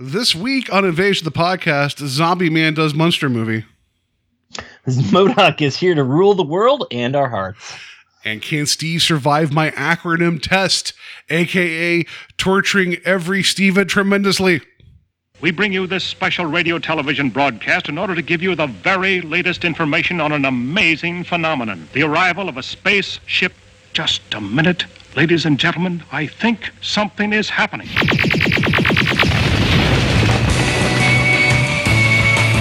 This week on Invasion of the Podcast, Zombie Man does Monster movie. M.O.D.O.K. is here to rule the world and our hearts. And can Steve survive my acronym test, aka torturing every Steven tremendously? We bring you this special radio television broadcast in order to give you the very latest information on an amazing phenomenon the arrival of a spaceship. Just a minute. Ladies and gentlemen, I think something is happening.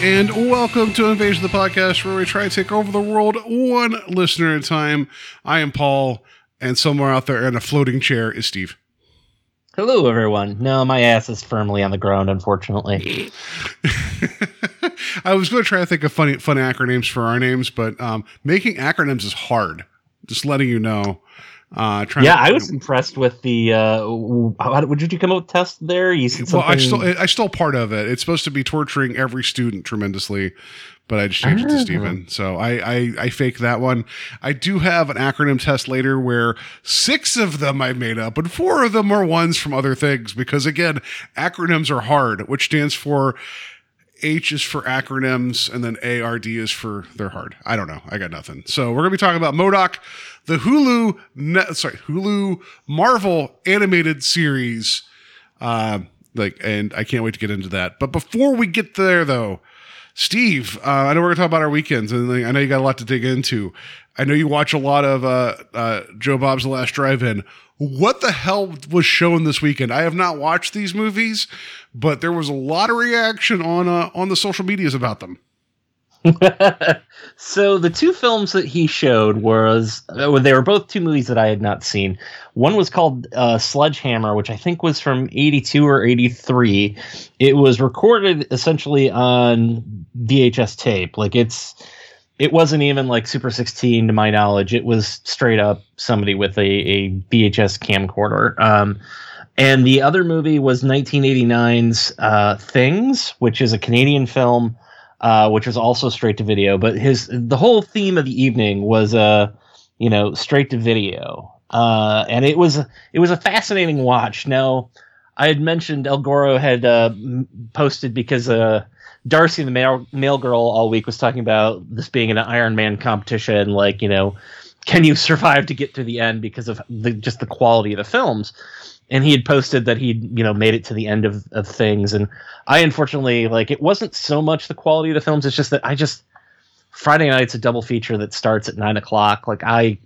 And welcome to Invasion of the Podcast, where we try to take over the world one listener at a time. I am Paul, and somewhere out there in a floating chair is Steve. Hello, everyone. No, my ass is firmly on the ground, unfortunately. I was going to try to think of funny, fun acronyms for our names, but um, making acronyms is hard. Just letting you know. Uh, trying yeah, to- I was impressed with the. Uh, how, did you come up with test there? You said Well, I stole I part of it. It's supposed to be torturing every student tremendously, but I just changed it to Oh. Stephen. So I, I I faked that one. I do have an acronym test later where six of them I made up, and four of them are ones from other things because again, acronyms are hard, which stands for H is for acronyms, and then ARD is for they're hard. I don't know. I got nothing. So we're gonna be talking about M.O.D.O.K., the Hulu, net, sorry, Hulu Marvel animated series. Uh, like, and I can't wait to get into that. But before we get there, though, Steve, uh, I know we're gonna talk about our weekends, and I know you got a lot to dig into. I know you watch a lot of uh, uh, Joe Bob's The Last Drive-In. What the hell was shown this weekend? I have not watched these movies, but there was a lot of reaction on uh, on the social medias about them. so the two films that he showed was uh, they were both two movies that I had not seen. One was called uh, Sledgehammer, which I think was from '82 or '83. It was recorded essentially on VHS tape. Like it's it wasn't even like Super 16 to my knowledge. It was straight up somebody with a, a VHS camcorder. Um, and the other movie was 1989's uh, Things, which is a Canadian film, uh, which was also straight to video. But his the whole theme of the evening was uh, you know straight to video, uh, and it was it was a fascinating watch. Now, I had mentioned El Goro had uh, posted because uh, Darcy, the mail mail girl, all week was talking about this being an Iron Man competition. Like, you know, can you survive to get to the end because of the, just the quality of the films? And he had posted that he'd, you know, made it to the end of, of things. And I unfortunately, like, it wasn't so much the quality of the films. It's just that I just, Friday night's a double feature that starts at nine o'clock. Like, I,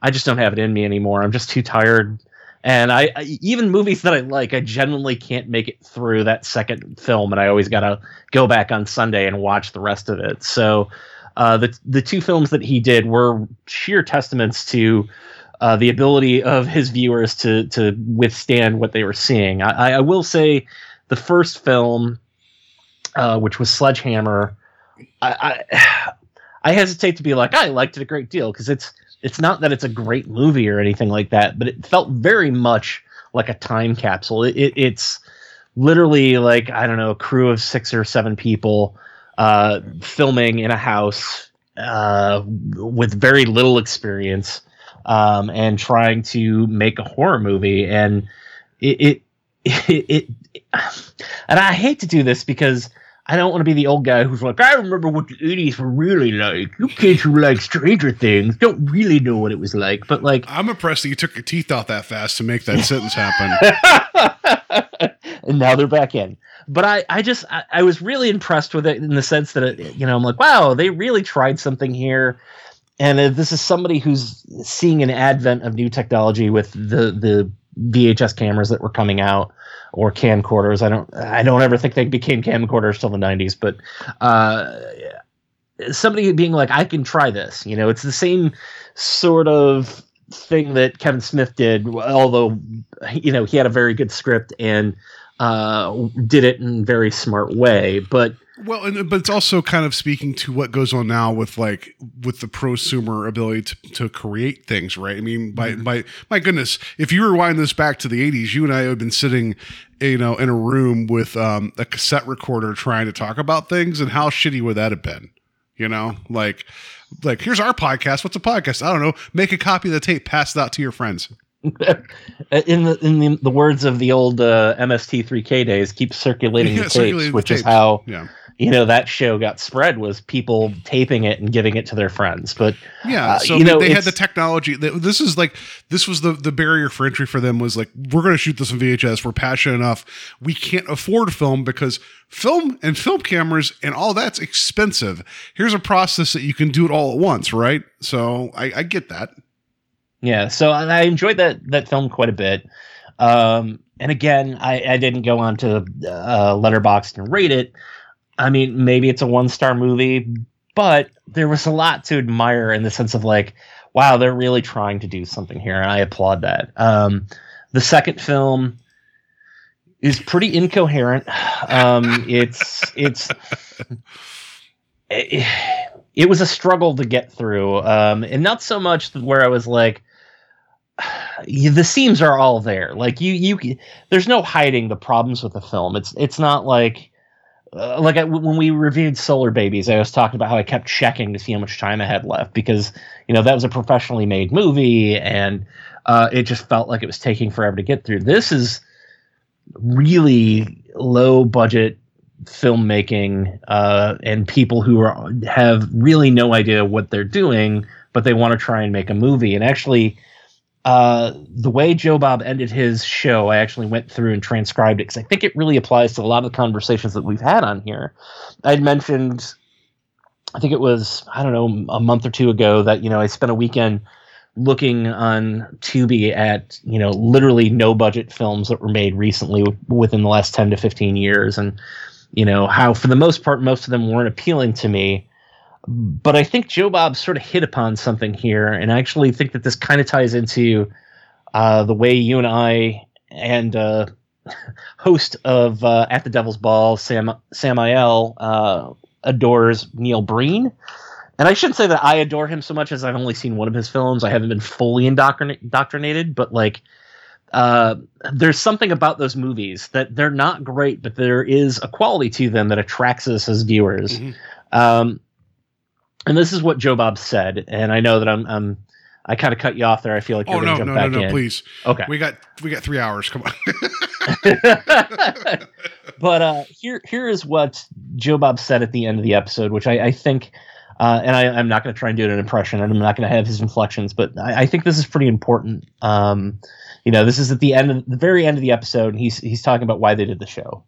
I just don't have it in me anymore. I'm just too tired and I, I even movies that I like, I genuinely can't make it through that second film, and I always gotta go back on Sunday and watch the rest of it. So, uh, the the two films that he did were sheer testaments to uh, the ability of his viewers to to withstand what they were seeing. I, I will say, the first film, uh, which was Sledgehammer, I, I I hesitate to be like I liked it a great deal because it's it's not that it's a great movie or anything like that, but it felt very much like a time capsule. It, it, it's literally like I don't know, a crew of six or seven people uh, filming in a house uh, with very little experience um, and trying to make a horror movie. And it, it, it, it, and I hate to do this because I don't want to be the old guy who's like, I remember what the 80s were really like. You kids who like Stranger Things don't really know what it was like. But like, I'm impressed that you took your teeth out that fast to make that sentence happen. and now they're back in. But I, I just, I, I was really impressed with it in the sense that, it, you know, I'm like, wow, they really tried something here. And uh, this is somebody who's seeing an advent of new technology with the the VHS cameras that were coming out or camcorders. I don't, I don't ever think they became camcorders till the 90s, but uh, somebody being like, I can try this. You know, it's the same sort of thing that Kevin Smith did, although you know he had a very good script and uh, did it in a very smart way. But Well, and, but it's also kind of speaking to what goes on now with like with the prosumer ability to, to create things, right? I mean, by Mm-hmm. by my goodness, if you rewind this back to the '80s, you and I have been sitting, you know, in a room with um, a cassette recorder trying to talk about things, and how shitty would that have been? You know, like like here's our podcast. What's a podcast? I don't know. Make a copy of the tape, pass it out to your friends. in the in the, the words of the old uh, MST3K days, keep circulating Yeah, the circulating tapes, the which is how Yeah. You know that show got spread was people taping it and giving it to their friends. But Yeah, Uh, so you they, know, they had the technology. This is like this was the the barrier for entry for them was like we're going to shoot this on VHS. We're passionate enough. We can't afford film because film and film cameras and all that's expensive. Here's a process that you can do it all at once, right? So I, I get that. Yeah, so I I enjoyed that that film quite a bit. Um, and again, I, I didn't go on to uh, Letterboxd and rate it. I mean, maybe it's a one star movie, but there was a lot to admire in the sense of like, wow, they're really trying to do something here, and I applaud that. Um, the second film is pretty incoherent. Um, it's it's it, it was a struggle to get through, um, and not so much where I was like, the seams are all there. Like you, you, there's no hiding the problems with the film. It's it's not like. Uh, like I, when we reviewed Solar Babies, I was talking about how I kept checking to see how much time I had left because you know that was a professionally made movie and uh, it just felt like it was taking forever to get through. This is really low budget filmmaking uh, and people who are have really no idea what they're doing, but they want to try and make a movie. And actually, uh, the way Joe Bob ended his show, I actually went through and transcribed it because I think it really applies to a lot of the conversations that we've had on here. I'd mentioned, I think it was I don't know a month or two ago that you know I spent a weekend looking on Tubi at you know literally no budget films that were made recently within the last 10 to 15 years and you know how for the most part most of them weren't appealing to me but I think Joe Bob sort of hit upon something here and I actually think that this kind of ties into uh, the way you and I and uh, host of uh, At the Devil's Ball Sam Samael uh, adores Neil Breen and I shouldn't say that I adore him so much as I've only seen one of his films. I haven't been fully indoctrin- indoctrinated, but like, uh, there's something about those movies that they're not great, but there is a quality to them that attracts us as viewers. Mhm. Um, and this is what Joe Bob said, and I know that I'm, I'm I kind of cut you off there. I feel like you're Oh no, jump no, back no, no! in. Please, Okay. we got we got three hours. Come on. but uh, here here is what Joe Bob said at the end of the episode, which I, I think, uh, and I, I'm not going to try and do an impression, and I'm not going to have his inflections, but I, I think this is pretty important. Um, you know, this is at the end of the very end of the episode, and he's he's talking about why they did the show.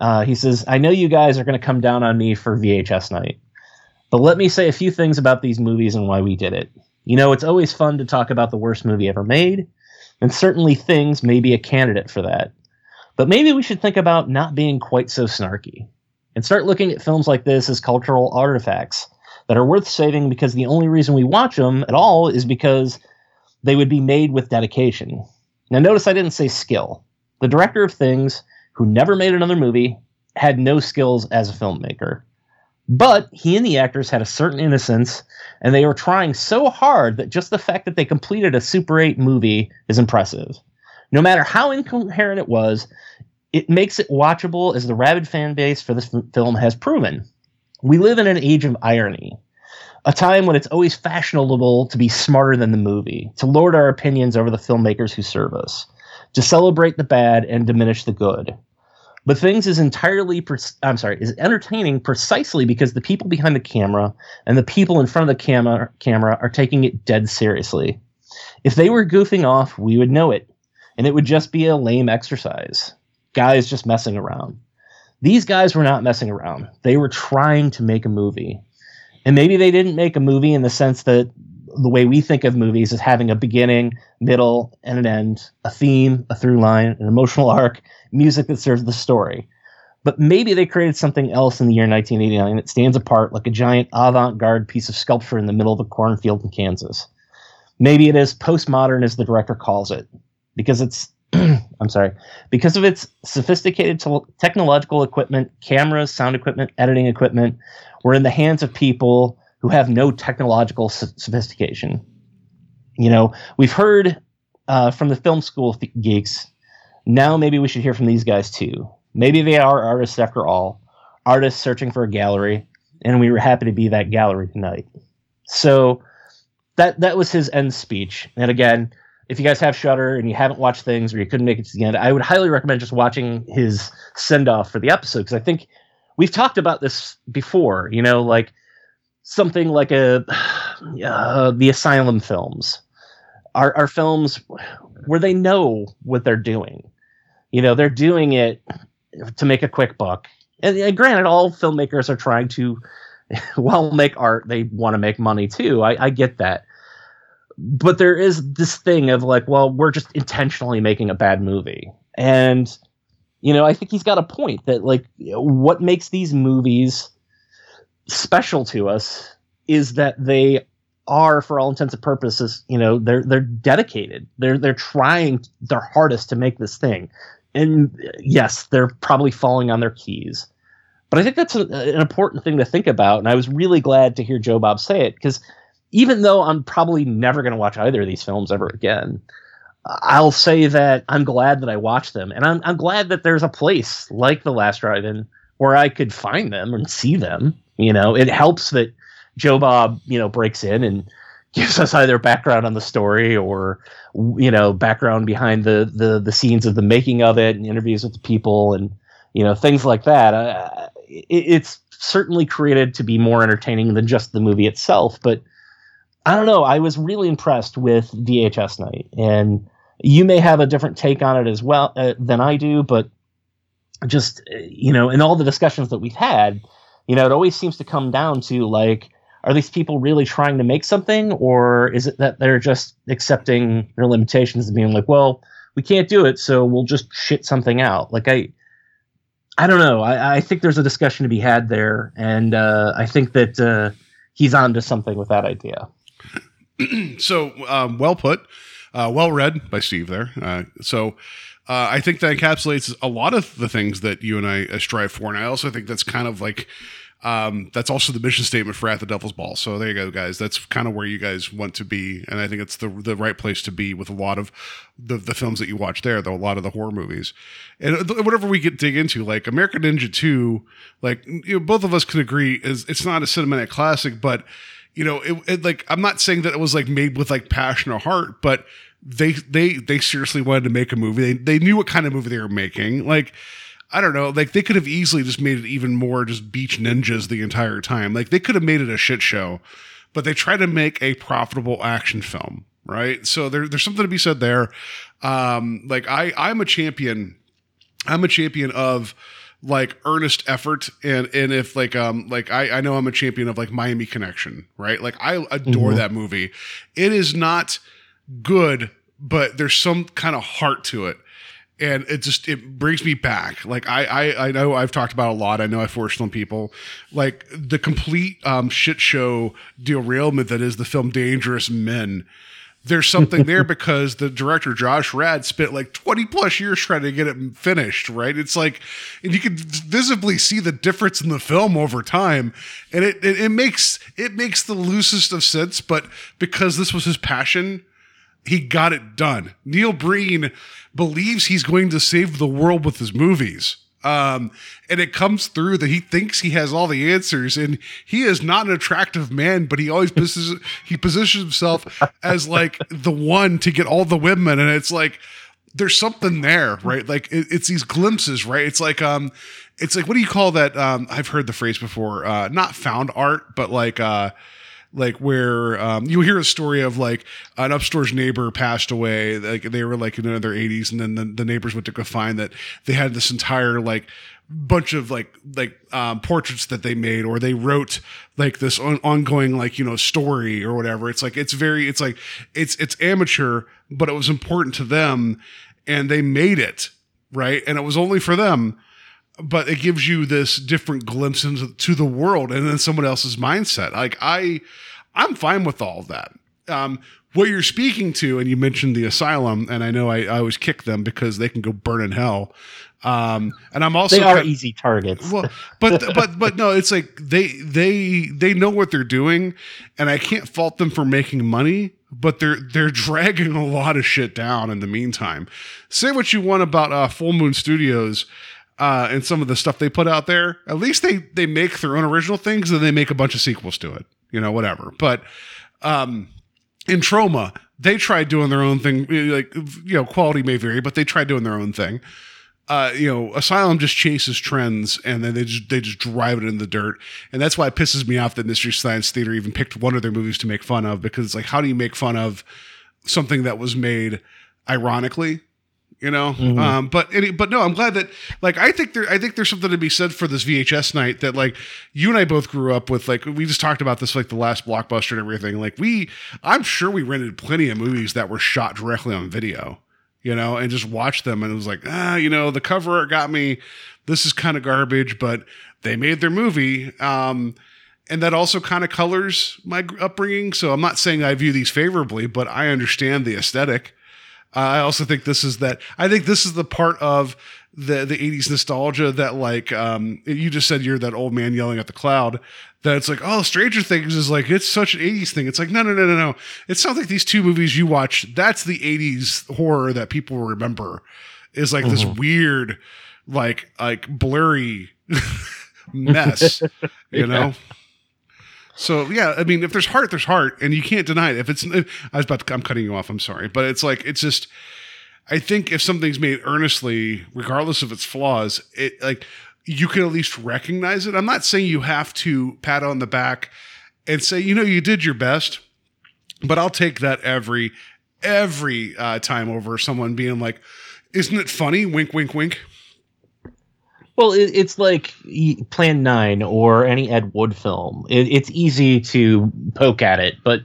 Uh, he says, "I know you guys are going to come down on me for VHS night, but let me say a few things about these movies and why we did it. You know, it's always fun to talk about the worst movie ever made, and certainly things may be a candidate for that." But maybe we should think about not being quite so snarky and start looking at films like this as cultural artifacts that are worth saving because the only reason we watch them at all is because they would be made with dedication. Now, notice I didn't say skill. The director of Things, who never made another movie, had no skills as a filmmaker. But he and the actors had a certain innocence, and they were trying so hard that just the fact that they completed a Super 8 movie is impressive. No matter how incoherent it was, it makes it watchable as the rabid fan base for this film has proven. We live in an age of irony, a time when it's always fashionable to be smarter than the movie, to lord our opinions over the filmmakers who serve us, to celebrate the bad and diminish the good. But things is entirely, I'm sorry, is entertaining precisely because the people behind the camera and the people in front of the camera camera are taking it dead seriously. If they were goofing off, we would know it and it would just be a lame exercise. Guys just messing around. These guys were not messing around. They were trying to make a movie. And maybe they didn't make a movie in the sense that the way we think of movies is having a beginning, middle, and an end, a theme, a through line, an emotional arc, music that serves the story. But maybe they created something else in the year 1989 that stands apart like a giant avant garde piece of sculpture in the middle of a cornfield in Kansas. Maybe it is postmodern as the director calls it because it's I'm sorry, because of its sophisticated te- technological equipment, cameras, sound equipment, editing equipment, we're in the hands of people who have no technological sophistication. You know, we've heard uh, from the film school geeks. Now maybe we should hear from these guys too. Maybe they are artists after all, artists searching for a gallery, and we were happy to be that gallery tonight. So that that was his end speech. And again, if you guys have Shudder and you haven't watched things or you couldn't make it to the end, I would highly recommend just watching his send off for the episode because I think we've talked about this before. You know, like something like a uh, the Asylum films are are films where they know what they're doing. You know, they're doing it to make a quick buck. And, and granted, all filmmakers are trying to, while make art, they want to make money too. I, I get that but there is this thing of like, well, we're just intentionally making a bad movie. And, you know, I think he's got a point that, like, what makes these movies special to us is that they are, for all intents and purposes, you know, they're they're dedicated. They're they're trying their hardest to make this thing. And yes, they're probably falling on their keys. But I think that's a, an important thing to think about. And I was really glad to hear Joe Bob say it because even though I'm probably never going to watch either of these films ever again, I'll say that I'm glad that I watched them, and I'm I'm glad that there's a place like the Last Drive-In where I could find them and see them. You know, it helps that Joe Bob, you know, breaks in and gives us either background on the story or you know background behind the the the scenes of the making of it and interviews with the people and you know things like that. Uh, it, it's certainly created to be more entertaining than just the movie itself, but I don't know. I was really impressed with VHS Night, and you may have a different take on it as well uh, than I do, but just you know, in all the discussions that we've had, you know, it always seems to come down to like, are these people really trying to make something, or is it that they're just accepting their limitations and being like, well, we can't do it, so we'll just shit something out? Like I. I don't know. I, I think there's a discussion to be had there, and uh, I think that uh, he's on to something with that idea. so um, well put, uh, well read by Steve there. Uh, so uh, I think that encapsulates a lot of the things that you and I strive for, and I also think that's kind of like um, that's also the mission statement for At the Devil's Ball. So there you go, guys. That's kind of where you guys want to be, and I think it's the the right place to be with a lot of the the films that you watch there, though a lot of the horror movies, and whatever we get dig into, like American Ninja Two, like you know, both of us can agree is it's not a cinematic classic, but you know, it, it, like I'm not saying that it was like made with like passion or heart, but they they they seriously wanted to make a movie. They they knew what kind of movie they were making. Like I don't know, like they could have easily just made it even more just beach ninjas the entire time. Like they could have made it a shit show, but they tried to make a profitable action film, right? So there, there's something to be said there. Um, like I I'm a champion. I'm a champion of like earnest effort and and if like um like I I know I'm a champion of like Miami Connection, right? Like I adore Mhm. that movie. It is not good, but there's some kind of heart to it. And it just it brings me back. Like I I I know I've talked about a lot. I know I've forced on people. Like the complete um shit show derailment that is the film Dangerous Men there's something there because the director John Rad spent like 20 plus years trying to get it finished, right? It's like, and you can visibly see the difference in the film over time, and it it, it makes it makes the loosest of sense, but because this was his passion, he got it done. Neil Breen believes he's going to save the world with his movies. Um, and it comes through that he thinks he has all the answers, and he is not an attractive man, but he always positions he positions himself as like the one to get all the women, and it's like there's something there, right? Like it, it's these glimpses, right? It's like um, it's like what do you call that? Um, I've heard the phrase before, uh, not found art, but like uh like where um, you hear a story of like an upstairs neighbor passed away like they were like in their 80s and then the, the neighbors went to go find that they had this entire like bunch of like like um, portraits that they made or they wrote like this on- ongoing like you know story or whatever. It's like it's very it's like it's it's amateur but it was important to them and they made it right? And it was only for them but it gives you this different glimpse into to the world and then someone else's mindset. Like I, I'm fine with all of that. um, what you're speaking to, and you mentioned the asylum, and I know I, I always kick them because they can go burn in hell. Um, and I'm also they are kind- easy targets. well, but but but no, it's like they they they know what they're doing, and I can't fault them for making money. But they're they're dragging a lot of shit down in the meantime. Say what you want about uh, Full Moon Studios uh, and some of the stuff they put out there. At least they they make their own original things, and they make a bunch of sequels to it. You know, whatever. But um, in Troma, they tried doing their own thing. Like you know, quality may vary, but they tried doing their own thing uh, you know, Asylum just chases trends and then they just they just drive it in the dirt. And that's why it pisses me off that Mystery Science Theater even picked one of their movies to make fun of because it's like, how do you make fun of something that was made ironically? You know, um, but any, but no, I'm glad that like I think there I think there's something to be said for this VHS night that like you and I both grew up with like we just talked about this like the last blockbuster and everything like we I'm sure we rented plenty of movies that were shot directly on video you know, and just watched them. And it was like, ah, you know, the cover art got me. This is kind of garbage, but they made their movie. Um, and that also kind of colors my upbringing. So I'm not saying I view these favorably, but I understand the aesthetic. I also think this is that. I think this is the part of the the 80s nostalgia that like um you just said you're that old man yelling at the cloud that it's like oh stranger things is like it's such an 80s thing. It's like no no no no no. It sounds like these two movies you watch that's the 80s horror that people remember. Is like this weird like like blurry mess you know so yeah, I mean, if there's heart, there's heart, and you can't deny it. If it's, I was about to, I'm cutting you off. I'm sorry, but it's like it's just. I think if something's made earnestly, regardless of its flaws, it like you can at least recognize it. I'm not saying you have to pat on the back and say, you know, you did your best, but I'll take that every every uh, time over someone being like, "Isn't it funny?" Wink, wink, wink. Well, it, it's like Plan Nine or any Ed Wood film. It, it's easy to poke at it, but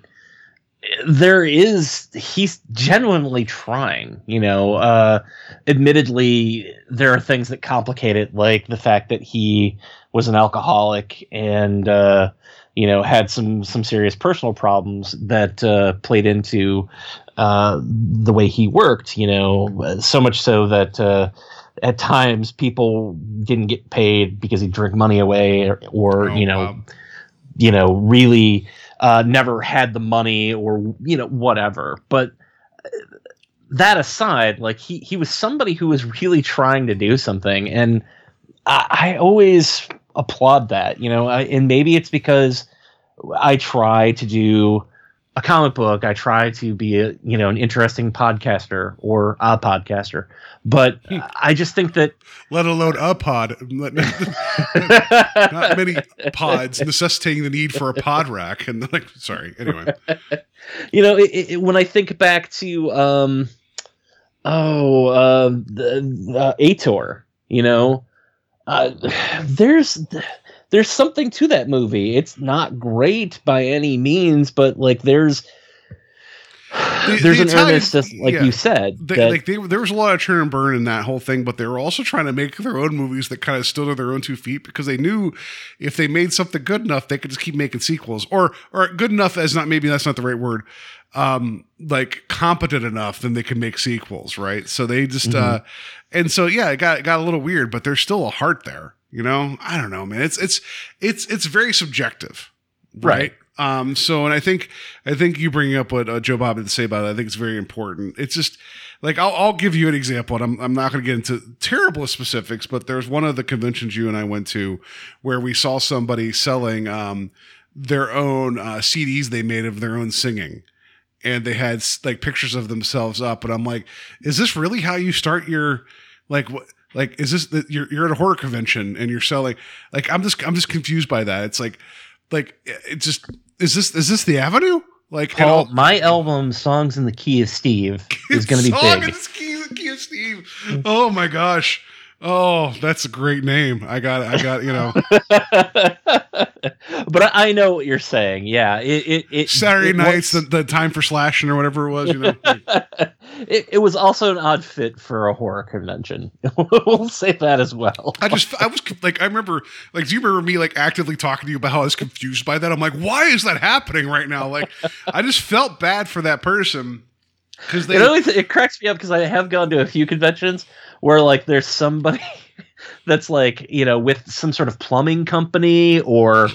there is he's genuinely trying. You know, uh, admittedly, there are things that complicate it, like the fact that he was an alcoholic and uh, you know had some some serious personal problems that uh, played into uh, the way he worked. You know, so much so that. Uh, at times people didn't get paid because he'd drink money away or, or Oh, you know wow. you know really uh, never had the money or you know whatever but uh, that aside like he he was somebody who was really trying to do something and i, I always applaud that you know I, and maybe it's because i try to do a comic book i try to be a you know an interesting podcaster or a podcaster but i just think that Let alone a pod. Not many pods necessitating the need for a pod rack. And like, sorry. Anyway, you know, it, it, when I think back to um, oh, uh, the uh, Ator, you know, uh, there's there's something to that movie. It's not great by any means, but like there's The- there's the an Italian- earnestness, like yeah. you said, they, that like they, there was a lot of turn and burn in that whole thing, but they were also trying to make their own movies that kind of stood on their own two feet because they knew if they made something good enough, they could just keep making sequels, or or good enough as not maybe that's not the right word, um, like competent enough, then they could make sequels, right? So they just, uh, and so yeah, it got it got a little weird, but there's still a heart there, you know. I don't know, man. It's it's it's it's very subjective, right? Right. Um, so, and I think, I think you bringing up what uh, Joe Bob had to say about it, I think it's very important. It's just like, I'll, I'll give you an example and I'm, I'm not going to get into terrible specifics, but there's one of the conventions you and I went to where we saw somebody selling, um, their own, uh, CDs they made of their own singing. And they had like pictures of themselves up. And I'm like, is this really how you start your, like, what, like, is this, the, you're, you're at a horror convention and you're selling, like, I'm just, I'm just confused by that. It's like, like it just is this is this the avenue like Paul, my album "Songs in the Key of Steve" is going to be Song big. in the Key, Key of Steve. Oh my gosh. Oh, that's a great name. I got, I got, you know, but I, know what you're saying. Yeah, it it, it Saturday it nights, was- the, the time for slashing or whatever it was. You know, it, it was also an odd fit for a horror convention. we'll say that as well. I just, I was like, I remember, like, do you remember me like actively talking to you about how I was confused by that? I'm like, why is that happening right now? Like, I just felt bad for that person because they. it always it cracks me up because I have gone to a few conventions where like there's somebody that's like you know with some sort of plumbing company or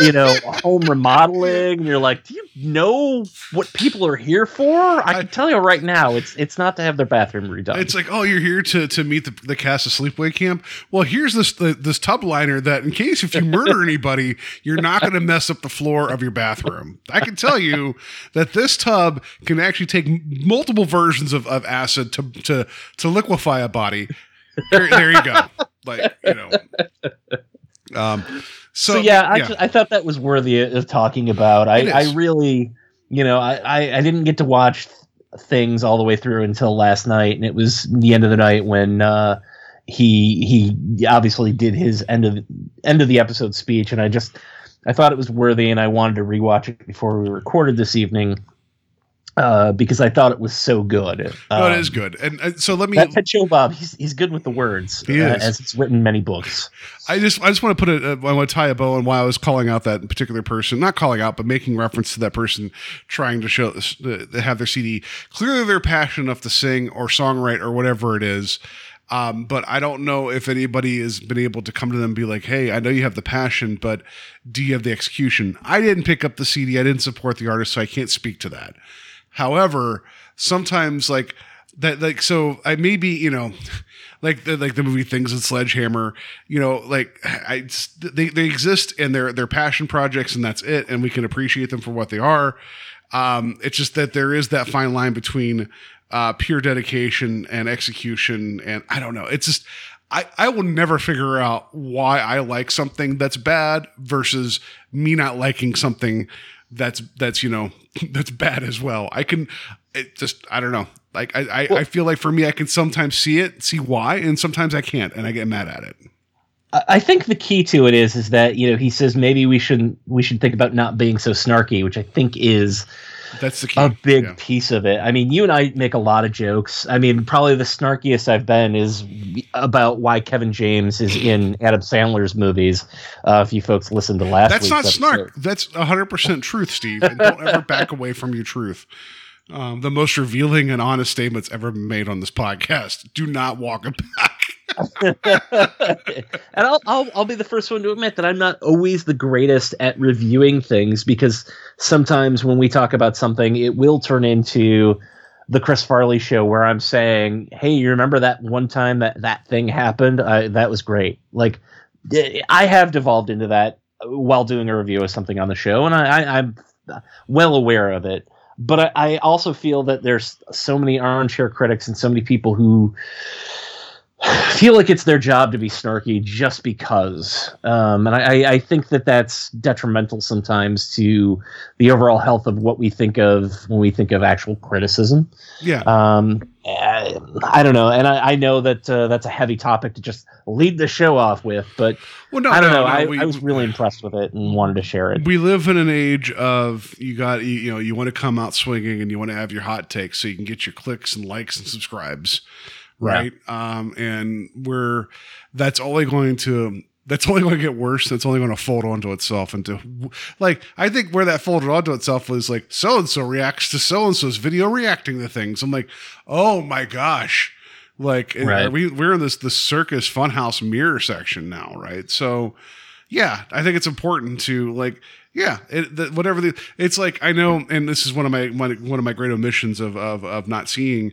you know home remodeling and you're like do you know what people are here for i can tell you right now it's it's not to have their bathroom redone It's like, oh, you're here to, to meet the, the cast of Sleepaway Camp. Well, here's this the, this tub liner that, in case if you murder anybody, you're not going to mess up the floor of your bathroom. I can tell you that this tub can actually take multiple versions of, of acid to to to liquefy a body. There, there you go. Like you know. Um. So, so, yeah, I, ju- I thought that was worthy of talking about. I, I really, you know, I, I, I didn't get to watch things all the way through until last night, and it was the end of the night when uh, he he obviously did his end of end of the episode speech, and I just I thought it was worthy, and I wanted to rewatch it before we recorded this evening. Uh, because I thought it was so good. no, Um, it is good. And, and so let me. That, that Joe Bob, he's he's good with the words, He uh, is. as it's written many books. I just I just want to put it. Uh, I want to tie a bow on why I was calling out that particular person. Not calling out, but making reference to that person trying to show uh, have their CD. Clearly, they're passionate enough to sing or songwrite or whatever it is. Um, but I don't know if anybody has been able to come to them and be like, "Hey, I know you have the passion, but do you have the execution?" I didn't pick up the CD. I didn't support the artist, so I can't speak to that. However, sometimes like that, like so, I maybe you know, like the like the movie Things and Sledgehammer, you know, like I they they exist and they're they're passion projects and that's it, and we can appreciate them for what they are. Um, it's just that there is that fine line between uh, pure dedication and execution, and I don't know. It's just. I, I will never figure out why I like something that's bad versus me not liking something that's that's you know that's bad as well. I can it just I don't know. Like I I, I feel like for me I can sometimes see it, see why, and sometimes I can't, and I get mad at it. I I think the key to it is is that you know he says maybe we shouldn't we should think about not being so snarky, which I think is That's the key. a big Yeah. piece of it. I mean, you and I make a lot of jokes. I mean, probably the snarkiest I've been is about why Kevin James is in Adam Sandler's movies. Uh, if you folks listened to last, That's week's not episode. snark. That's hundred percent truth, Steve. And don't ever back away from your truth. Um, the most revealing and honest statements ever made on this podcast. Do not walk back. and I'll, I'll I'll be the first one to admit that I'm not always the greatest at reviewing things because sometimes when we talk about something, it will turn into the Chris Farley show where I'm saying, "Hey, you remember that one time that that thing happened? I, that was great." Like eh, I have devolved into that while doing a review of something on the show, and I, I'm well aware of it. But I, I also feel that there's so many armchair critics and so many people who feel like it's their job to be snarky just because. Um, and I, I think that that's detrimental sometimes to the overall health of what we think of when we think of actual criticism. Yeah. Um, eh, I don't know. And I, I know that uh, that's a heavy topic to just lead the show off with, but Well, no, I don't no, know. no, I, we- I was really impressed with it and wanted to share it. we live in an age of you got you, you know you want to come out swinging and you want to have your hot takes so you can get your clicks and likes and subscribes right. um and we're that's only going to that's only going to get worse. That's only going to fold onto itself into like i think where that folded onto itself was like so and so reacts to so and so's video reacting to things. I'm like oh my gosh. Like Right. we we're in this this circus funhouse mirror section now right? So yeah i think it's important to like yeah it, the, whatever the it's like i know and this is one of my one, one of my great omissions of, of of not seeing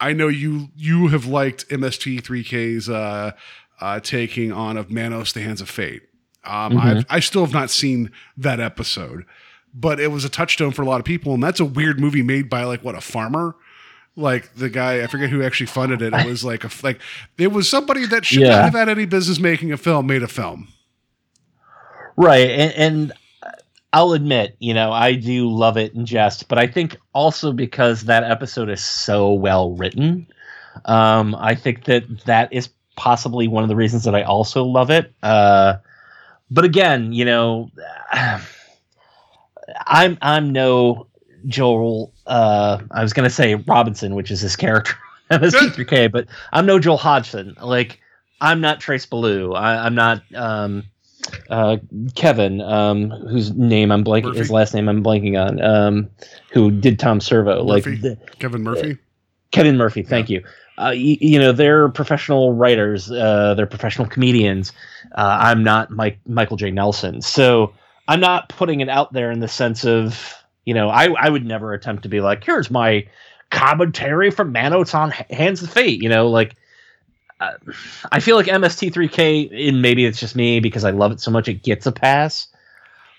i know you you have liked mst3k's uh uh taking on of manos the hands of fate. Um I've, i still have not seen that episode but it was a touchstone for a lot of people and that's a weird movie made by like what a farmer? Like the guy i forget who actually funded it. It was like a like it was somebody that should Yeah. not have had any business making a film made a film. Right, and, and I'll admit, you know, I do love it in jest, but I think also because that episode is so well written, um, I think that that is possibly one of the reasons that I also love it. Uh, but again, you know, I'm I'm no Joel. Uh, I was gonna say Robinson, which is his character MST3K, but I'm no Joel Hodgson. Like I'm not Trace Beaulieu. I, I'm not um, uh, Kevin, um, whose name I'm blanking, Murphy? his last name I'm blanking on, um, who did Tom Servo. Murphy? Like the, Kevin Murphy. Kevin Murphy, thank you. Uh, you. You know, they're professional writers, uh, they're professional comedians. Uh, I'm not Mike Michael J. Nelson, so I'm not putting it out there in the sense of, you know, I I would never attempt to be like, here's my commentary from Manos on H- Hands of Fate. You know, like uh, I feel like MST3K, and maybe it's just me because I love it so much, it gets a pass.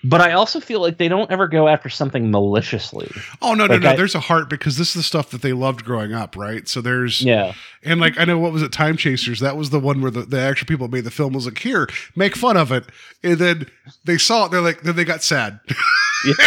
But I also feel like they don't ever go after something maliciously. Oh no, no, Like no. I- there's a heart because this is the stuff that they loved growing up, right? So there's Yeah. and like I know what was it, Time Chasers? That was the one where the, the actual people made the film was like, here, make fun of it. And then they saw it, they're like, then they got sad.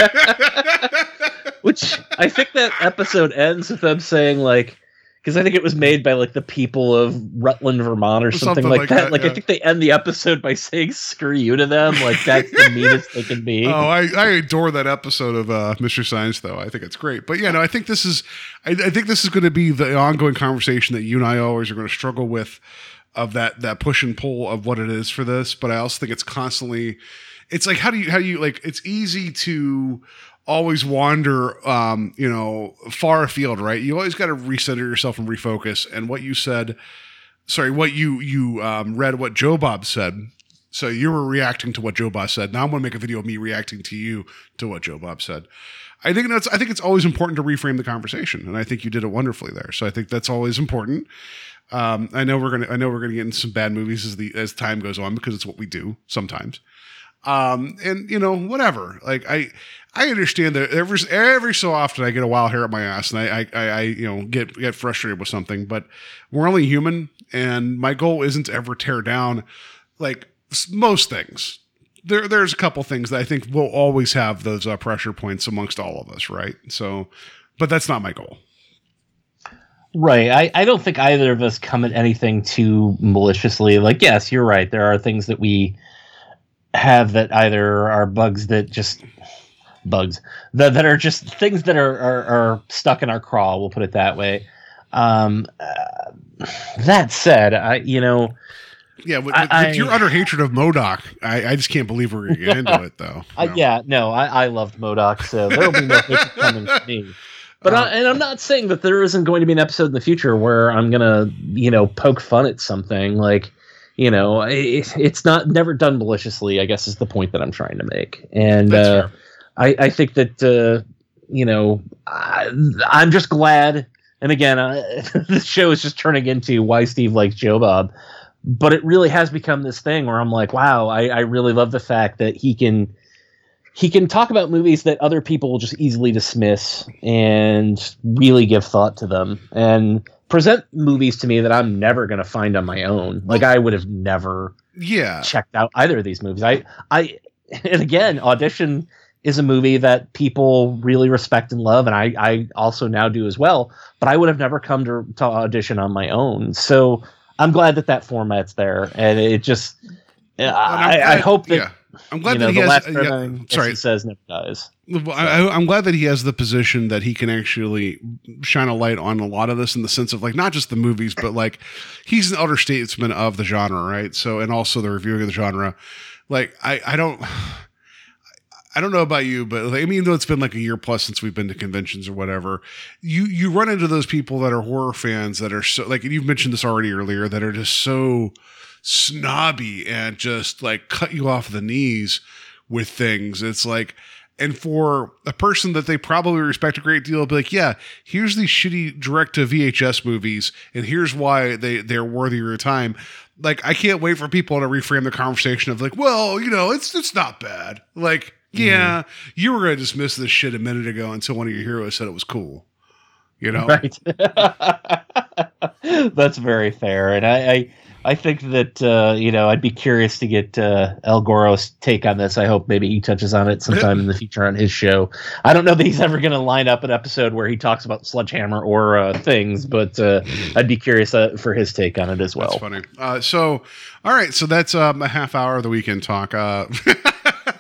Which I think that episode ends with them saying like, because I think it was made by like the people of Rutland, Vermont, or something, Something like, like that. that, Like yeah. I think they end the episode by saying "screw you" to them. Like that's the meanest they can be. Oh, I, I adore that episode of uh, Mystery Science, though. I think it's great. But yeah, no, I think this is, I, I think this is going to be the ongoing conversation that you and I always are going to struggle with, of that that push and pull of what it is for this. But I also think it's constantly, it's like how do you how do you like? It's easy to always wander, um, you know, far afield, right? You always got to recenter yourself and refocus. And what you said, sorry, what you you um, read, what Joe Bob said. So you were reacting to what Joe Bob said. Now I'm going to make a video of me reacting to you to what Joe Bob said. I think that's I think it's always important to reframe the conversation, and I think you did it wonderfully there. So I think that's always important. Um, I know we're gonna I know we're gonna get into some bad movies as the as time goes on because it's what we do sometimes. Um, and you know whatever. Like I I understand that every every so often I get a wild hair up my ass and I I, I, you know get get frustrated with something, but we're only human, and my goal isn't to ever tear down like most things. There, there's a couple things that I think will always have those uh, pressure points amongst all of us, right? So, but that's not my goal. Right. I, I don't think either of us come at anything too maliciously. Like, yes, you're right. There are things that we have that either are bugs that just bugs that, that are just things that are, are, are stuck in our craw. We'll put it that way. Um, uh, that said, I you know Yeah, with, with, I- your utter hatred of M.O.D.O.K., I, I just can't believe we're get into it though. I, No. yeah no I, I loved M.O.D.O.K., so there will be no hatred coming to me. But I, and I'm not saying that there isn't going to be an episode in the future where I'm gonna, you know, poke fun at something like, you know, it, it's not never done maliciously. I guess is the point that I'm trying to make. And uh. I, I think that, uh, you know, I, I'm just glad. And again, the show is just turning into why Steve likes Joe Bob. But it really has become this thing where I'm like, wow, I, I really love the fact that he can he can talk about movies that other people will just easily dismiss and really give thought to them and present movies to me that I'm never going to find on my own. Like I would have never Yeah, checked out either of these movies. I I and again, Audition is a movie that people really respect and love and I I also now do as well, but I would have never come to, to Audition on my own. So I'm glad that that format's there and it just And I'm I, I hope that yeah. I'm glad you know, that he the has. last uh, yeah, sorry, he says, never dies. Well, I, I- I'm glad that he has the position that he can actually shine a light on a lot of this in the sense of like not just the movies, but like he's an elder statesman of the genre, right? So, and also the reviewing of the genre. Like, I, I don't, I don't know about you, but I mean, though it's been like a year plus since we've been to conventions or whatever, you you run into those people that are horror fans that are so like, you've mentioned this already earlier, that are just so snobby and just like cut you off the knees with things. It's like, and for a person that they probably respect a great deal, be like, yeah, here's these shitty direct to VHS movies, and here's why they they're worthy of your time. Like, I can't wait for people to reframe the conversation of like, well, you know, it's it's not bad. Like, yeah, you were gonna dismiss this shit a minute ago until one of your heroes said it was cool. You know, Right. That's very fair, and I, I I think that uh, you know I'd be curious to get uh, El Goro's take on this. I hope maybe he touches on it sometime in the future on his show. I don't know that he's ever going to line up an episode where he talks about Sledgehammer or uh, things, but uh, I'd be curious uh, for his take on it as well. That's funny. Uh, so, all right, so that's um, a half hour of the weekend talk.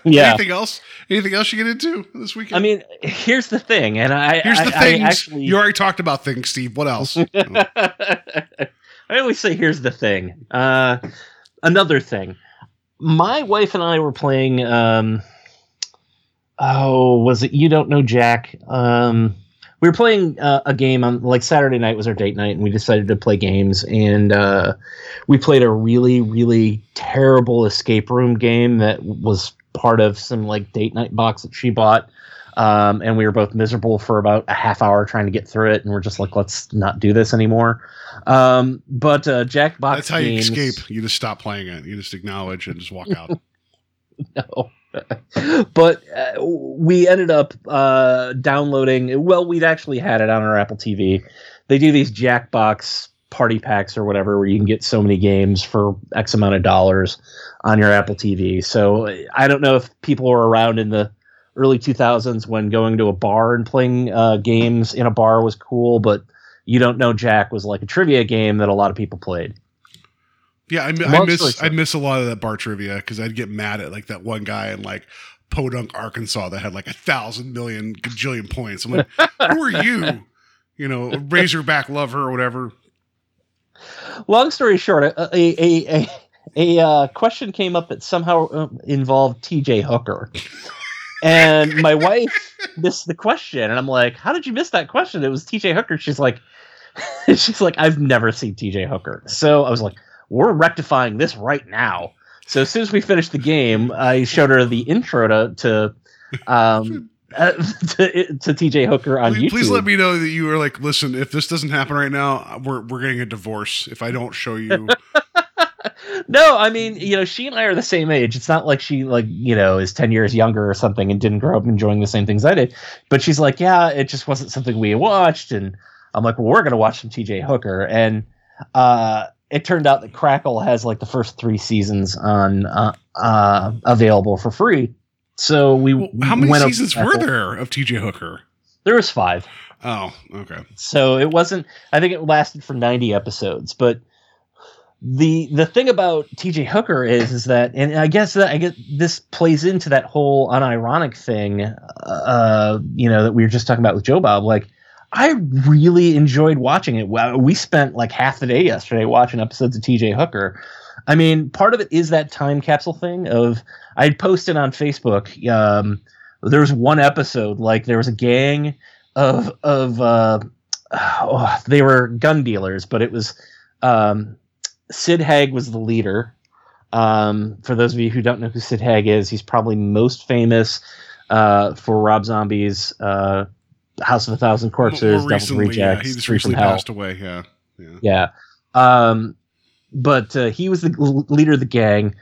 Yeah. Anything else? Anything else you get into this weekend? I mean, here's the thing, and I here's I, the I things. actually You already talked about things, Steve. What else? I always say, here's the thing. Uh, another thing. My wife and I were playing. Um, oh, was it You Don't Know Jack? Um, we were playing uh, a game on like Saturday night was our date night, and we decided to play games. And uh, we played a really, really terrible escape room game that was part of some like date night box that she bought. Um, and we were both miserable for about a half hour trying to get through it, and we're just like, let's not do this anymore. Um, but uh, Jackbox That's how you escape. You just stop playing it. You just acknowledge and just walk out. no. but uh, we ended up uh, downloading. Well, we'd actually had it on our Apple TV. They do these Jackbox party packs or whatever, where you can get so many games for X amount of dollars on your Apple TV. So I don't know if people were around in the early 2000s when going to a bar and playing uh, games in a bar was cool, but you don't know Jack was like a trivia game that a lot of people played. Yeah, I, I miss I miss a lot of that bar trivia because I'd get mad at like that one guy in like Podunk, Arkansas that had like a thousand million gajillion points. I'm like, who are you? You know, Razorback lover or whatever. Long story short, a a a, a, uh, question came up that somehow uh, involved T.J. Hooker, and my wife missed the question, and I'm like, "How did you miss that question?" It was T.J. Hooker. She's like, "She's like, I've never seen T.J. Hooker." So I was like, "We're rectifying this right now." So as soon as we finished the game, I showed her the intro to to. Um, uh, to, to TJ Hooker on Please, YouTube. please let me know that you are like, listen, if this doesn't happen right now, we're we're getting a divorce if I don't show you. No, I mean, you know, she and I are the same age. It's not like she like, you know, is 10 years younger or something and didn't grow up enjoying the same things I did. But she's like, yeah, it just wasn't something we watched and I'm like, well, we're going to watch some TJ Hooker and uh it turned out that Crackle has like the first 3 seasons on uh, uh available for free. So we Well, how many seasons were there of TJ Hooker? There was 5. Oh, okay. So it wasn't. I think it lasted for ninety episodes. But the the thing about T.J. Hooker is is that, and I guess that I guess this plays into that whole unironic thing. Uh, you know that we were just talking about with Joe Bob. Like, I really enjoyed watching it. We spent like half the day yesterday watching episodes of T.J. Hooker. I mean, part of it is that time capsule thing of I posted on Facebook. Um, there was one episode like there was a gang of of uh, oh, they were gun dealers, but it was um, Sid Haig was the leader. Um, for those of you who don't know who Sid Haig is, he's probably most famous uh, for Rob Zombie's uh, House of a Thousand Corpses, More Devil's recently, yeah, he just Free recently passed away. Yeah, yeah. Yeah. Um, but uh, he was the leader of the gang.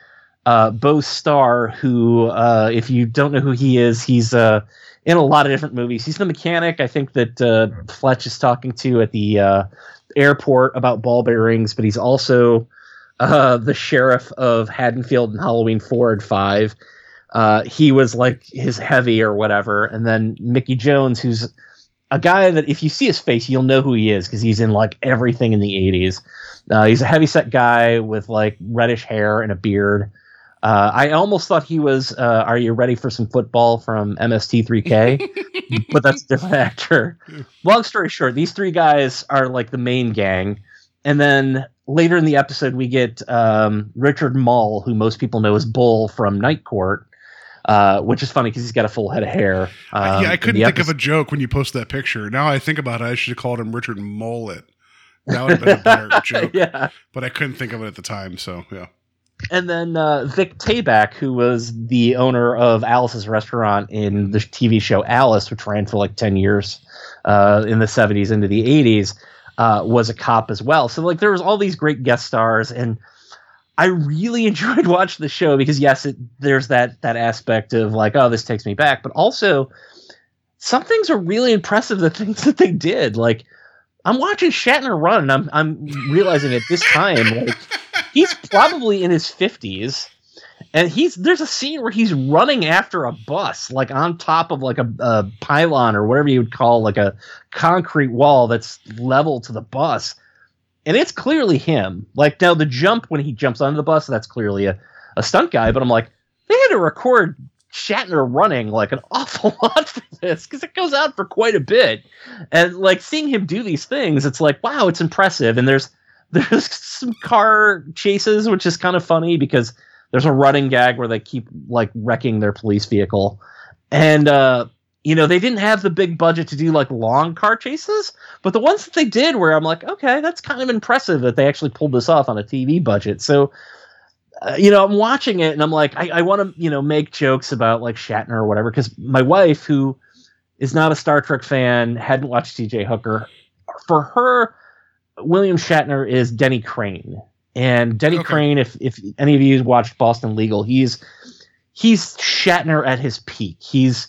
Uh, Beau Starr, who, uh, if you don't know who he is, he's uh, in a lot of different movies. He's the mechanic I think that uh, Fletch is talking to at the uh, airport about ball bearings, but he's also uh, the sheriff of Haddonfield in Halloween 4 and 5. Uh, he was like his heavy or whatever. And then Mickey Jones, who's a guy that if you see his face, you'll know who he is because he's in like everything in the 80s. Uh, he's a heavy set guy with like reddish hair and a beard. Uh, I almost thought he was uh, Are You Ready for Some Football from MST3K, but that's a different actor. Long story short, these three guys are like the main gang. And then later in the episode, we get um, Richard Moll, who most people know as Bull from Night Court, uh, which is funny because he's got a full head of hair. Um, yeah, I couldn't the think of a joke when you posted that picture. Now I think about it, I should have called him Richard Mullet. That would have been a better joke, yeah. but I couldn't think of it at the time. So yeah, And then uh, Vic Tayback, who was the owner of Alice's restaurant in the TV show Alice, which ran for like 10 years uh, in the 70s into the 80s, uh, was a cop as well. So like there was all these great guest stars and I really enjoyed watching the show because yes, it, there's that that aspect of like, oh, this takes me back, but also some things are really impressive. The things that they did, like I'm watching Shatner run, and I'm I'm realizing at this time, like he's probably in his fifties, and he's there's a scene where he's running after a bus, like on top of like a, a pylon or whatever you would call like a concrete wall that's level to the bus, and it's clearly him. Like now the jump when he jumps onto the bus, that's clearly a, a stunt guy. But I'm like, they had to record Shatner running like an awful lot for this because it goes out for quite a bit, and like seeing him do these things, it's like wow, it's impressive. And there's there's some car chases, which is kind of funny because there's a running gag where they keep like wrecking their police vehicle, and uh, you know they didn't have the big budget to do like long car chases, but the ones that they did, where I'm like, okay, that's kind of impressive that they actually pulled this off on a TV budget. So uh, you know, I'm watching it and I'm like, I, I want to, you know, make jokes about like Shatner or whatever. Because my wife, who is not a Star Trek fan, hadn't watched T.J. Hooker. For her, William Shatner is Denny Crane, and Denny Okay. Crane. If if any of you watched Boston Legal, he's he's Shatner at his peak. He's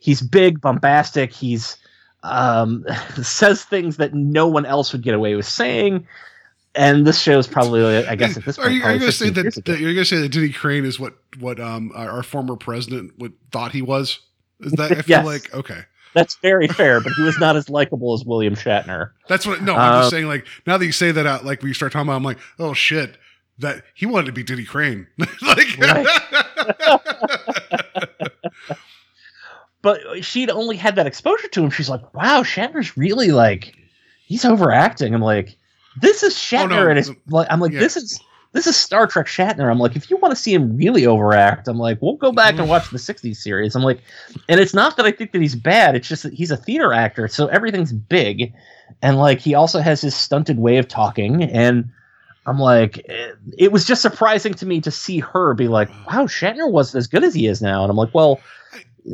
he's big, bombastic. He's um, says things that no one else would get away with saying. And this show is probably, I guess, at this point, Are you, are you going to say that, that you're going to say that Denny Crane is what what um our, our former president would thought he was? Is that I feel Yes. like okay. That's very fair, but he was not as likable as William Shatner. That's what. No, I'm Uh, just saying. Like now that you say that out, like we start talking about, I'm like, oh shit, that he wanted to be Denny Crane. like, But she'd only had that exposure to him. She's like, wow, Shatner's really like, he's overacting. I'm like, this is Shatner, Oh, no, and it's like, I'm like, yeah. this is this is Star Trek Shatner. I'm like, if you want to see him really overact, I'm like, we'll go back and watch the '60s series. I'm like, and it's not that I think that he's bad. It's just that he's a theater actor, so everything's big, and like he also has his stunted way of talking, and I'm like, eh, it was just surprising to me to see her be like, wow, Shatner wasn't as good as he is now, and I'm like, well.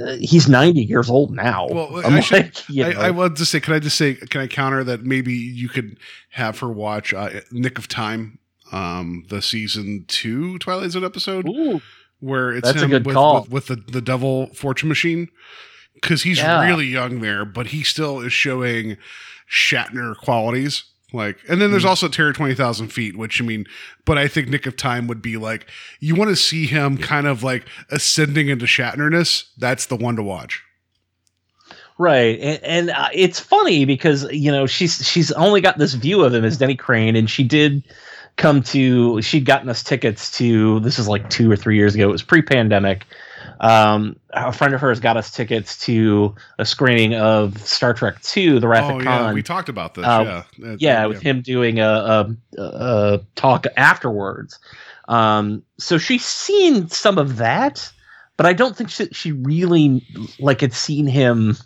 Uh, He's 90 years old now. Well, I should- like, you know. I want to say, can I just say, can I counter that? Maybe you could have her watch uh, Nick of Time, um, the season two Twilight Zone episode, Ooh, where it's him with, with, with the the Devil Fortune Machine, because he's Yeah. really young there, but he still is showing Shatner qualities. Like, and then there's also Terror Twenty Thousand Feet, which I mean, but I think Nick of Time would be like you want to see him kind of like ascending into Shatnerness. That's the one to watch. right, and, and uh, it's funny because you know she's she's only got this view of him as Denny Crane, and she did come to she'd gotten us tickets to this is like two or three years ago. It was pre-pandemic. Um, a friend of hers got us tickets to a screening of Star Trek II: The Wrath Oh of yeah, Khan. we talked about this. Uh, yeah, Uh, yeah, with him doing a, a, a talk afterwards. Um, so she's seen some of that, but I don't think she, she really like had seen him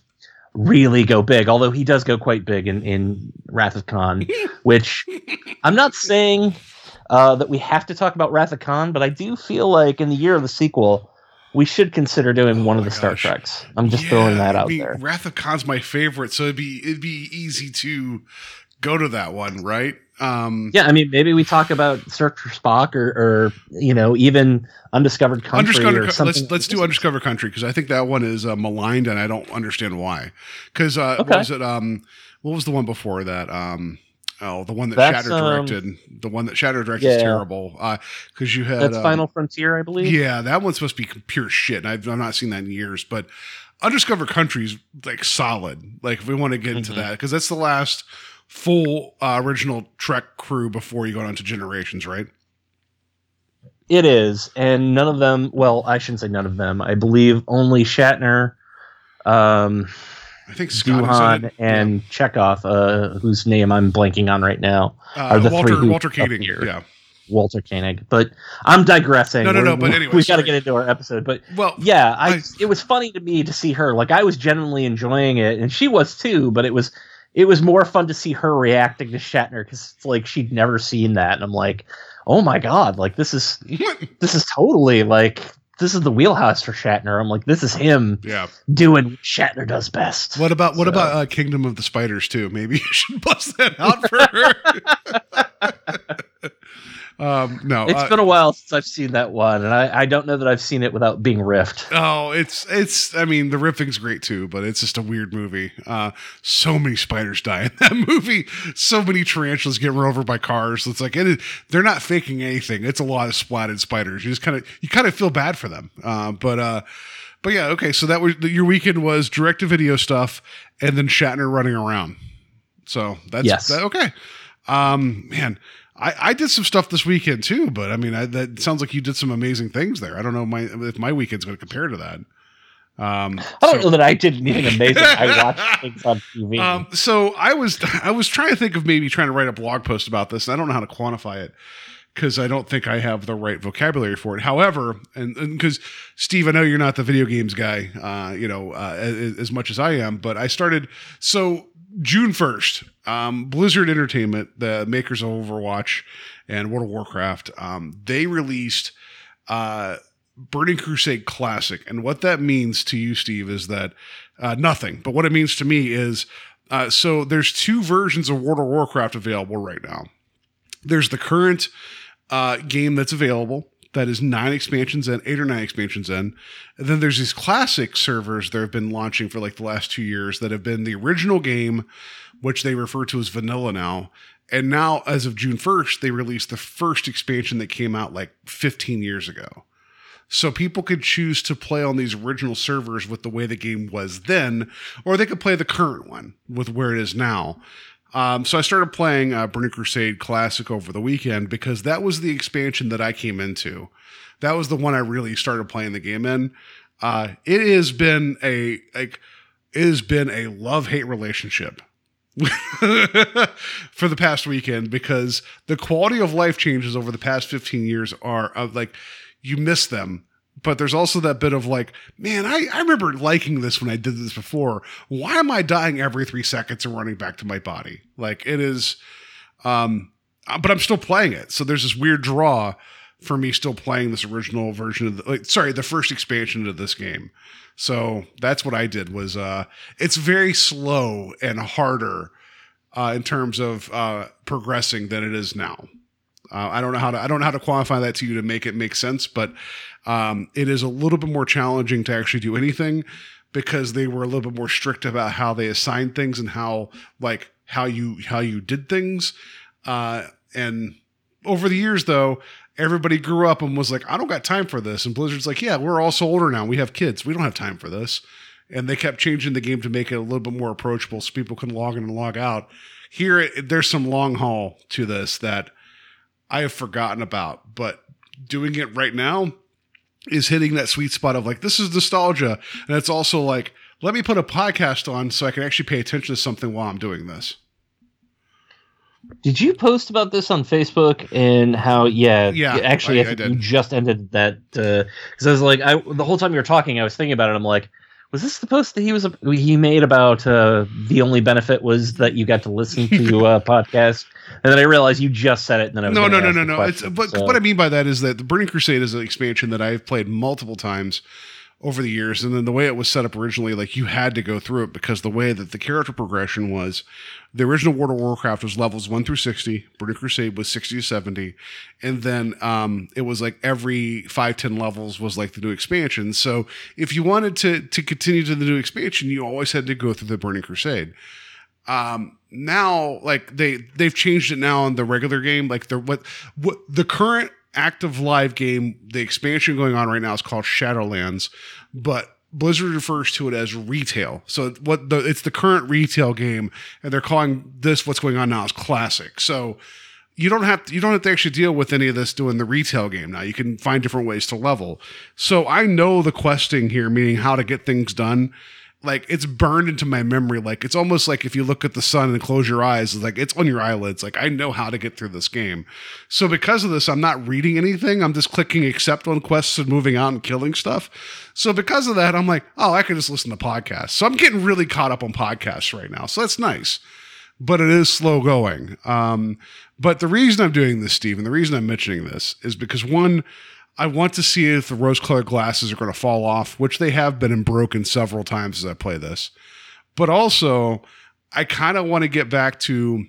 really go big. Although he does go quite big in in Wrath of Khan, which I'm not saying uh, that we have to talk about Wrath of Khan, but I do feel like in the year of the sequel. We should consider doing Oh one of the Star. Treks. I'm just throwing that out mean, there. Wrath of Khan's my favorite, so it'd be it'd be easy to go to that one, right? Um, Yeah, I mean, maybe we talk about Search for Spock or, or you know, even Undiscovered Country Undiscovered, or Co- something. let's let's do Undiscovered Country because I think that one is uh, maligned and I don't understand why. Because uh, Okay. what was it? Um, what was the one before that? Um, oh, the one that That's, Shatner um, directed. the one that Shatner directed is terrible. Because you had That's um, Final Frontier, I believe. Yeah, that one's supposed to be pure shit, I've, I've not seen that in years. But Undiscovered Country's like solid. Like if we want to get into Mhm. that, because that's the last full uh, original Trek crew before you go on to Generations, right? It is, and none of them. Well, I shouldn't say none of them. I believe only Shatner, um, I think Scott Doohan, and Chekhov, uh, whose name I'm blanking on right now, uh, are the Walter three Walter Keating. Here. Yeah. Walter Koenig. But I'm digressing. No, no, no, We're- but anyway, we've got to get into our episode. But Well, yeah, I, I- it was funny to me to see her. Like I was genuinely enjoying it, and she was too. But it was it was more fun to see her reacting to Shatner because it's like she'd never seen that, and I'm like, oh my god, like this is this is totally like this is the wheelhouse for Shatner. I'm like, this is him yeah. doing what Shatner does best. What about what So- about uh, Kingdom of the Spiders too? Maybe you should bust that out for her. Um, no, It's uh, been a while since I've seen that one, and I, I don't know that I've seen it without being riffed. Oh, it's it's. I mean, the riffing's great too, but it's just a weird movie. Uh, so many spiders die in that movie. So many tarantulas get run over by cars. It's like it is, they're not faking anything. It's a lot of splatted spiders. You just kind of you kind of feel bad for them. Uh, but uh, but yeah, okay. So that was your weekend was direct to video stuff, and then Shatner running around. So that's Yes. that, okay. Um, man. I, I did some stuff this weekend too, but I mean, I, that sounds like you did some amazing things there. I don't know my, if my weekend's going to compare to that. Um, I don't so- know that I did anything amazing. I watched things on TV. um, so I was I was trying to think of maybe trying to write a blog post about this, and I don't know how to quantify it because I don't think I have the right vocabulary for it. However, and because Steve, I know you're not the video games guy, uh, you know, uh, as, as much as I am, but I started so June first, um, Blizzard Entertainment, the makers of Overwatch and World of Warcraft, um, they released uh, Burning Crusade Classic, and what that means to you, Steve, is that uh, nothing. But what it means to me is uh, so there's two versions of World of Warcraft available right now. There's the current uh, game that's available that is nine expansions in, eight or nine expansions in. And then there's these classic servers that have been launching for like the last two years that have been the original game, which they refer to as vanilla now. And now, as of June 1st, they released the first expansion that came out like 15 years ago. So people could choose to play on these original servers with the way the game was then, or they could play the current one with where it is now. Um, so I started playing uh, Burning Crusade Classic over the weekend because that was the expansion that I came into. That was the one I really started playing the game in. Uh, it has been a like it has been a love hate relationship for the past weekend because the quality of life changes over the past 15 years are of like you miss them. But there's also that bit of like man I, I remember liking this when i did this before. Why am i dying every three seconds and running back to my body? Like it is um uh, but i'm still playing it. So there's this weird draw for me still playing this original version of the like, sorry the first expansion of this game so that's what i did was uh it's very slow and harder uh, in terms of uh, progressing than it is now. Uh, I don't know how to I don't know how to qualify that to you to make it make sense, but um, it is a little bit more challenging to actually do anything because they were a little bit more strict about how they assigned things and how like how you how you did things. Uh, and over the years, though, everybody grew up and was like, I don't got time for this. And Blizzard's like, Yeah, we're also older now. We have kids. We don't have time for this and they kept changing the game to make it a little bit more approachable so people can log in and log out. Here, there's some long haul to this that I have forgotten about, but doing it right now is hitting that sweet spot of like, this is nostalgia. And it's also like, let me put a podcast on so I can actually pay attention to something while I'm doing this. Did you post about this on Facebook and how? Yeah, Yeah, Actually, I- I, I think did. you just ended that because I was like, I the whole time you were talking, I was thinking about it. I'm like, was this the post that he was he made about uh, the only benefit was that you got to listen to a podcast, and then I realized you just said it. And then I was No, no, no, no, no. It's, but so- what I mean by that is that the Burning Crusade is an expansion that I've played multiple times over the years. And then the way it was set up originally, like you had to go through it because the way that the character progression was the original World of Warcraft was levels one through 60, Burning Crusade was 60 to 70. And then um, it was like every five, 10 levels was like the new expansion. So if you wanted to, to continue to the new expansion, you always had to go through the Burning Crusade um now like they they've changed it now in the regular game like the what what the current active live game the expansion going on right now is called shadowlands but blizzard refers to it as retail so what the it's the current retail game and they're calling this what's going on now is classic so you don't have to, you don't have to actually deal with any of this doing the retail game now. You can find different ways to level. So I know the questing here, meaning how to get things done. Like it's burned into my memory. Like it's almost like if you look at the sun and close your eyes, it's like it's on your eyelids. Like I know how to get through this game. So because of this, I'm not reading anything. I'm just clicking accept on quests and moving out and killing stuff. So because of that, I'm like, oh, I can just listen to podcasts. So I'm getting really caught up on podcasts right now. So that's nice but it is slow going. Um, but the reason I'm doing this, Steve, and the reason I'm mentioning this is because one, I want to see if the rose colored glasses are going to fall off, which they have been and broken several times as I play this. But also, I kind of want to get back to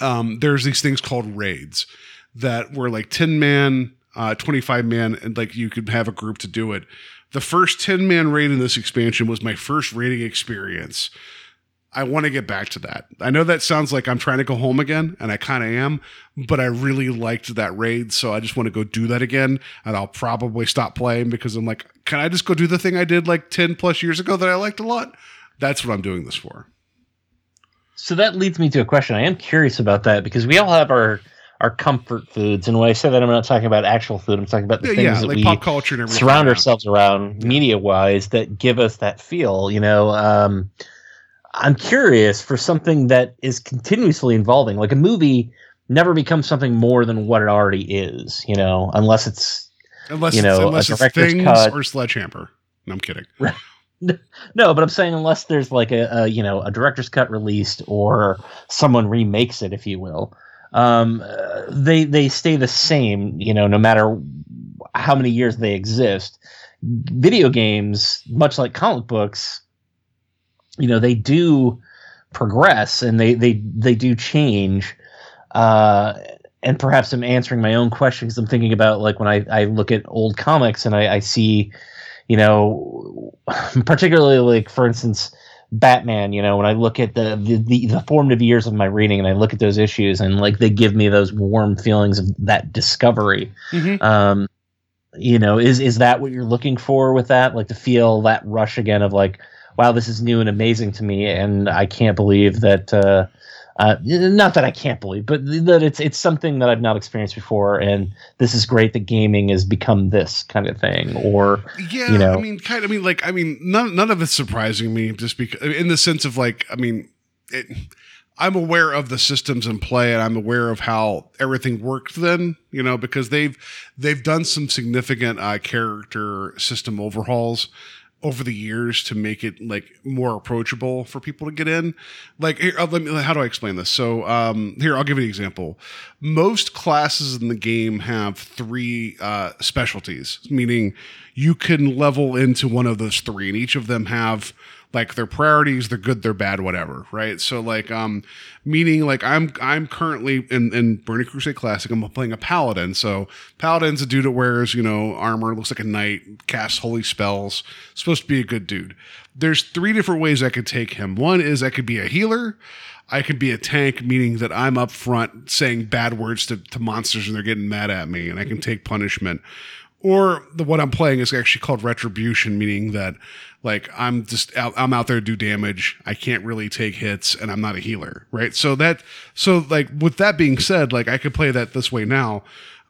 um, there's these things called raids. that were like 10 man, uh, 25 man, and like you could have a group to do it. The first 10 man raid in this expansion was my first raiding experience. I want to get back to that. I know that sounds like I'm trying to go home again, and I kind of am, but I really liked that raid, so I just want to go do that again. And I'll probably stop playing because I'm like, can I just go do the thing I did like 10 plus years ago that I liked a lot? That's what I'm doing this for. So that leads me to a question. I am curious about that because we all have our our comfort foods, and when I say that, I'm not talking about actual food. I'm talking about the Yeah, things yeah, that like we pop culture and everything. surround yeah. ourselves around media wise that give us that feel you know um i'm curious for something that is continuously evolving like a movie never becomes something more than what it already is you know unless it's Unless you it's, know, unless a it's things cut. or sledgehammer. No, I'm kidding. no but i'm saying unless there's like a, a you know a director's cut released or someone remakes it if you will um uh, they they stay the same you know no matter how many years they exist video games much like comic books you know they do progress and they they they do change. Uh and perhaps i'm answering my own question because i'm thinking about like when i i look at old comics and i i see you know particularly like for instance batman you know when i look at the, the the the formative years of my reading and i look at those issues and like they give me those warm feelings of that discovery. Mhm. um you know is is that what you're looking for with that? Like to feel that rush again of like wow this is new and amazing to me and i can't believe that uh uh, not that I can't believe, but that it's it's something that I've not experienced before, and this is great that gaming has become this kind of thing. Or Yeah, you know. I mean, kind of. I mean, like, I mean, none none of it's surprising me, just because in the sense of like, I mean, it. I'm aware of the systems in play, and I'm aware of how everything worked then. You know, because they've they've done some significant uh, character system overhauls over the years to make it like more approachable for people to get in. Like, here, uh, let me. How do I explain this? So, um, here I'll give you an example. Most classes in the game have three uh, specialties, meaning you can level into one of those three, and each of them have like their priorities they're good they're bad whatever right? So like um meaning like i'm i'm currently in in burning crusade classic i'm playing a paladin. So paladin's a dude that wears you know armor looks like a knight casts holy spells supposed to be a good dude. There's three different ways i could take him. One is i could be a healer I could be a tank, meaning that I'm up front saying bad words to, to monsters and they're getting mad at me, and I can take punishment. Or the what I'm playing is actually called retribution, meaning that like I'm just out, I'm out there to do damage. I can't really take hits, and I'm not a healer, right? So that so like with that being said, like I could play that this way now.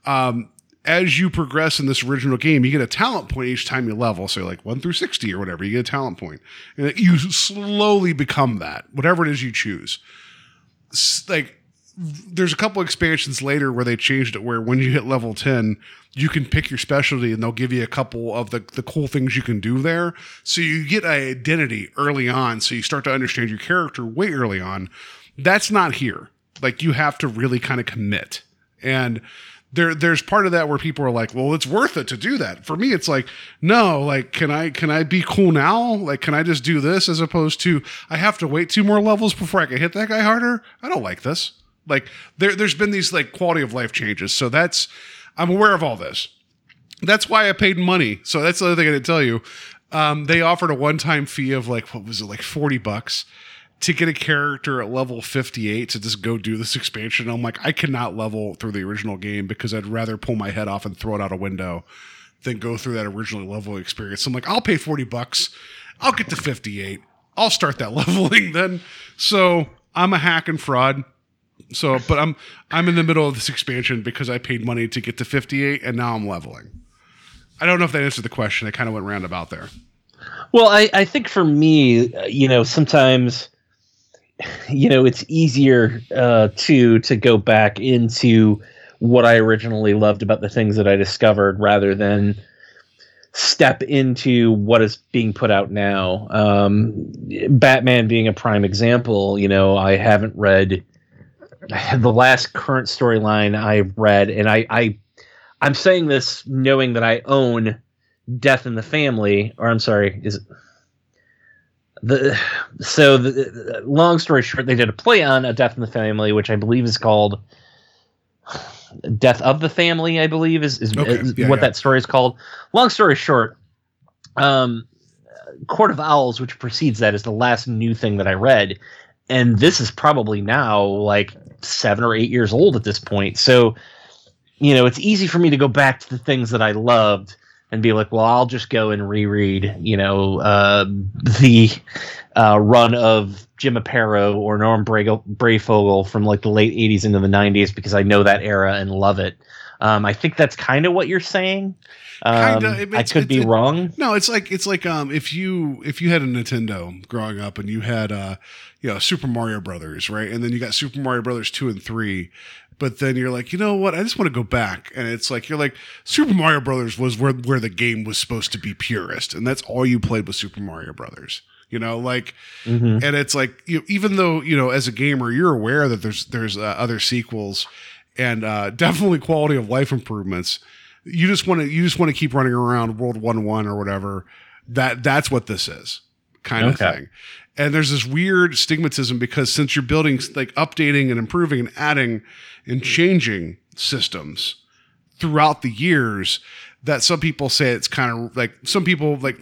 Um, as you progress in this original game, you get a talent point each time you level. So like one through sixty or whatever, you get a talent point, and you slowly become that, whatever it is you choose. Like there's a couple expansions later where they changed it where when you hit level 10 you can pick your specialty and they'll give you a couple of the, the cool things you can do there. So you get an identity early on so you start to understand your character way early on. That's not here. Like you have to really kind of commit. And there there's part of that where people are like well it's worth it to do that. For me it's like no like can i can i be cool now? Like can i just do this as opposed to i have to wait two more levels before i can hit that guy harder? I don't like this like there there's been these like quality of life changes. So that's i'm aware of all this. That's why i paid money. So that's the other thing i didn't tell you. Um, they offered a one-time fee of like what was it like 40 bucks to get a character at level 58 to just go do this expansion. I'm like i cannot level through the original game because i'd rather pull my head off and throw it out a window than go through that original level experience. So i'm like i'll pay 40 bucks. I'll get to 58 i'll start that leveling then. So i'm a hack and fraud so, but I'm I'm in the middle of this expansion because I paid money to get to 58, and now I'm leveling. I don't know if that answered the question. I kind of went roundabout there. Well, I, I think for me, uh, you know, sometimes, you know, it's easier uh, to to go back into what I originally loved about the things that I discovered rather than step into what is being put out now. Um, Batman being a prime example, you know, I haven't read the last current storyline I've read, and I, I I'm saying this knowing that I own Death in the Family, or I'm sorry, is it the so the, the- long story short, they did a play on a Death in the Family, which I believe is called Death of the Family, I believe, is, is, Okay, is yeah, what yeah. that story is called. Long story short, um, Court of Owls, which precedes that, is the last new thing that I read, and this is probably now like seven or eight years old at this point. So, you know, it's easy for me to go back to the things that I loved and be like, well, I'll just go and reread, you know, uh, the uh, run of Jim Aparo or Norm Breyfogle from like the late 80s into the 90s because I know that era and love it. Um, I think that's kind of what you're saying. Um, Kinda. It- I could it- be it- wrong. No, it's like it's like um if you if you had a Nintendo growing up and you had uh you know Super Mario Brothers, right? And then you got Super Mario Brothers 2 and 3, but then you're like, "You know what? I just want to go back." And it's like you're like Super Mario Brothers was where where the game was supposed to be purest, and that's all you played with Super Mario Brothers. You know, like Mhm. and it's like you even though you know as a gamer you're aware that there's there's uh, other sequels and uh, definitely quality of life improvements. You just want to you just want to keep running around world 1 1 or whatever. That that's what this is kind of thing. And there's this weird stigmatism because since you're building like updating and improving and adding and changing systems throughout the years that some people say it's kind of like some people like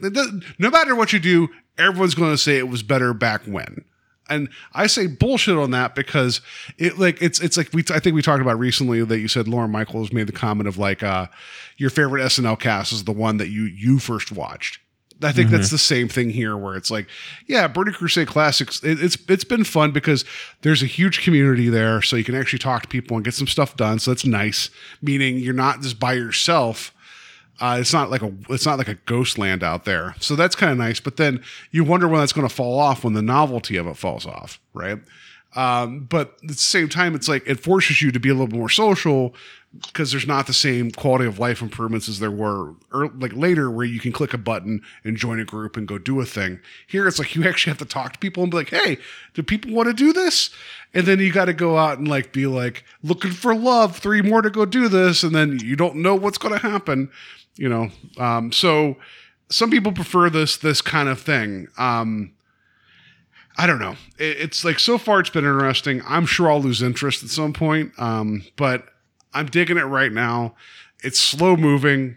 no matter what you do everyone's going to say it was better back when and I say bullshit on that because it like it's it's like we I think we talked about recently that you said Lorne Michaels made the comment of like uh your favorite SNL cast is the one that you you first watched. I think that's the same thing here where it's like yeah Burning Crusade Classics it, it's it's been fun because there's a huge community there so you can actually talk to people and get some stuff done so that's nice meaning you're not just by yourself uh, it's not like a it's not like a ghost land out there. So that's kind of nice. But then you wonder when that's going to fall off when the novelty of it falls off, right? Um, but at the same time, it's like it forces you to be a little more social because there's not the same quality of life improvements as there were ear like later where you can click a button and join a group and go do a thing. Here it's like you actually have to talk to people and be like, "Hey, do people want to do this?" And then you got to go out and like be like looking for love, three more to go do this, and then you don't know what's going to happen, you know. Um, so some people prefer this this kind of thing. Um, I don't know. It, it's like so far it's been interesting. I'm sure I'll lose interest at some point, um, but I'm digging it right now. It's slow moving.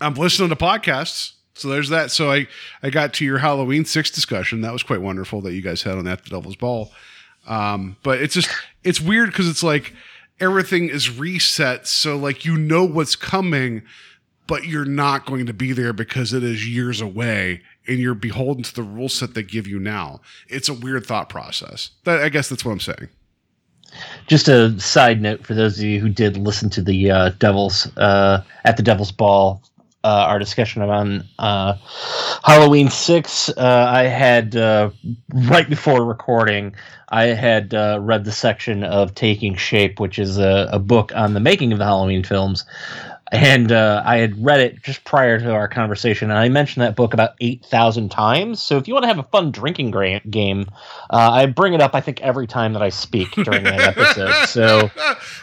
I'm listening to podcasts. So there's that. So I, I got to your Halloween six discussion. That was quite wonderful that you guys had on that the Devil's Ball. Um, but it's just it's weird because it's like everything is reset. So like you know what's coming, but you're not going to be there because it is years away and you're beholden to the rule set they give you now. It's a weird thought process. That I guess that's what I'm saying. Just a side note for those of you who did listen to the uh, Devils uh, at the Devil's Ball, uh, our discussion on uh, Halloween six. Uh, I had uh, right before recording, I had read the section of Taking Shape, which is a, a book on the making of the Halloween films. And uh, I had read it just prior to our conversation, and I mentioned that book about eight thousand times. So if you want to have a fun drinking gra- game, uh, I bring it up. I think every time that I speak during that episode. So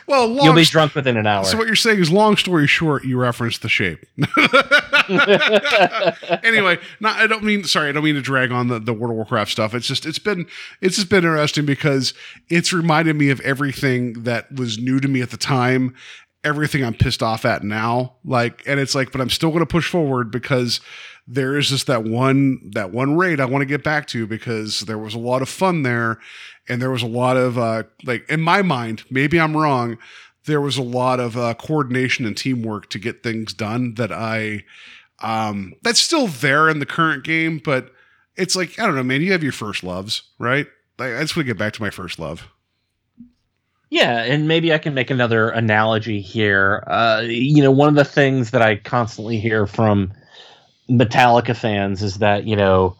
well, long you'll be drunk within an hour. So what you're saying is, long story short, you referenced the shape. anyway, not I don't mean sorry, I don't mean to drag on the, the World of Warcraft stuff. It's just it's been it's just been interesting because it's reminded me of everything that was new to me at the time, everything I'm pissed off at now. Like, and it's like, but I'm still gonna push forward because there is just that one that one raid I want to get back to because there was a lot of fun there and there was a lot of uh like in my mind, maybe I'm wrong, there was a lot of uh, coordination and teamwork to get things done that I um that's still there in the current game, but it's like I don't know, man. You have your first loves, right? Like, I just want to get back to my first love. Yeah, and maybe I can make another analogy here. Uh, you know, one of the things that I constantly hear from Metallica fans is that, you know,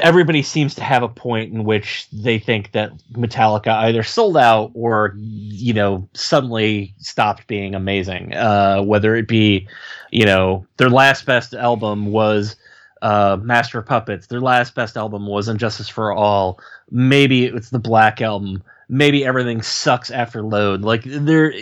everybody seems to have a point in which they think that Metallica either sold out or, you know, suddenly stopped being amazing. Uh, whether it be, you know, their last best album was uh, Master of Puppets, their last best album was Injustice for All, maybe it's the Black Album maybe everything sucks after load like there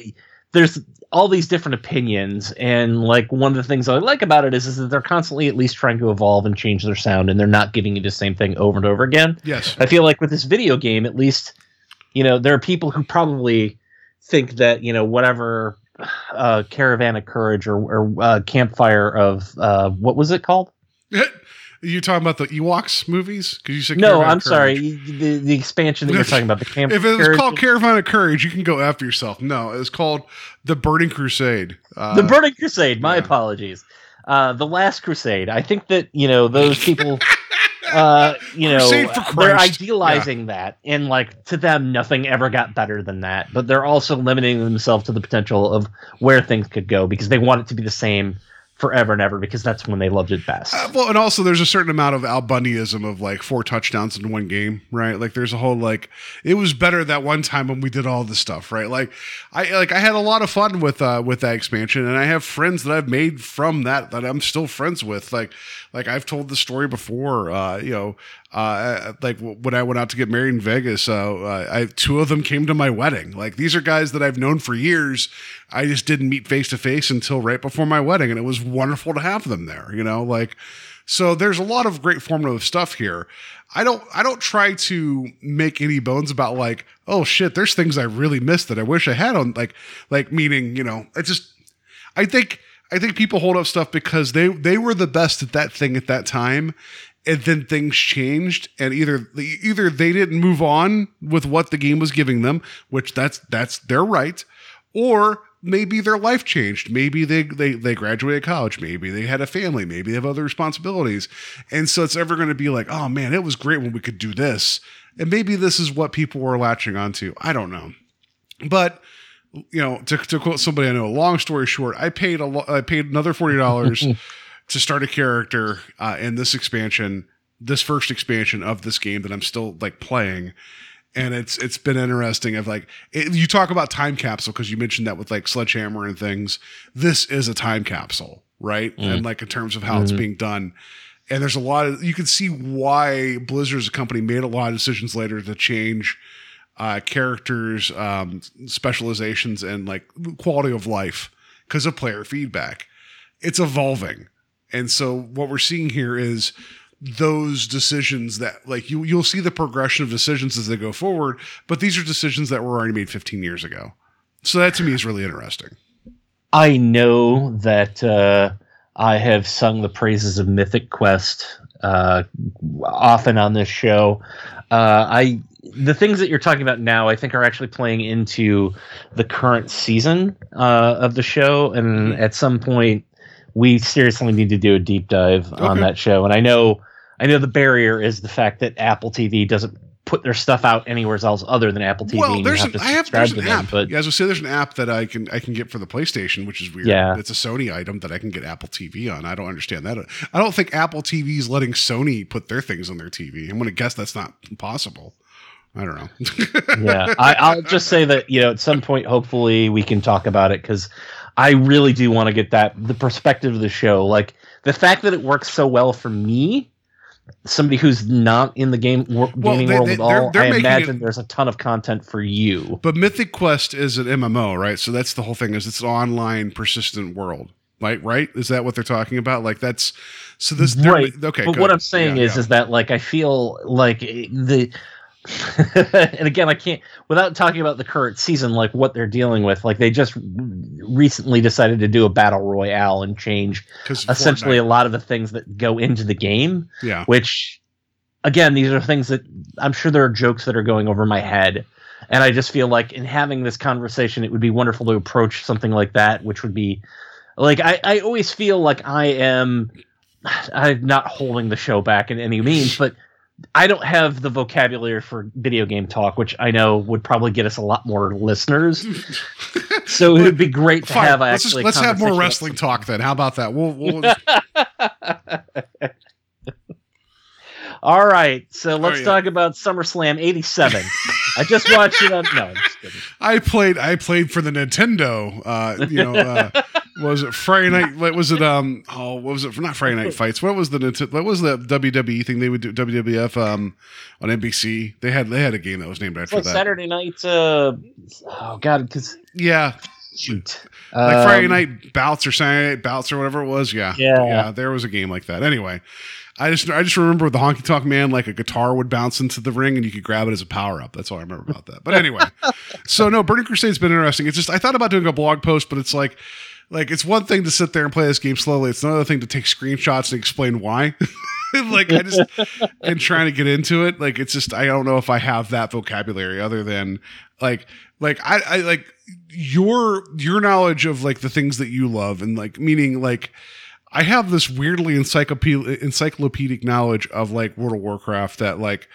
there's all these different opinions and like one of the things i like about it is, is that they're constantly at least trying to evolve and change their sound and they're not giving you the same thing over and over again Yes. i feel like with this video game at least you know there are people who probably think that you know whatever uh, caravan of courage or, or uh, campfire of uh, what was it called? you talking about the Ewoks movies? Because you said No, Caravan I'm sorry. The, the expansion that you're talking about, the camp. If it was called Caravan of Courage, you can go after yourself. No, it was called The Burning Crusade. Uh, the Burning Crusade. My yeah. apologies. Uh, the Last Crusade. I think that you know those people. uh, you know, they're idealizing that, and like to them, nothing ever got better than that. But they're also limiting themselves to the potential of where things could go because they want it to be the same forever and ever because that's when they loved it best. Uh, well, and also there's a certain amount of Al Bundyism of like four touchdowns in one game, right? Like there's a whole like it was better that one time when we did all this stuff, right? Like I like I had a lot of fun with uh with that expansion, and I have friends that I've made from that that I'm still friends with. Like like I've told the story before, uh, you know, uh, like w- when I went out to get married in Vegas, uh, uh, I two of them came to my wedding. Like these are guys that I've known for years. I just didn't meet face to face until right before my wedding, and it was wonderful to have them there. You know, like so. There's a lot of great formative stuff here. I don't I don't try to make any bones about like oh shit. There's things I really missed that I wish I had on like like meaning you know I just I think I think people hold up stuff because they they were the best at that thing at that time, and then things changed, and either either they didn't move on with what the game was giving them, which that's that's their right, or maybe their life changed. Maybe they they they graduated college. Maybe they had a family. Maybe they have other responsibilities, and so it's ever going to be like, oh man, it was great when we could do this, and maybe this is what people were latching onto. I don't know, but you know, to, to quote somebody I know, long story short, I paid a lo- I paid another forty dollars to start a character uh, in this expansion, this first expansion of this game that I'm still like playing, and it's it's been interesting. Of like it, you talk about time capsule because you mentioned that with like Sledgehammer and things. This is a time capsule, right? And like in terms of how it's being done. And there's a lot of you can see why Blizzard as a company made a lot of decisions later to change uh, characters, um, specializations, and like quality of life because of player feedback. It's evolving, and so what we're seeing here is those decisions that like you you'll see the progression of decisions as they go forward, but these are decisions that were already made 15 years ago. So that to me is really interesting. I know that uh, I have sung the praises of Mythic Quest uh, often on this show. Uh, I the things that you're talking about now, I think, are actually playing into the current season uh, of the show, and Mm-hmm. at some point, we seriously need to do a deep dive on that show. And I know, I know, the barrier is the fact that Apple TV doesn't put their stuff out anywhere else other than Apple TV. well, there's have an, to I have there's an them, app. but Yeah, as I say, there's an app that I can I can get for the PlayStation, which is weird. Yeah. it's a Sony item that I can get Apple TV on. I don't understand that. I don't think Apple TV is letting Sony put their things on their TV. I'm going to guess that's not possible. I don't know. yeah, I, I'll just say that you know at some point, hopefully, we can talk about it because I really do want to get that the perspective of the show. Like the fact that it works so well for me, somebody who's not in the game wor- Well, gaming they- world they- at they're- all. they're I imagine it- there's a ton of content for you. But Mythic Quest is an MMO, right? So that's the whole thing. Is it's an online persistent world, right? Right? Is that what they're talking about? Like that's so this they're- right. Okay, but what I'm saying Yeah, is, yeah. is that like I feel like eh, the. and again, I can't without talking about the current season, like what they're dealing with. Like they just recently decided to do a battle royale and change essentially Fortnite- a lot of the things that go into the game, yeah. which again, these are things that I'm sure there are jokes that are going over my head. And I just feel like in having this conversation, it would be wonderful to approach something like that, which would be like I, I always feel like I am I'm not holding the show back in any means, but I don't have the vocabulary for video game talk, which I know would probably get us a lot more listeners. so it would be great to Fine. have let's actually. just, let's have more wrestling talk then. How about that? We'll, we'll All right, so let's yeah. talk about SummerSlam '87. I just watched it on. No, I'm just kidding. I played I played for the Nintendo. Uh, you know, uh, was it Friday night? What was it? Um, oh, what was it? Not Friday night fights. What was the Nintendo? What was the WWE thing they would do? WWF um, on NBC. They had they had a game that was named after Well, that. Saturday night. Uh, oh God, because Yeah, shoot, like Friday Um, night bouts or Saturday night bouts or whatever it was. Yeah, Yeah. yeah. There was a game like that. Anyway, I just I just remember with the honky tonk man, like a guitar would bounce into the ring and you could grab it as a power up. That's all I remember about that. But anyway, so no, Burning Crusade's been interesting. It's just I thought about doing a blog post, but it's like like it's one thing to sit there and play this game slowly. It's another thing to take screenshots and explain why. like I just and trying to get into it. Like it's just I don't know if I have that vocabulary other than like like I, I like your your knowledge of like the things that you love and like meaning like I have this weirdly encyclopedic encyclopedic knowledge of like World of Warcraft that like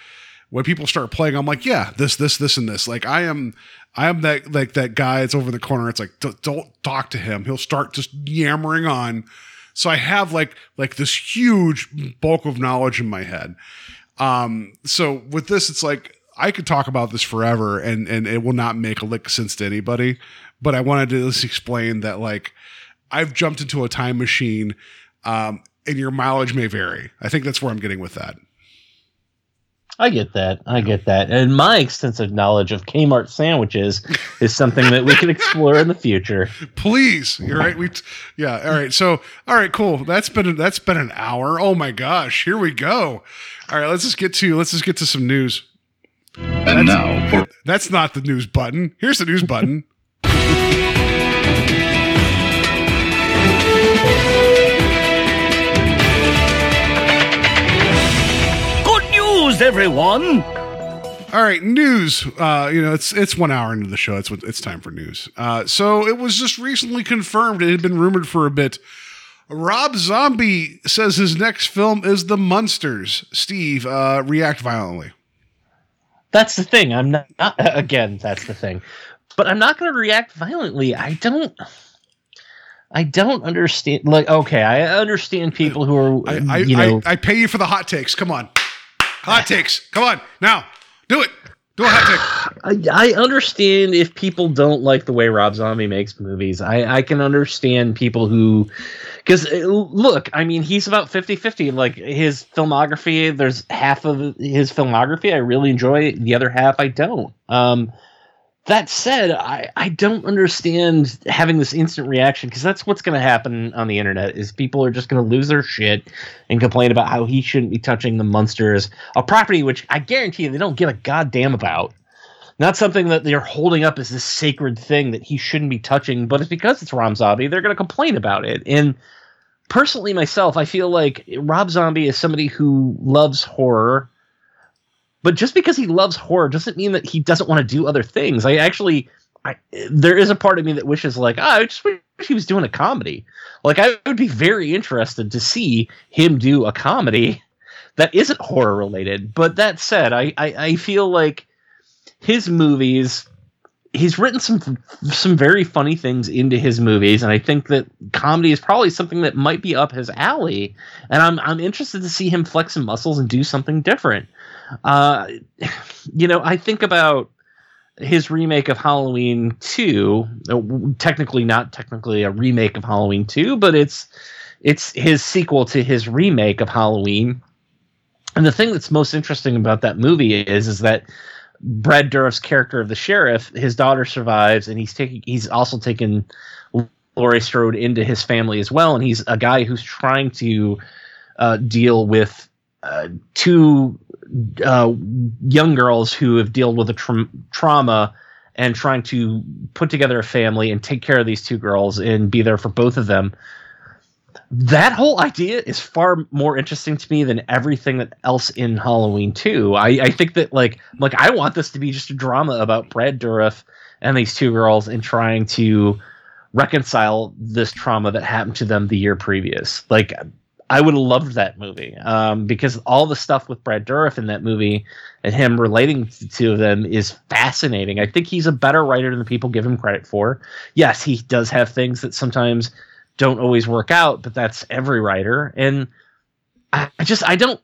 when people start playing, I'm like, yeah, this, this, this, and this. Like I am, I am that like that guy that's over in the corner. It's like don't, talk to him. He'll start just yammering on. So I have like like this huge bulk of knowledge in my head. Um, so with this, it's like I could talk about this forever, and and it will not make a lick of sense to anybody. But I wanted to just explain that like I've jumped into a time machine, um, and your mileage may vary. I think that's where I'm getting with that. I get that. I get that. And my extensive knowledge of Kmart sandwiches is something that we can explore in the future. Please, you're right. We, t- yeah. All right. So, all right, cool. That's been that's been an hour. Oh my gosh, here we go. All right, let's just get to let's just get to some news. And now for That's not the news button. Here's the news button. news, everyone! All right, news. Uh, you know, it's it's one hour into the show. It's it's time for news. Uh, so it was just recently confirmed. It had been rumored for a bit. Rob Zombie says his next film is The Munsters. Steve, uh, react violently. That's the thing. I'm not, not again, that's the thing. But I'm not going to react violently. I don't I don't understand like okay, I understand people who are I, I, you know I, I pay you for the hot takes. Come on, hot takes. Come on now, do it. Do a hot take. I, I understand if people don't like the way Rob Zombie makes movies. I, I can understand people who, because look, I mean, he's about 50 50. Like his filmography, there's half of his filmography I really enjoy, the other half I don't. Um, that said, I, I don't understand having this instant reaction because that's what's going to happen on the internet is people are just going to lose their shit and complain about how he shouldn't be touching the Munsters, a property which I guarantee they don't give a goddamn about. Not something that they're holding up as this sacred thing that he shouldn't be touching, but it's because it's Rob Zombie, they're going to complain about it. And personally, myself, I feel like Rob Zombie is somebody who loves horror but just because he loves horror doesn't mean that he doesn't want to do other things. I actually, I, there is a part of me that wishes like, oh, I just wish he was doing a comedy. Like I would be very interested to see him do a comedy that isn't horror related. But that said, I, I, I feel like his movies. He's written some some very funny things into his movies, and I think that comedy is probably something that might be up his alley. And I'm I'm interested to see him flex some muscles and do something different. Uh, you know, I think about his remake of Halloween 2, uh, technically not technically a remake of Halloween 2, but it's it's his sequel to his remake of Halloween. And the thing that's most interesting about that movie is is that Brad Dourif's character of the sheriff, his daughter survives, and he's taking he's also taken Laurie Strode into his family as well, and he's a guy who's trying to uh, deal with uh, two uh, young girls who have dealt with a tra- trauma and trying to put together a family and take care of these two girls and be there for both of them. That whole idea is far more interesting to me than everything that else in Halloween 2. I, I think that like like I want this to be just a drama about Brad Dourif and these two girls and trying to reconcile this trauma that happened to them the year previous. Like I would have loved that movie um, because all the stuff with Brad Dourif in that movie and him relating to two of them is fascinating. I think he's a better writer than people give him credit for. Yes, he does have things that sometimes don't always work out, but that's every writer. And I, I just I don't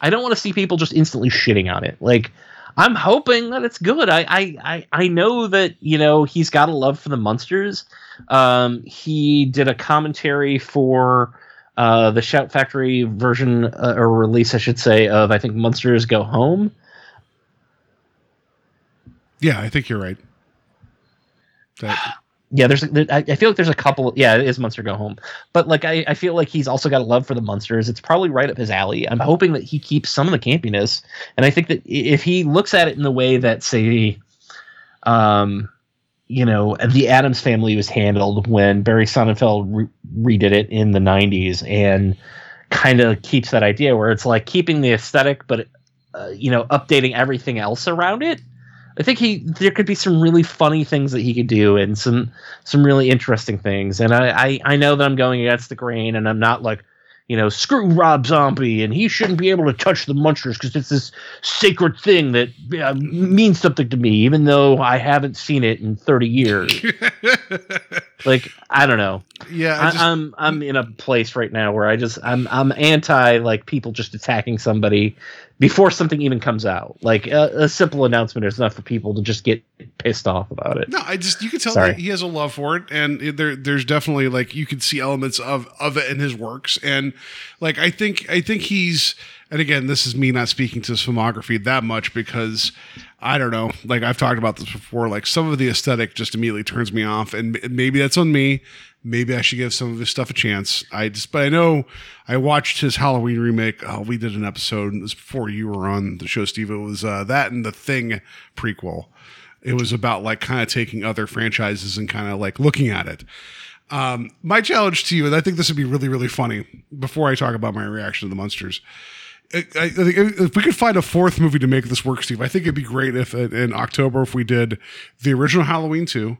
I don't want to see people just instantly shitting on it. Like I'm hoping that it's good. I I I, I know that you know he's got a love for the Munsters. Um, he did a commentary for uh, the Shout Factory version uh, or release, I should say, of I think Munsters Go Home. Yeah, I think you're right. That, yeah, there's there, I I feel like there's a couple. Yeah, it is Munster Go Home, but like I, I feel like he's also got a love for the Munsters. It's probably right up his alley. I'm hoping that he keeps some of the campiness, and I think that if he looks at it in the way that say, um, you know, the Addams Family was handled when Barry Sonnenfeld re- redid it in the '90s, and kind of keeps that idea where it's like keeping the aesthetic, but uh, you know, updating everything else around it. I think he there could be some really funny things that he could do and some some really interesting things. And I I, I know that I'm going against the grain and I'm not like you know screw Rob Zombie and he shouldn't be able to touch the Munsters because it's this sacred thing that uh, means something to me even though I haven't seen it in 30 years. like I don't know. yeah, I just, I'm I'm in a place right now where I just I'm I'm anti like people just attacking somebody before something even comes out. Like a, a simple announcement is enough for people to just get pissed off about it. No, I just you can tell Sorry. that he has a love for it, and there there's definitely like you can see elements of of it in his works, and like I think I think he's and again this is me not speaking to his filmography that much because I don't know like I've talked about this before like some of the aesthetic just immediately turns me off, and maybe that's on me. Maybe I should give some of his stuff a chance. I just, but I know I watched his Halloween remake. Oh, we did an episode. It was before you were on the show, Steve. It was uh, that and the Thing prequel. It was about like kind of taking other franchises and kind of like looking at it. Um, my challenge to you, and I think this would be really, really funny before I talk about my reaction to the Munsters. I, I think if we could find a fourth movie to make this work, Steve, I think it'd be great if in October if we did the original Halloween two,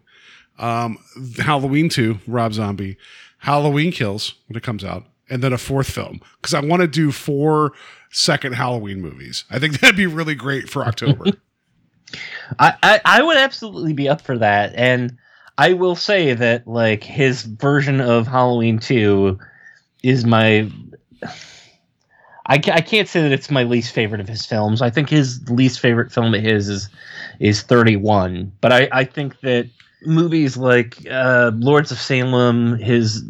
um, Halloween two, Rob Zombie, Halloween Kills when it comes out, and then a fourth film because I want to do four second Halloween movies. I think that'd be really great for October. I, I I would absolutely be up for that, and I will say that like his version of Halloween two is my. I, I can't say that it's my least favorite of his films. I think his least favorite film of his is is 31. But I, I think that movies like uh, Lords of Salem, his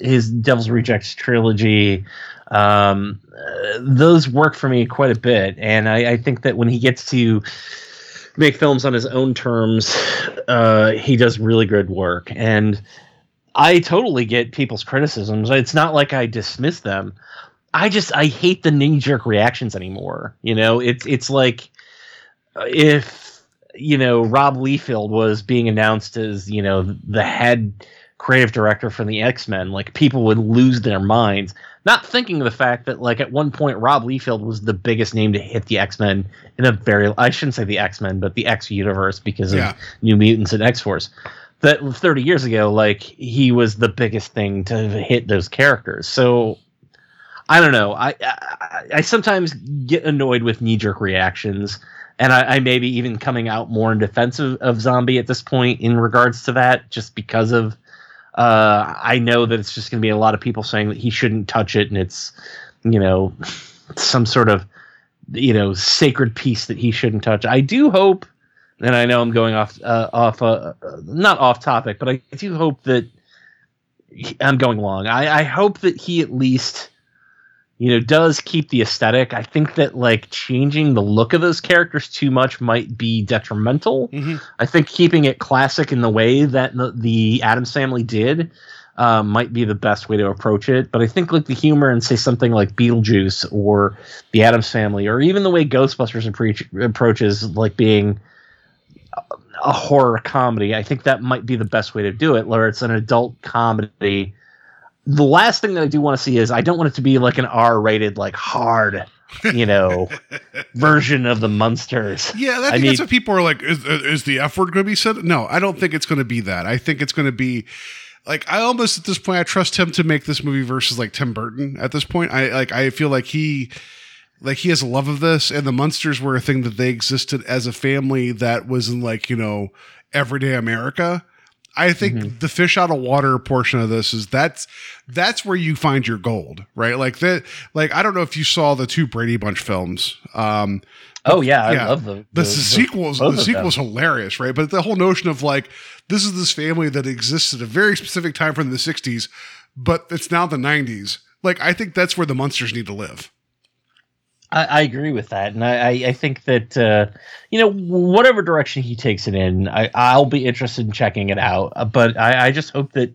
his Devil's Rejects trilogy, um, uh, those work for me quite a bit. And I, I think that when he gets to make films on his own terms, uh, he does really good work. And I totally get people's criticisms. It's not like I dismiss them. I just I hate the knee jerk reactions anymore. You know, it's it's like uh, if you know Rob Liefeld was being announced as you know the head creative director for the X Men, like people would lose their minds, not thinking of the fact that like at one point Rob Liefeld was the biggest name to hit the X Men in a very I shouldn't say the X Men, but the X universe because of New Mutants and X Force. That 30 years ago, like he was the biggest thing to hit those characters. So I don't know. I I, I sometimes get annoyed with knee jerk reactions, and I, I may be even coming out more in defense of, of Zombie at this point in regards to that, just because of uh, I know that it's just going to be a lot of people saying that he shouldn't touch it, and it's you know some sort of you know sacred piece that he shouldn't touch. I do hope, and I know I'm going off uh, off uh, not off topic, but I do hope that he- I'm going long. I, I hope that he at least you know does keep the aesthetic. I think that like changing the look of those characters too much might be detrimental. Mhm. i think keeping it classic in the way that the, the addams family did uh, might be the best way to approach it. But i think like the humor and say something like beetlejuice or the addams family or even the way ghostbusters appre- approaches like being a- a horror comedy i think that might be the best way to do it where it's an adult comedy the last thing that I do want to see is I don't want it to be like an R-rated, like hard, you know, version of the Munsters. Yeah, I think I that's mean- what people are like. Is, uh, is the F word going to be said? No, I don't think it's going to be that. I think it's going to be like I almost at this point I trust him to make this movie versus like Tim Burton. At this point, I like I feel like he like he has a love of this, and the Munsters were a thing that they existed as a family that was in like you know everyday America. I think the fish out of water portion of this is that's that's where you find your gold, right? Like that. Like I don't know if you saw the two Brady Bunch films. Um, Oh yeah, Yeah. I love the the, the, sequels the sequel's hilarious right but the whole notion of like this is this family that exists at a very specific time from the 60s but it's now the 90s like i think that's where the Munsters need to live I, I agree with that, and I, I, think that uh, you know whatever direction he takes it in, I, I'll be interested in checking it out. Uh, But I, I just hope that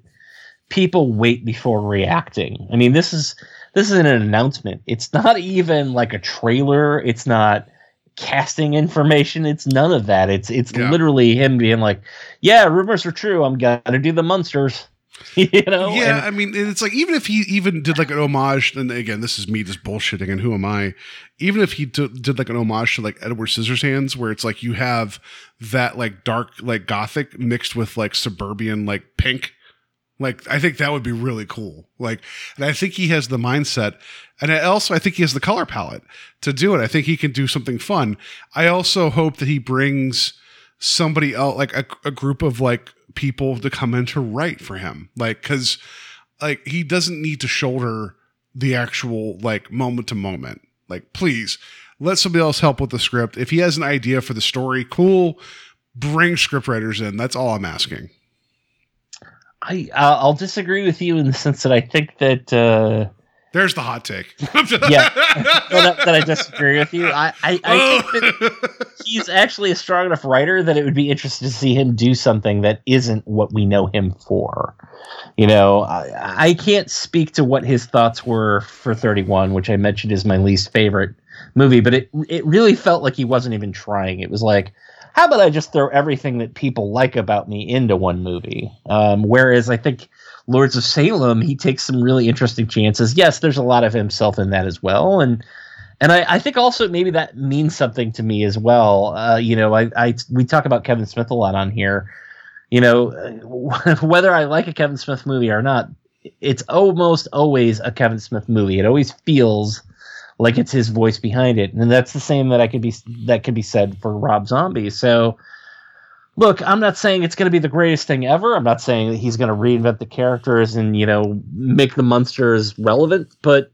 people wait before reacting. I mean, this is this isn't an announcement. It's not even like a trailer. It's not casting information. It's none of that. It's it's Yeah. literally him being like, "Yeah, rumors are true. I'm gonna do the Munsters." you know? yeah, And- I mean, it's like even if he even did like an homage, and again, this is me just bullshitting, and who am I? Even if he d- did like an homage to like Edward Scissorhands, where it's like you have that like dark like gothic mixed with like suburban like pink, like I think that would be really cool. Like, and I think he has the mindset, and I also I think he has the color palette to do it. I think he can do something fun. I also hope that he brings somebody else, like a, a group of like people to come in to write for him, like because like he doesn't need to shoulder the actual like moment to moment. Like, please let somebody else help with the script. If he has an idea for the story, cool. Bring scriptwriters in. That's all I'm asking. I I'll I'll disagree with you in the sense that I think that uh, There's the hot take. Yeah. no, that, that I disagree with you. I I, I think that he's actually a strong enough writer that it would be interesting to see him do something that isn't what we know him for. You know, I, I can't speak to what his thoughts were for 31, which I mentioned is my least favorite movie, but it it really felt like he wasn't even trying. It was like, how about I just throw everything that people like about me into one movie? Um, whereas I think Lords of Salem, he takes some really interesting chances. Yes, there's a lot of himself in that as well, and and I, I think also maybe that means something to me as well. Uh, you know, I, I we talk about Kevin Smith a lot on here. You know, whether I like a Kevin Smith movie or not, it's almost always a Kevin Smith movie. It always feels like it's his voice behind it, and that's the same that I could be that could be said for Rob Zombie. So, look, I'm not saying it's going to be the greatest thing ever. I'm not saying that he's going to reinvent the characters and you know make the Munsters relevant, but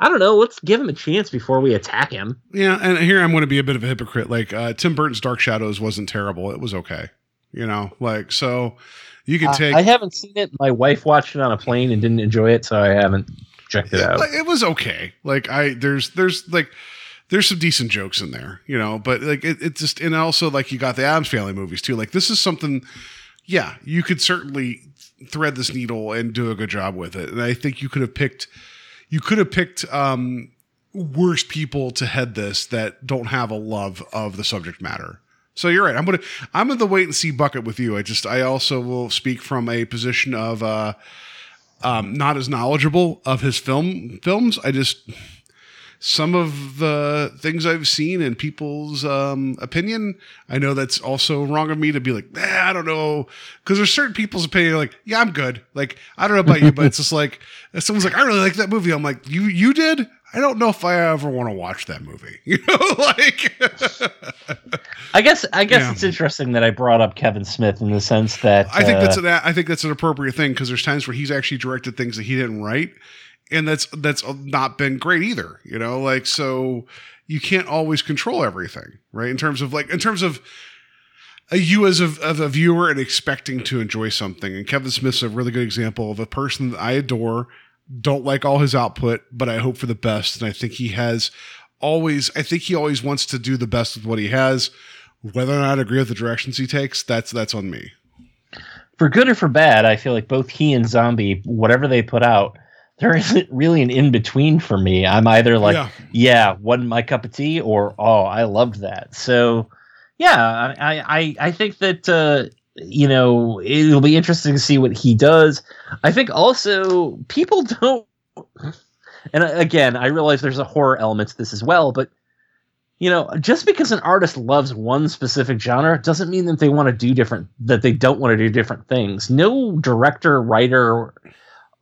I don't know. Let's give him a chance before we attack him. Yeah, and here I'm going to be a bit of a hypocrite. Like uh, Tim Burton's Dark Shadows wasn't terrible; it was okay. You know, like so you can take. I haven't seen it. My wife watched it on a plane and didn't enjoy it, so I haven't checked it out. like, it was okay. Like I there's there's like there's some decent jokes in there, you know, but like it, it just and also like you got the Addams Family movies too. Like this is something, yeah, you could certainly thread this needle and do a good job with it. And I think you could have picked you could have picked um worse people to head this that don't have a love of the subject matter. So you're right. I'm gonna I'm in the wait and see bucket with you. I just I also will speak from a position of uh um, not as knowledgeable of his film films. I just some of the things I've seen and people's um, opinion. I know that's also wrong of me to be like, nah, I don't know, because there's certain people's opinion like, yeah, I'm good. Like I don't know about you, but it's just like if someone's like, I really like that movie. I'm like, you you did. I don't know if I ever want to watch that movie. You know, like I guess I guess Yeah. it's interesting that I brought up Kevin Smith in the sense that I think uh, that's an I think that's an appropriate thing because there's times where he's actually directed things that he didn't write, and that's that's not been great either. You know, like so you can't always control everything, right? In terms of like in terms of a, you as a, a viewer and expecting to enjoy something. And Kevin Smith's a really good example of a person that I adore. Don't like all his output, but I hope for the best. And I think he has always. I think he always wants to do the best with what he has. Whether or not I agree with the directions he takes, that's that's on me. for good or for bad, I feel like both he and Zombie, whatever they put out, there isn't really an in between for me. I'm either like, Yeah. yeah, wasn't my cup of tea, or oh, I loved that. So, yeah, I I I think that uh, you know it'll be interesting to see what he does. I think also people don't. And again, I realize there's a horror element to this as well, but you know, just because an artist loves one specific genre doesn't mean that they want to do different that they don't want to do different things. No director, writer,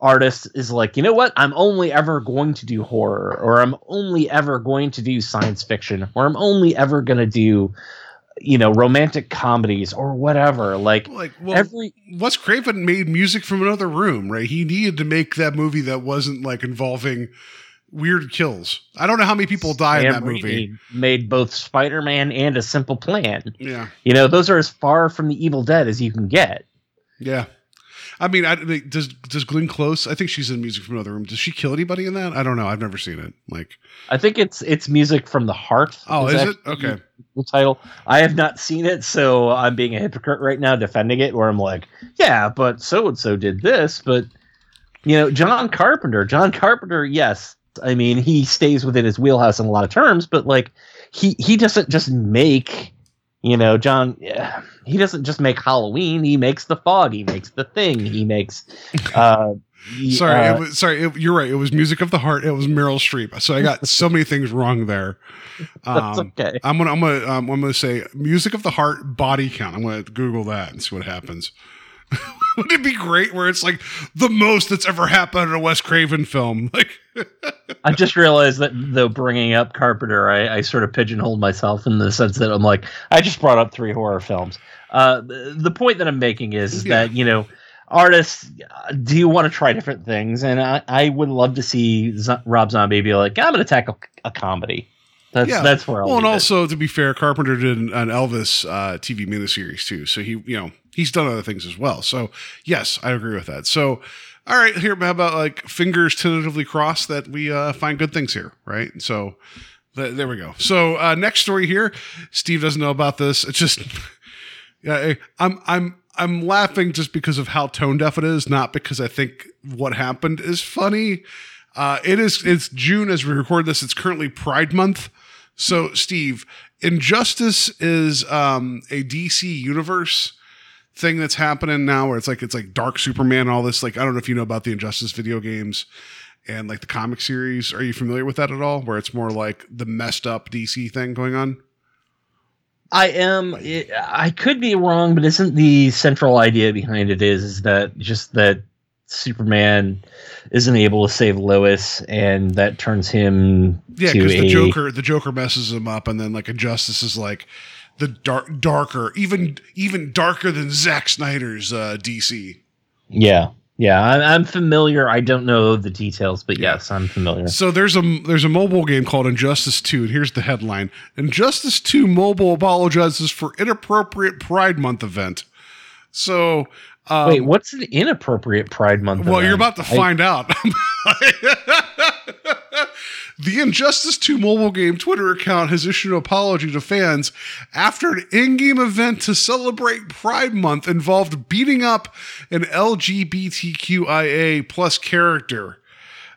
artist is like, you know what? I'm only ever going to do horror or I'm only ever going to do science fiction or I'm only ever going to do you know, romantic comedies or whatever. Like Like, well, every Wes Craven made music from another room, right? He needed to make that movie that wasn't like involving weird kills. I don't know how many people die in Sam that movie. Raimi made both Spider-Man and A Simple Plan. Yeah, You know, those are as far from the Evil Dead as you can get. yeah. I mean, I, does does Glenn Close? I think she's in Music from Another Room. Does she kill anybody in that? I don't know. I've never seen it. Like, I think it's it's music from the heart. oh, is it? Okay. The title. I have not seen it, so I'm being a hypocrite right now defending it. Where I'm like, yeah, but so and so did this, but you know, John Carpenter. John Carpenter, yes. I mean, he stays within his wheelhouse in a lot of terms, but like, he he doesn't just make. You know, John. yeah, He doesn't just make Halloween. He makes the fog. He makes the thing. He makes. Uh, he- Sorry, uh, it was, sorry. It, you're right. It was Music of the Heart. It was Meryl Streep. So I got so many things wrong there. that's Um, okay. I'm gonna I'm gonna um, I'm gonna say Music of the Heart body count. I'm gonna Google that and see what happens. Would it be great where it's like the most that's ever happened in a Wes Craven film? Like, I just realized that though bringing up Carpenter, I, I sort of pigeonholed myself in the sense that I'm like, I just brought up three horror films. Uh, the, point that I'm making is, is Yeah. that you know, artists uh, do want to try different things, and I, I would love to see Z- Rob Zombie be like, I'm going to tackle a comedy. That's Yeah. that's where I'll well, and it. also to be fair, Carpenter did an, an Elvis uh, TV miniseries too, so he you know he's done other things as well. So yes, I agree with that. So all right, here how about like fingers tentatively crossed that we uh, find good things here, right? So th- there we go. So uh, next story here, Steve doesn't know about this. It's just yeah, I'm I'm I'm laughing just because of how tone deaf it is, not because I think what happened is funny. Uh, it is it's June as we record this. It's currently Pride Month. So, Steve, Injustice is um, a DC universe thing that's happening now, where it's like it's like Dark Superman and all this. Like, I don't know if you know about the Injustice video games and like the comic series. Are you familiar with that at all? Where it's more like the messed up DC thing going on. I am. It, I could be wrong, but isn't the central idea behind it is, is that just that Superman isn't able to save Lois, and that turns him Yeah, because the a Joker, the Joker messes him up, and then like Injustice is like the dark, darker, even even darker than Zack Snyder's uh, DC. yeah, yeah. I'm, familiar. I don't know the details, but yes, I'm familiar. So there's a there's a mobile game called Injustice 2, and here's the headline: Injustice 2 Mobile apologizes for inappropriate Pride Month event. So, um, Wait, what's an inappropriate Pride Month? well, you're about to I- find out. the Injustice 2 mobile game Twitter account has issued an apology to fans after an in-game event to celebrate Pride Month involved beating up an LGBTQIA plus character.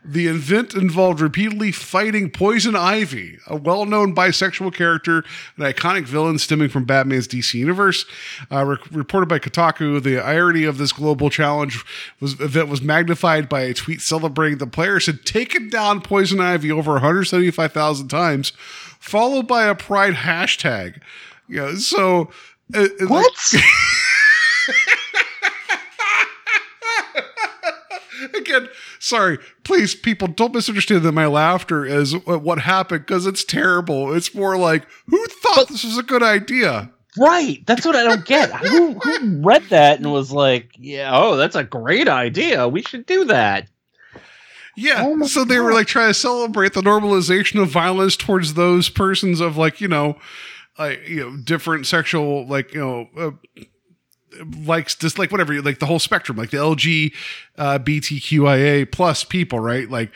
The event involved repeatedly fighting Poison Ivy, a well known bisexual character, an iconic villain stemming from Batman's DC universe. Uh, re- reported by Kotaku, the irony of this global challenge was event was magnified by a tweet celebrating the players had taken down Poison Ivy over 175,000 times, followed by a pride hashtag. Yeah, so. uh, uh, What? Again, sorry. Please, people, don't misunderstand that my laughter is what happened because it's terrible. It's more like, who thought this was a good idea? right. That's what I don't get. who, who read that and was like, "Yeah, oh, that's a great idea. We should do that." Yeah. Oh so they were like trying to celebrate the normalization of violence towards those persons of like, you know, like, you know, different sexual, like, you know, uh, likes just like whatever like the whole spectrum like the lg uh btqia plus people right? Like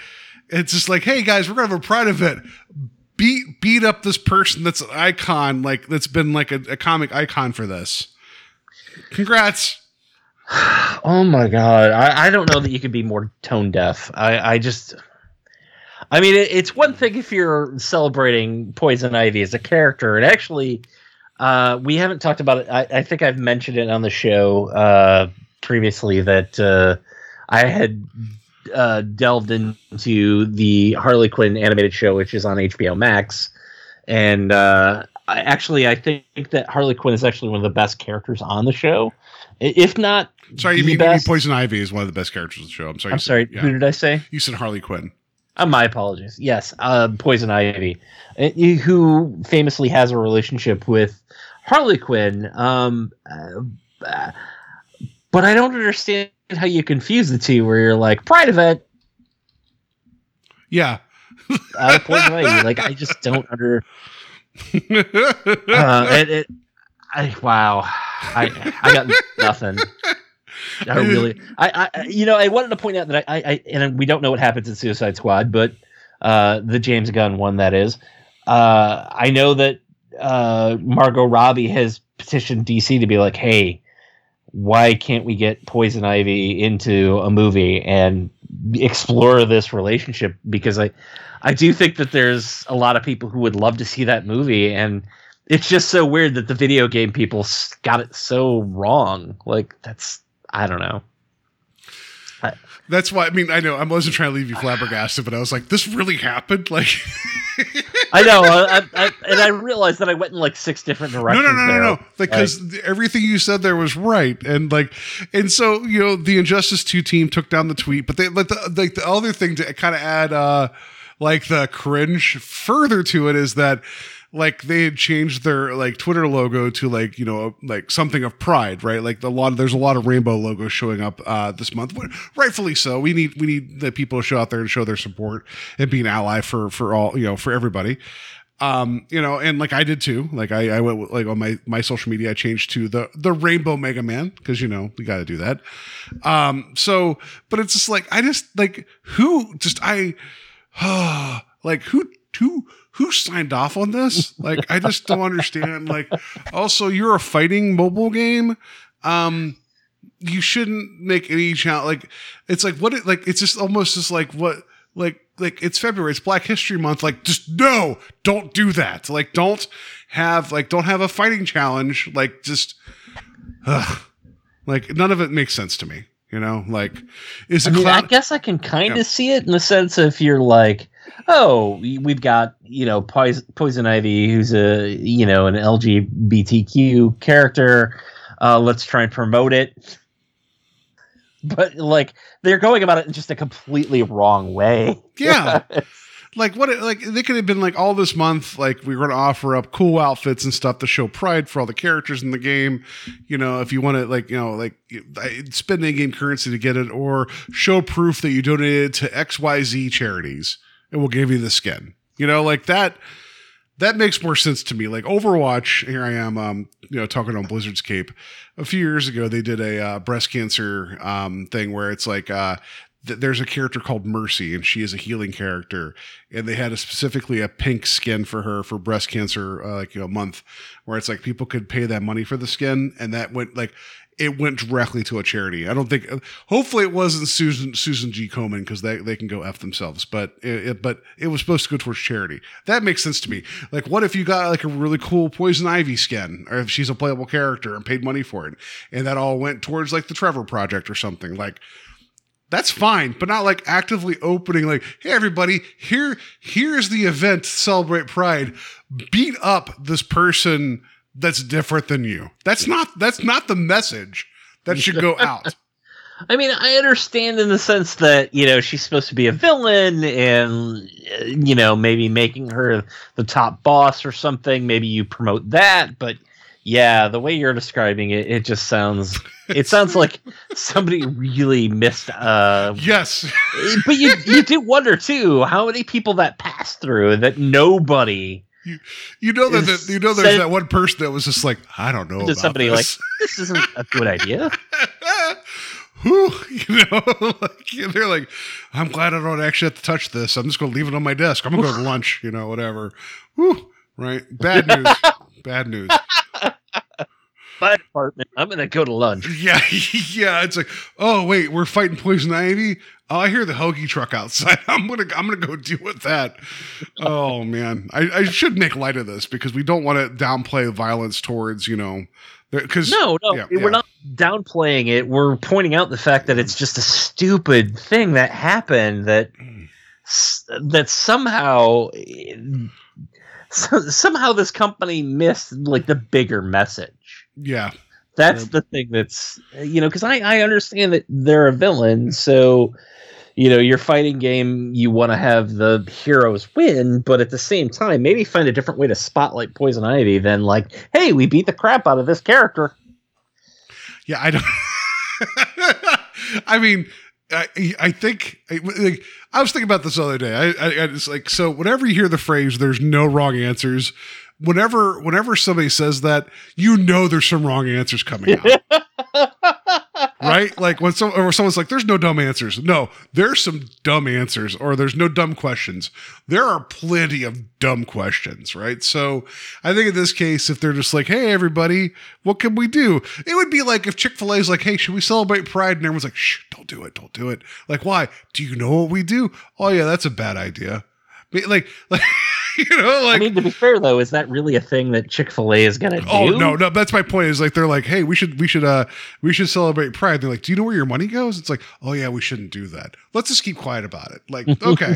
it's just like hey guys we're gonna have a pride event. Beat beat up this person that's an icon like that's been like a, a comic icon for this. Congrats. Oh my god, I, I don't know that you could be more tone deaf. I, I just, I mean, it, it's one thing if you're celebrating Poison Ivy as a character, and actually, uh, we haven't talked about it. I, I think I've mentioned it on the show uh, previously that uh, I had uh, delved into the Harley Quinn animated show, which is on HBO Max, and uh, I, actually, I think that Harley Quinn is actually one of the best characters on the show. If not, sorry you mean, you mean poison ivy is one of the best characters on the show i'm sorry I'm said- sorry. yeah. Who did I say? you said harley quinn Uh, my apologies. Yes, uh, Poison Ivy, uh, who famously has a relationship with Harley Quinn. Um, uh, uh, but I don't understand how you confuse the two, where you're like Pride event yeah out of Ivy. Like I just don't under. Uh, it, it, I wow, I I got nothing. I really, I, I, you know, I wanted to point out that I, I, and we don't know what happens in Suicide Squad, but uh, the James Gunn one that is. Uh, I know that uh, Margot Robbie has petitioned DC to be like, hey, why can't we get Poison Ivy into a movie and explore this relationship? Because I, I do think that there's a lot of people who would love to see that movie, and it's just so weird that the video game people got it so wrong. Like that's I don't know. That's why I mean I know I wasn't trying to leave you flabbergasted, but I was like, this really happened. Like, I know, I, I, and I realized that I went in like six different directions. no, no, no, there. no, no, because everything you said there was right, and like, and so you know, the Injustice Two team took down the tweet, but they like the like the other thing to kind of add, uh like the cringe further to it is that like they had changed their like Twitter logo to like you know like something of pride, right? Like the lot there's a lot of rainbow logos showing up uh, this month, rightfully so. We need we need the people to show out there and show their support and be an ally for for all you know for everybody. Um, you know, and like I did too. Like I, I went like on my my social media, I changed to the the Rainbow Mega Man because you know we got to do that. Um, so, but it's just like I just like who just I, like who who who signed off on this? Like, I just don't understand. Like, also, you're a fighting mobile game. Um, you shouldn't make any challenge. Like, it's like what it like. It's just almost just like what like like it's February. It's Black History Month. Like, just no, don't do that. Like, don't have like don't have a fighting challenge. Like, just ugh. like none of it makes sense to me. You know, like is I, mean, cloud? I guess I can kind of Yeah. see it in the sense of if you're like, oh, we- we've got you know Poison, Poison Ivy, who's a you know an LGBTQ character. Uh, let's try and promote it. But like they're going about it in just a completely wrong way. Yeah. like what like they could have been like all this month like we were going to offer up cool outfits and stuff to show pride for all the characters in the game you know if you want to like you know like spend in-game currency to get it or show proof that you donated to xyz charities and we'll give you the skin. You know like that that makes more sense to me. Like overwatch here i am um you know talking on blizzard's cape. A few years ago they did a uh, breast cancer um thing where it's like uh th- there's a character called Mercy, and she is a healing character, and they had a specifically a pink skin for her for breast cancer, uh, like you know, a month, where it's like people could pay that money for the skin, and that went like it went directly to a charity. I don't think, hopefully, it wasn't Susan Susan G. Komen because they they can go f themselves, but it, it but it was supposed to go towards charity. That makes sense to me. Like, what if you got like a really cool Poison Ivy skin, or if she's a playable character and paid money for it, and that all went towards like the Trevor Project or something like that's fine, but not like actively opening like, hey everybody, here here's the event celebrate pride. Beat up this person that's different than you. That's not that's not the message that should go out. I mean, I understand in the sense that you know she's supposed to be a villain, and uh, you know maybe making her the top boss or something. Maybe you promote that, but yeah, the way you're describing it, it just sounds. It sounds like somebody really missed. Uh, yes. but you you do wonder too how many people that passed through that nobody You you know that, that you know there's said- that one person that was just like, I don't know about somebody this. like this isn't a good idea. Who you know, like they're like, I'm glad I don't actually have to touch this. I'm just gonna leave it on my desk. I'm gonna go to lunch, you know, whatever. Whew, right? Bad news. Bad news. My apartment. I'm gonna go to lunch. Yeah, yeah. It's like, oh wait, we're fighting poison ivy. Oh, I hear the hoagie truck outside. I'm gonna, I'm gonna go deal with that. Oh man, I, I should make light of this because we don't want to downplay violence towards, you know, because No, no, yeah, we're yeah. not downplaying it. We're pointing out the fact that it's just a stupid thing that happened that that somehow eh, so, somehow this company missed like the bigger message. Yeah, That's the thing that's you know because I I understand that they're a villain, so you know your fighting game you want to have the heroes win, but at the same time maybe find a different way to spotlight Poison Ivy than like hey we beat the crap out of this character. yeah. I don't. I mean, I, I think I, like, I was thinking about this the other day. I, I, I it's like so. Whenever you hear the phrase "there's no wrong answers," whenever whenever somebody says that, you know there's some wrong answers coming out. right? Like when some or someone's like, "There's no dumb answers." No, there's some dumb answers, or there's no dumb questions. There are plenty of dumb questions, right? So I think in this case, if they're just like, "Hey, everybody, what can we do?" It would be like if Chick Fil A is like, "Hey, should we celebrate Pride?" And everyone's like, "Shh, don't do it, don't do it." Like, why? Do you know what we do? Oh yeah, that's a bad idea. Like, like. you know, like I mean, to be fair though, is that really a thing that Chick Fil A is gonna do? Oh no, no, that's my point. Is like they're like, hey, we should we should uh we should celebrate Pride. They're like, do you know where your money goes? It's like, oh yeah, we shouldn't do that. Let's just keep quiet about it. Like, okay,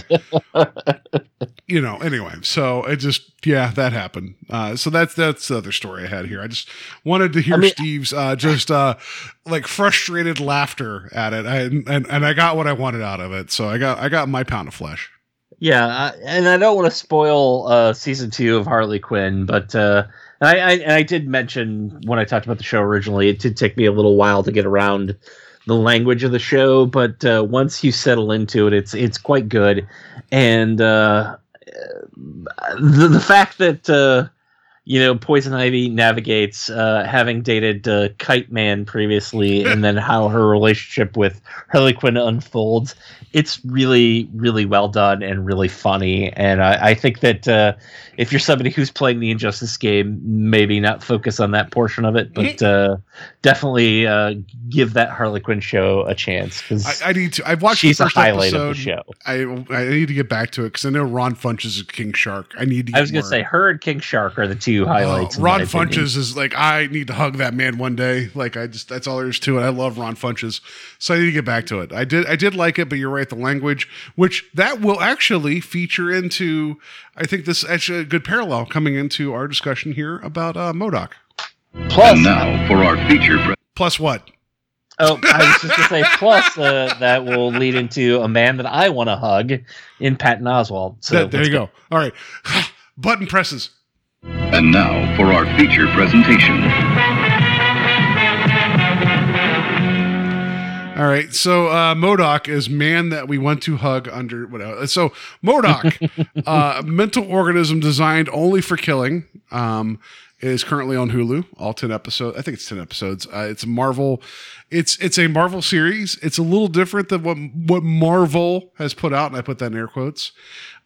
you know. Anyway, so it just yeah, that happened. Uh, so that's that's the other story I had here. I just wanted to hear I mean- Steve's uh just uh like frustrated laughter at it, I, and and I got what I wanted out of it. So I got I got my pound of flesh. Yeah, uh, and I don't want to spoil uh, season two of Harley Quinn, but uh, I, I and I did mention when I talked about the show originally, it did take me a little while to get around the language of the show, but uh, once you settle into it, it's it's quite good, and uh, the the fact that uh, you know Poison Ivy navigates uh, having dated uh, Kite Man previously, and then how her relationship with Harley Quinn unfolds. It's really, really well done and really funny. And I, I think that uh, if you're somebody who's playing the Injustice game, maybe not focus on that portion of it, but uh, definitely uh, give that Harley Quinn show a chance because I, I need to. I've watched she's the a first highlight episode. of the show. I I need to get back to it because I know Ron Funches is King Shark. I need to. I was going to say her and King Shark are the two highlights. Oh, in my Ron opinion. Funches is like I need to hug that man one day. Like I just that's all there is to it. I love Ron Funches, so I need to get back to it. I did I did like it, but you're right. The language, which that will actually feature into, I think this is actually a good parallel coming into our discussion here about uh, M.O.D.O.K. Plus, And now for our feature. Pre- Plus what? Oh, I was just gonna say. Plus, uh, that will lead into a man that I want to hug in Patton Oswalt. So That- there let's you go. All right, button presses. And now for our feature presentation. All right. So uh, M.O.D.O.K is man that we want to hug under whatever. So M.O.D.O.K, uh, mental organism designed only for killing, um, is currently on Hulu. All ten episodes. I think it's ten episodes. Uh, it's a Marvel. It's it's a Marvel series. It's a little different than what what Marvel has put out, and I put that in air quotes.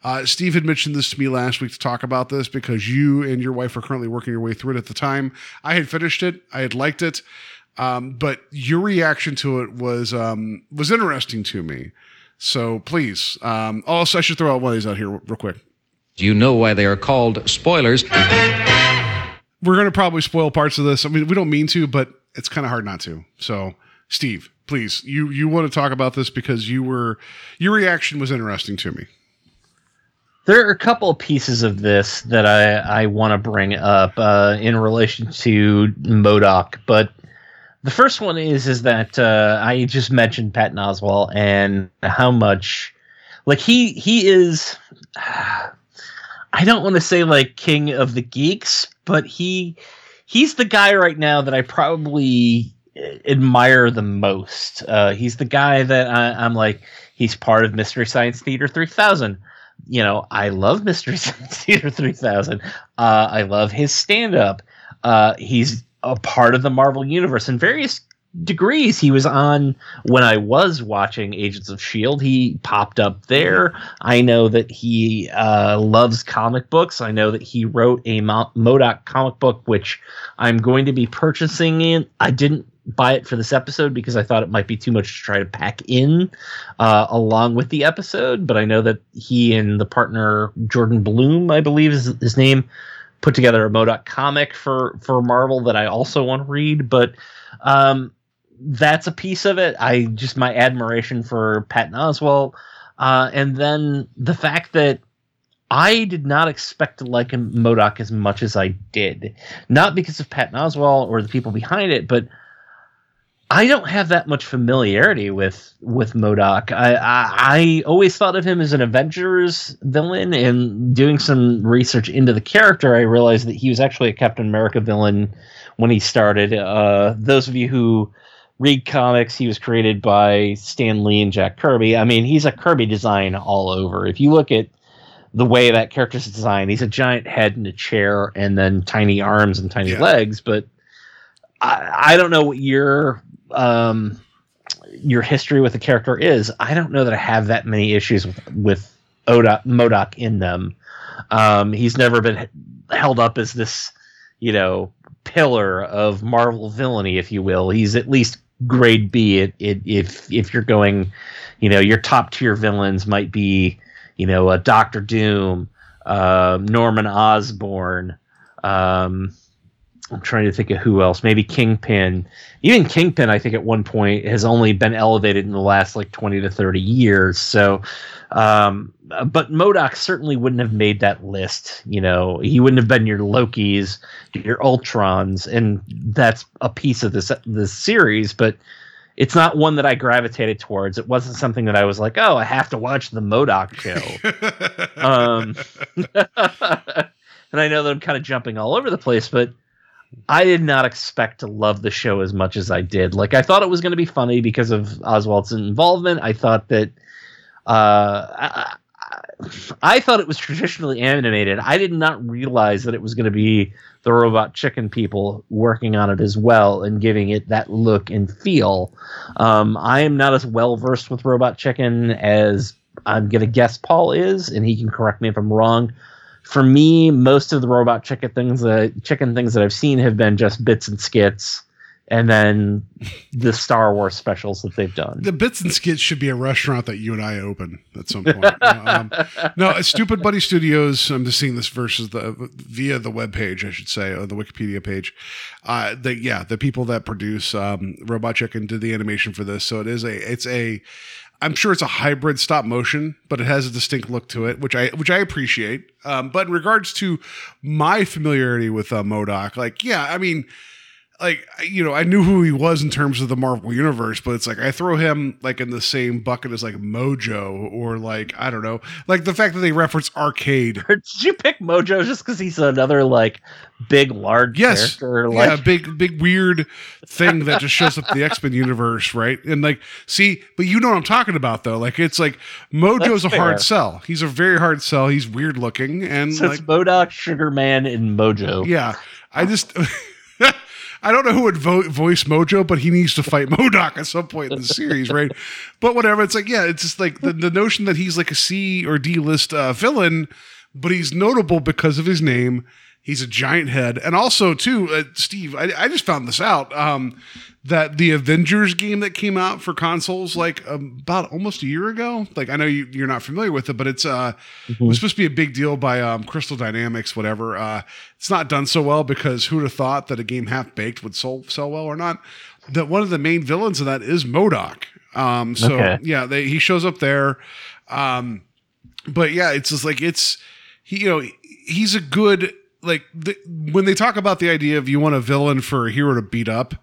Uh, Steve had mentioned this to me last week to talk about this because you and your wife are currently working your way through it at the time. I had finished it. I had liked it. Um, but your reaction to it was um, was interesting to me. So please, um, also I should throw out one of these out here real quick. Do you know why they are called spoilers? We're going to probably spoil parts of this. I mean, we don't mean to, but it's kind of hard not to. So, Steve, please, you you want to talk about this because you were your reaction was interesting to me. There are a couple of pieces of this that I, I want to bring up uh, in relation to M.O.D.O.K, but the first one is is that uh, I just mentioned Patton Oswalt and how much like he he is I don't want to say like king of the geeks, but he he's the guy right now that I probably uh, admire the most. Uh, he's the guy that I, I'm like he's part of Mystery Science Theater 3000 you know, I love Mystery Science Theater 3000. Uh, I love his stand up. Uh, he's a part of the Marvel Universe in various degrees. He was on when I was watching Agents of S.H.I.E.L.D., he popped up there. I know that he uh, loves comic books. I know that he wrote a Mo- M.O.D.O.K comic book, which I'm going to be purchasing in. I didn't buy it for this episode because I thought it might be too much to try to pack in uh, along with the episode. But I know that he and the partner Jordan Blum, I believe is his name, put together a M.O.D.O.K comic for for Marvel that I also want to read. But um, that's a piece of it. I just my admiration for Patton Oswalt, uh, and then the fact that. I did not expect to like him, M.O.D.O.K as much as I did. Not because of Patton Oswalt or the people behind it, but I don't have that much familiarity with with M.O.D.O.K. I, I I always thought of him as an Avengers villain, and doing some research into the character, I realized that he was actually a Captain America villain when he started. Uh, those of you who read comics, he was created by Stan Lee and Jack Kirby. I mean, he's a Kirby design all over. If you look at the way that character's designed, he's a giant head and a chair, and then tiny arms and tiny Yeah. legs, but. I, I don't know what your um, your history with the character is, I don't know that I have that many issues with with Oda, M.O.D.O.K in them. Um, he's never been held up as this, you know, pillar of Marvel villainy, if you will. He's at least grade B. It, it, if if you're going, you know, your top tier villains might be, you know, a Doctor Doom, uh, Norman Osborn. Um, I'm trying to think of who else. Maybe Kingpin. Even Kingpin, I think at one point has only been elevated in the last like 20 to 30 years. So, um, but M.O.D.O.K certainly wouldn't have made that list. You know, he wouldn't have been your Lokis, your Ultrons, and that's a piece of this this series. But it's not one that I gravitated towards. It wasn't something that I was like, oh, I have to watch the M.O.D.O.K show. um, and I know that I'm kind of jumping all over the place, but I did not expect to love the show as much as I did. Like I thought it was going to be funny because of Oswalt's involvement. I thought that uh, I, I thought it was traditionally animated. I did not realize that it was going to be the Robot Chicken people working on it as well and giving it that look and feel. Um, I am not as well versed with Robot Chicken as I'm going to guess Paul is, and he can correct me if I'm wrong for me, most of the robot chicken things that chicken things that I've seen have been just bits and skits, and then the Star Wars specials that they've done. The bits and skits should be a restaurant that you and I open at some point. um, no, Stoopid Buddy Stoodios. I'm just seeing this versus the via the web page, I should say, or the Wikipedia page. Uh, the yeah, the people that produce um, Robot Chicken did the animation for this, so it is a it's a I'm sure it's a hybrid stop motion, but it has a distinct look to it, which I which I appreciate. Um, but in regards to my familiarity with uh, M.O.D.O.K, like yeah, I mean, like you know, I knew who he was in terms of the Marvel universe, but it's like I throw him like in the same bucket as like Mojo or like I don't know, like the fact that they reference arcade. Did you pick Mojo just because he's another like big, large yes, character? yeah, Like, big, big, weird thing that just shows up in the X Men universe, right? And like, see, but you know what I'm talking about, though. Like, it's like Mojo's That's a hard sell. He's a very hard sell. He's weird looking, and so like, it's M.O.D.O.K, Sugar Man, and Mojo. yeah, I just. I don't know who would vo- voice Mojo, but he needs to fight M.O.D.O.K at some point in the series, right? But whatever. It's like, yeah, it's just like the, the notion that he's like a C or D list uh, villain, but he's notable because of his name. He's a giant head, and also too, uh, Steve. I, I just found this out um, that the Avengers game that came out for consoles like um, about almost a year ago. Like I know you, you're not familiar with it, but it's uh, it was supposed to be a big deal by um, Crystal Dynamics, whatever. Uh, it's not done so well because who'd have thought that a game half baked would sell, sell well or not? That one of the main villains of that is M.O.D.O.K. Um, so Okay. yeah, they, he shows up there. Um, but yeah, it's just like it's he, you know, he's a good like the, when they talk about the idea of you want a villain for a hero to beat up.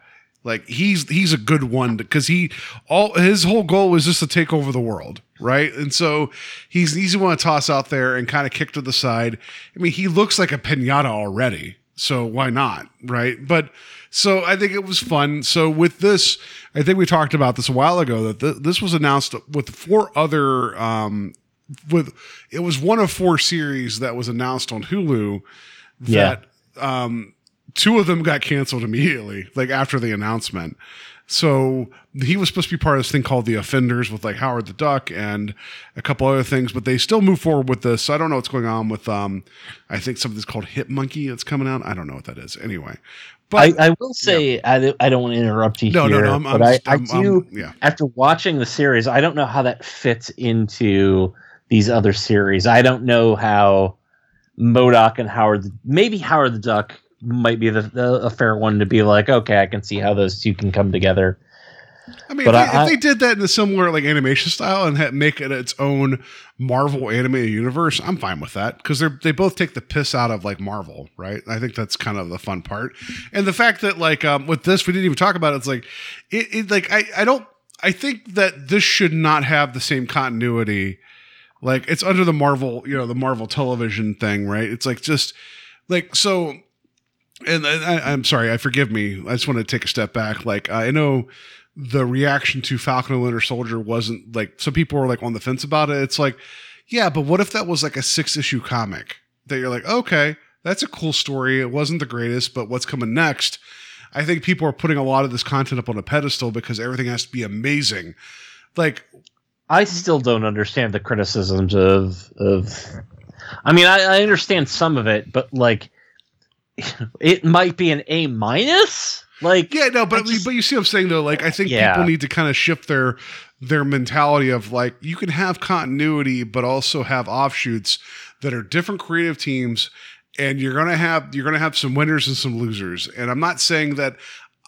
Like he's he's a good one because he all his whole goal was just to take over the world, right? And so he's he's the one to toss out there and kind of kick to the side. I mean, he looks like a pinata already, so why not, right? But so I think it was fun. So with this, I think we talked about this a while ago that th- this was announced with four other um, with it was one of four series that was announced on Hulu that um two of them got canceled immediately like after the announcement. So he was supposed to be part of this thing called the offenders with like howard the duck and a couple other things but they still move forward with this. So i don't know what's going on with um i think something's called Hit-Monkey that's coming out. I don't know what that is. Anyway. But I, I will say I, don't- I don't want to interrupt you no here, no no I'm, but I'm, I, just- I I'm- do. I'm- yeah. after watching the series, I don't know how that fits into these other series. I don't know how M.O.D.O.K and Howard, maybe Howard the Duck might be the, the a fair one to be like, okay, I can see how those two can come together. I mean, But if, they, I- if they did that in a similar like animation style and ha- make it its own Marvel animated universe, I'm fine with that because they're they both take the piss out of like Marvel, right? I think that's kind of the fun part, and the fact that like um, with this we didn't even talk about it, it's like it, it like I I don't I think that this should not have the same continuity. Like it's under the Marvel, you know, the Marvel television thing, right? It's like just like so and I, I'm sorry, I forgive me. I just want to take a step back. Like I know the reaction to Falcon and Winter Soldier wasn't like some people were like on the fence about it. It's like, yeah, but what if that was like a six issue comic that you're like, okay, that's a cool story. It wasn't the greatest, but what's coming next? I think people are putting a lot of this content up on a pedestal because everything has to be amazing. Like I still don't understand the criticisms of of. I mean, I, I understand some of it, but like, it might be an A minus. Like, Yeah, no, but just- but you see what I'm saying though. Like I think Yeah. people need to kind of shift their their mentality of like you can have continuity, but also have offshoots that are different creative teams, and you're gonna have you're gonna have some winners and some losers. And I'm not saying that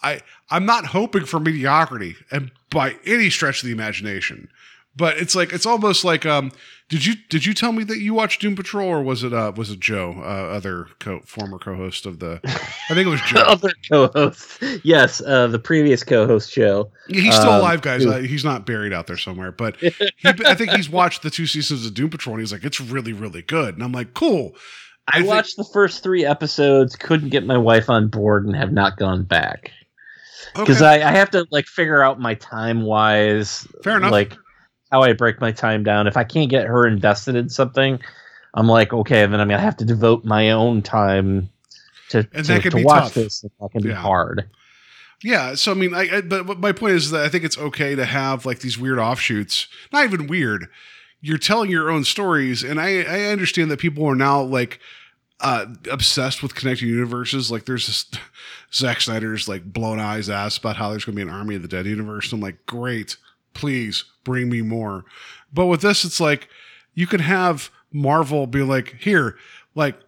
I I'm not hoping for mediocrity and by any stretch of the imagination. But it's like it's almost like um did you did you tell me that you watched Doom Patrol or was it uh was it Joe uh, other co- former co-host of the I think it was Joe other co-host, yes, uh, the previous co-host Joe Yeah, he's still Um, alive, guys. Uh, he's not buried out there somewhere. But he, I think he's watched the two seasons of Doom Patrol, and he's like, it's really, really good. And I'm like, cool. I, think- watched the first three episodes, couldn't get my wife on board, and have not gone back because Okay, I, I have to like figure out my time wise. Fair enough. Like how I break my time down. If I can't get her invested in something, I'm like, okay, then I'm gonna have to devote my own time to And to, to watch tough. this. And that can be hard. yeah. So I mean, I, I but my point is that I think it's okay to have like these weird offshoots. Not even weird. You're telling your own stories, and I I understand that people are now like uh obsessed with connecting universes. Like there's this Zack Snyder's like blown eyes ass about how there's gonna be an Army of the Dead universe. I'm like, great, please bring me more. But with this, it's like you could have Marvel be like, here, like,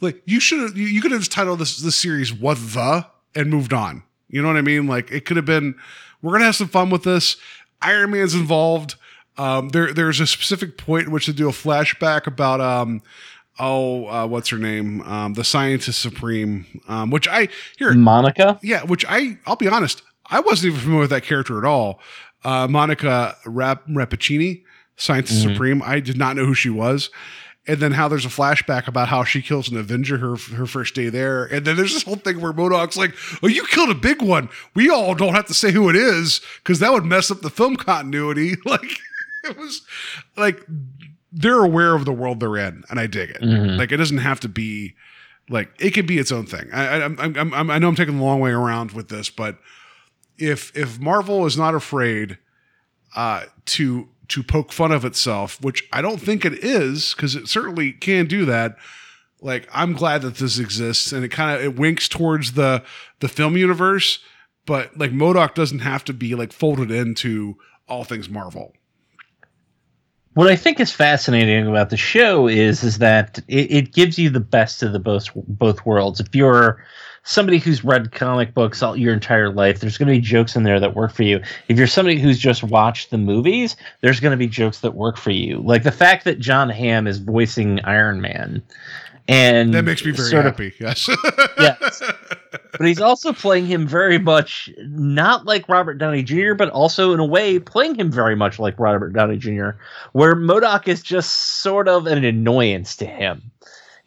like you should have, you, you could have titled this this series "What the" and moved on. You know what I mean? Like it could have been, we're gonna have some fun with this. Iron Man's involved. Um, there, there's a specific point in which to do a flashback about um, oh, uh, what's her name? Um, the Scientist Supreme. Um, which I here, Monica. yeah, which I I'll be honest, I wasn't even familiar with that character at all. Uh, Monica Rap Rappaccini, Scientist Supreme. I did not know who she was. And then how there's a flashback about how she kills an Avenger her her first day there. And then there's this whole thing where M.O.D.O.K's like, "Oh, you killed a big one. We all don't have to say who it is because that would mess up the film continuity." Like it was like they're aware of the world they're in, and I dig it. Mhm. Like it doesn't have to be like it can be its own thing. I, I, I'm, I'm, I'm, I know I'm taking the long way around with this, but if if Marvel is not afraid uh, to to poke fun of itself, which I don't think it is, because it certainly can do that. Like I'm glad that this exists, and it kind of it winks towards the the film universe, but like M.O.D.O.K doesn't have to be like folded into all things Marvel. What I think is fascinating about the show is is that it, it gives you the best of the both both worlds. If you're somebody who's read comic books all your entire life, there's going to be jokes in there that work for you. If you're somebody who's just watched the movies, there's going to be jokes that work for you. Like the fact that Jon Hamm is voicing Iron Man, and That makes me very sort of happy. yes. Yes. but he's also playing him very much not like Robert Downey Jr., but also in a way playing him very much like Robert Downey Jr., where M.O.D.O.K is just sort of an annoyance to him.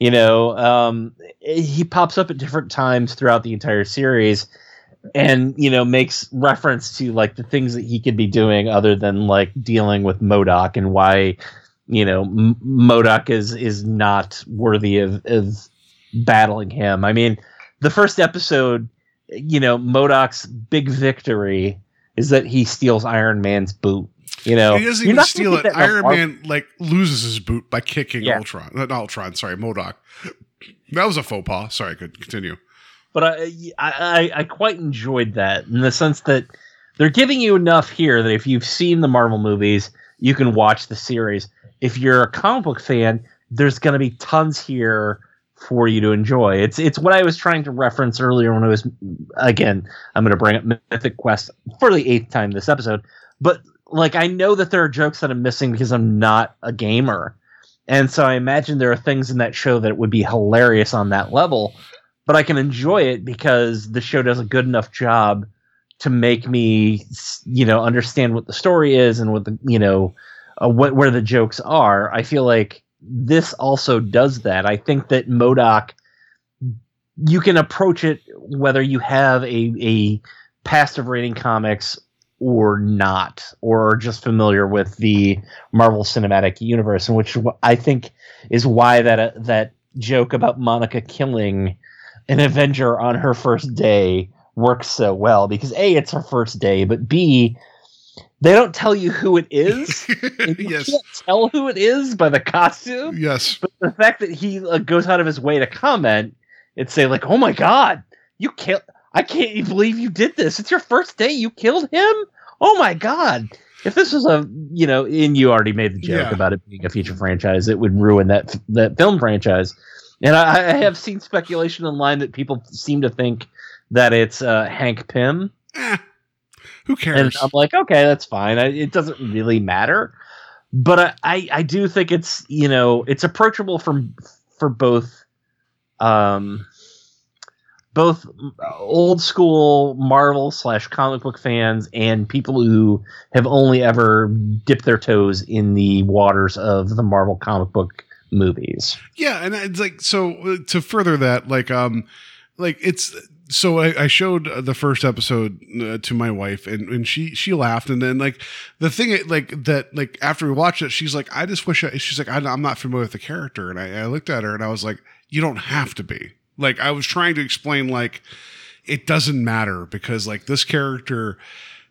You know, um, he pops up at different times throughout the entire series and, you know, makes reference to like the things that he could be doing other than like dealing with M.O.D.O.K and why, you know, M- M.O.D.O.K is, is not worthy of, of battling him. I mean, the first episode, you know, M.O.D.O.K's big victory is that he steals Iron Man's boot. You know, he doesn't even not steal it. get that in a Iron Marvel- Man like loses his boot by kicking Yeah. Ultron. Uh, not Ultron, sorry, M.O.D.O.K. That was a faux pas. Sorry, I could continue. but I, I I I quite enjoyed that in the sense that they're giving you enough here that if you've seen the Marvel movies, you can watch the series. If you're a comic book fan, there's going to be tons here for you to enjoy. It's it's what I was trying to reference earlier when I was again. I'm going to bring up Mythic Quest for the eighth time this episode, but like I know that there are jokes that I'm missing because I'm not a gamer. And so I imagine there are things in that show that would be hilarious on that level, but I can enjoy it because the show does a good enough job to make me, you know, understand what the story is and what the, you know, uh, what where the jokes are. I feel like this also does that. I think that M.O.D.O.K, you can approach it whether you have a a past of reading comics or not, or are just familiar with the Marvel Cinematic Universe, and which I think is why that uh, that joke about Monica killing an Avenger on her first day works so well because a it's her first day, but b they don't tell you who it is. You yes. can't tell who it is by the costume. Yes. But the fact that he uh, goes out of his way to comment and say like, "Oh my god, you killed! I can't believe you did this. It's your first day. You killed him. Oh my god." If this was a, you know, and you already made the joke Yeah. about it being a future franchise, it would ruin that that film franchise. And I, I have seen speculation online that people seem to think that it's uh, Hank Pym, Eh, who and cares? I'm like, okay, that's fine. I, it doesn't really matter. But I, I, I do think it's you know it's approachable from for both, um, both old school Marvel slash comic book fans and people who have only ever dipped their toes in the waters of the Marvel comic book movies. Yeah, and it's like so uh, to further that, like um, like it's so I, I showed uh, the first episode uh, to my wife, and and she she laughed, and then like the thing like that like after we watched it, she's like, I just wish I, she's like, I, I'm not familiar with the character, and I, I looked at her and I was like, you don't have to be. Like I was trying to explain like it doesn't matter because like this character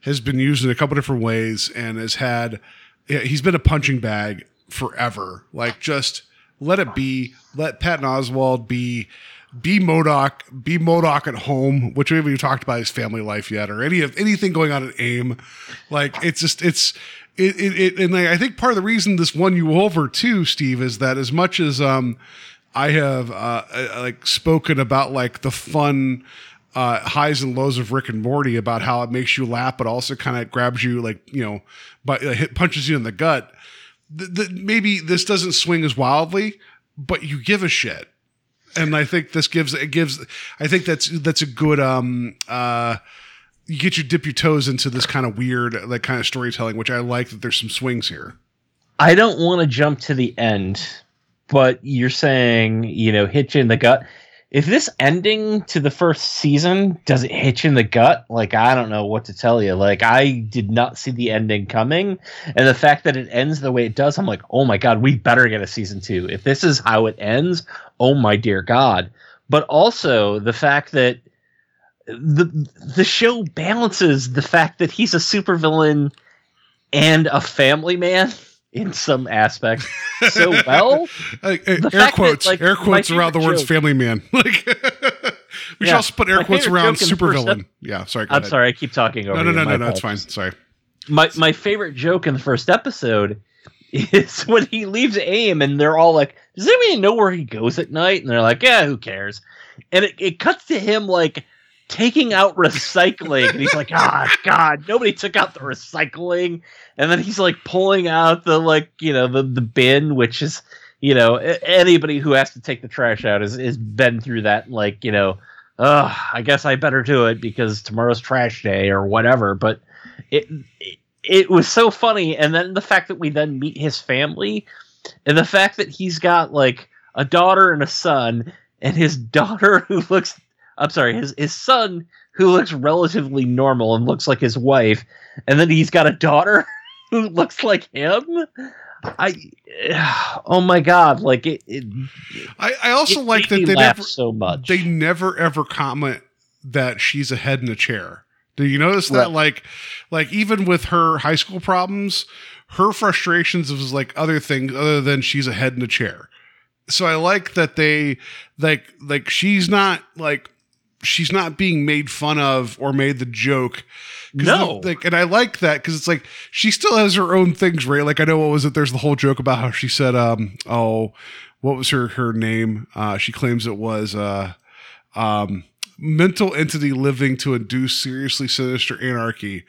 has been used in a couple different ways and has had he's been a punching bag forever. Like just let it be. Let Patton Oswalt be be M.O.D.O.K, be M.O.D.O.K at home, which we haven't even talked about his family life yet, or any of anything going on at AIM. Like it's just it's it it, it and I think part of the reason this won you over too, Steve, is that as much as um I have uh, uh, like spoken about like the fun uh, highs and lows of Rick and Morty about how it makes you laugh, but also kind of grabs you like you know, but uh, hit punches you in the gut. Th- th- maybe this doesn't swing as wildly, but you give a shit, and I think this gives it gives. I think that's that's a good um uh. You get your dip your toes into this kind of weird, like kind of storytelling, which I like that there's some swings here. I don't want to jump to the end, but you're saying, you know, hit you in the gut. If this ending to the first season doesn't hit you in the gut, like I don't know what to tell you. Like I did not see the ending coming, and the fact that it ends the way it does, I'm like, oh my god, we better get a season two. If this is how it ends, oh my dear god. But also the fact that the the show balances the fact that he's a supervillain and a family man in some aspects so well. Like, uh, air fact that, quotes, like, air quotes around the words joke- "family man." Like, we should also put air quotes around supervillain. Yeah, sorry. I'm ahead. sorry, I keep talking over No, no, you. no, no, no. It's fine. Sorry. My my favorite joke in the first episode is when he leaves AIM and they're all like, "Does anybody know where he goes at night?" And they're like, "Yeah, who cares?" And it, it cuts to him like taking out recycling, and he's like, "Ah, God, nobody took out the recycling." And then he's like pulling out the like you know the the bin, which is you know anybody who has to take the trash out is is been through that like you know. Uh, I guess I better do it because tomorrow's trash day or whatever. But it, it it was so funny and then the fact that we then meet his family and the fact that he's got like a daughter and a son and his daughter who looks I'm sorry his his son who looks relatively normal and looks like his wife and then he's got a daughter who looks like him I oh my god like it, it I, I also it like that they laugh never so much they never ever comment that she's a head in a chair. Do you notice that? Right. Like, like even with her high school problems, her frustrations was like other things other than she's a head in a chair. So I like that they like like she's not like she's not being made fun of or made the joke. No. the- like, and I like that because it's like she still has her own things, right? Like I know what was it? There's the whole joke about how she said, um, oh, what was her her name? Uh, she claims it was uh, um, mental entity living to induce seriously sinister anarchy.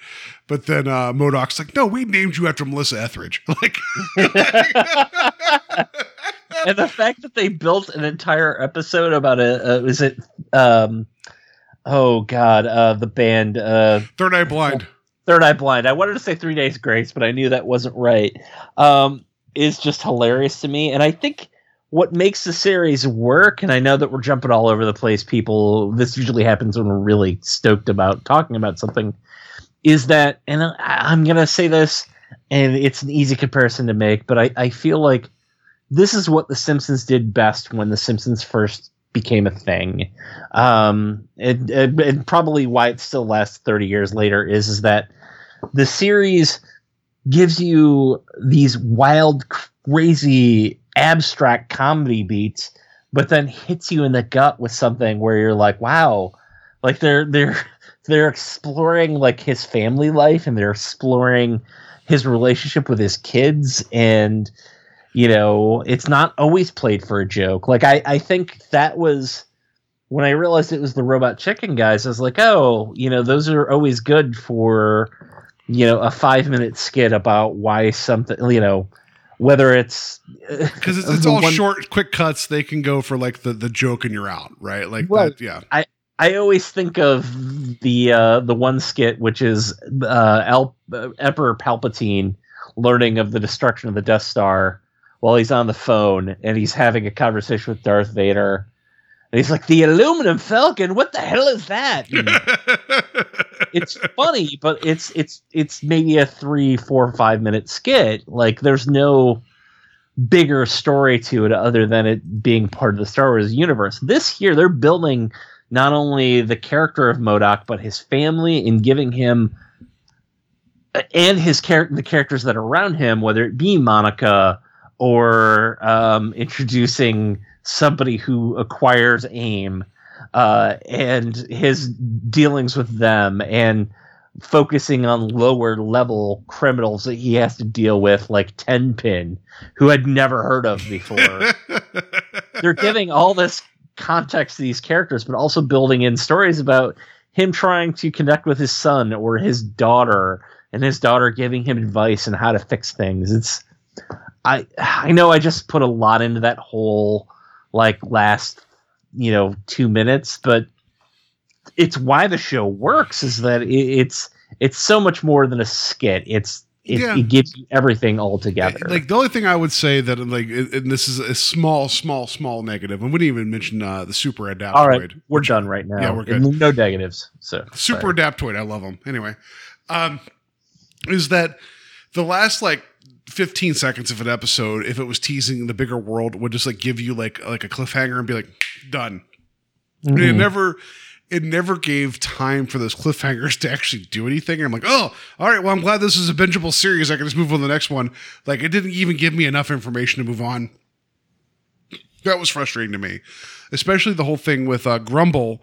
But then uh, M.O.D.O.K's like, no, we named you after Melissa Etheridge. Like, and the fact that they built an entire episode about a, uh, is it um oh god uh the band uh Third Eye Blind. third eye blind i wanted to say three days grace but i knew that wasn't right um is just hilarious to me and i think what makes the series work and i know that we're jumping all over the place people this usually happens when we're really stoked about talking about something is that and I, i'm gonna say this and it's an easy comparison to make but i, I feel like this is what the simpsons did best when the simpsons first became a thing. Um, and, and, probably why it still lasts 30 years later is, is that the series gives you these wild, crazy, abstract comedy beats, but then hits you in the gut with something where you're like, wow, like they're they're they're exploring like his family life and they're exploring his relationship with his kids and you know it's not always played for a joke. Like i i think that was when i realized it was the robot chicken guys i was like oh you know those are always good for you know a five minute skit about why something you know whether it's because it's, it's all one, short quick cuts. They can go for like the the joke and you're out right? Like right. That, yeah. I I always think of the uh, the one skit, which is uh, El- uh, Emperor Palpatine learning of the destruction of the Death Star while he's on the phone and he's having a conversation with Darth Vader. And he's like, "The aluminum falcon, what the hell is that?" it's funny, but it's it's it's maybe a three, four, five minute skit. Like, there's no bigger story to it other than it being part of the Star Wars universe. This year, they're building not only the character of M.O.D.O.K, but his family and giving him and his character the characters that are around him, whether it be Monica or um, introducing somebody who acquires AIM uh, and his dealings with them and focusing on lower level criminals that he has to deal with, like Tenpin, who I'd never heard of before. They're giving all this context to these characters, but also building in stories about him trying to connect with his son or his daughter, and his daughter giving him advice on how to fix things. It's I I know I just put a lot into that whole like last you know two minutes, but it's why the show works is that it, it's it's so much more than a skit. It's it, yeah. it gives you everything all together. Like the only thing I would say that like, and this is a small, small, small negative, and we didn't even mention uh, the super adaptoid. All right, we're done right now. Yeah, we're good. No negatives. So super sorry. adaptoid, I love them. Anyway, um, is that the last like 15 seconds of an episode, if it was teasing the bigger world, would just like give you like like a cliffhanger and be like done. Mm-hmm. It never it never gave time for those cliffhangers to actually do anything. And I'm like, oh, all right, well, I'm glad this is a bingeable series. I can just move on to the next one. Like, it didn't even give me enough information to move on. That was frustrating to me, especially the whole thing with uh, Grumble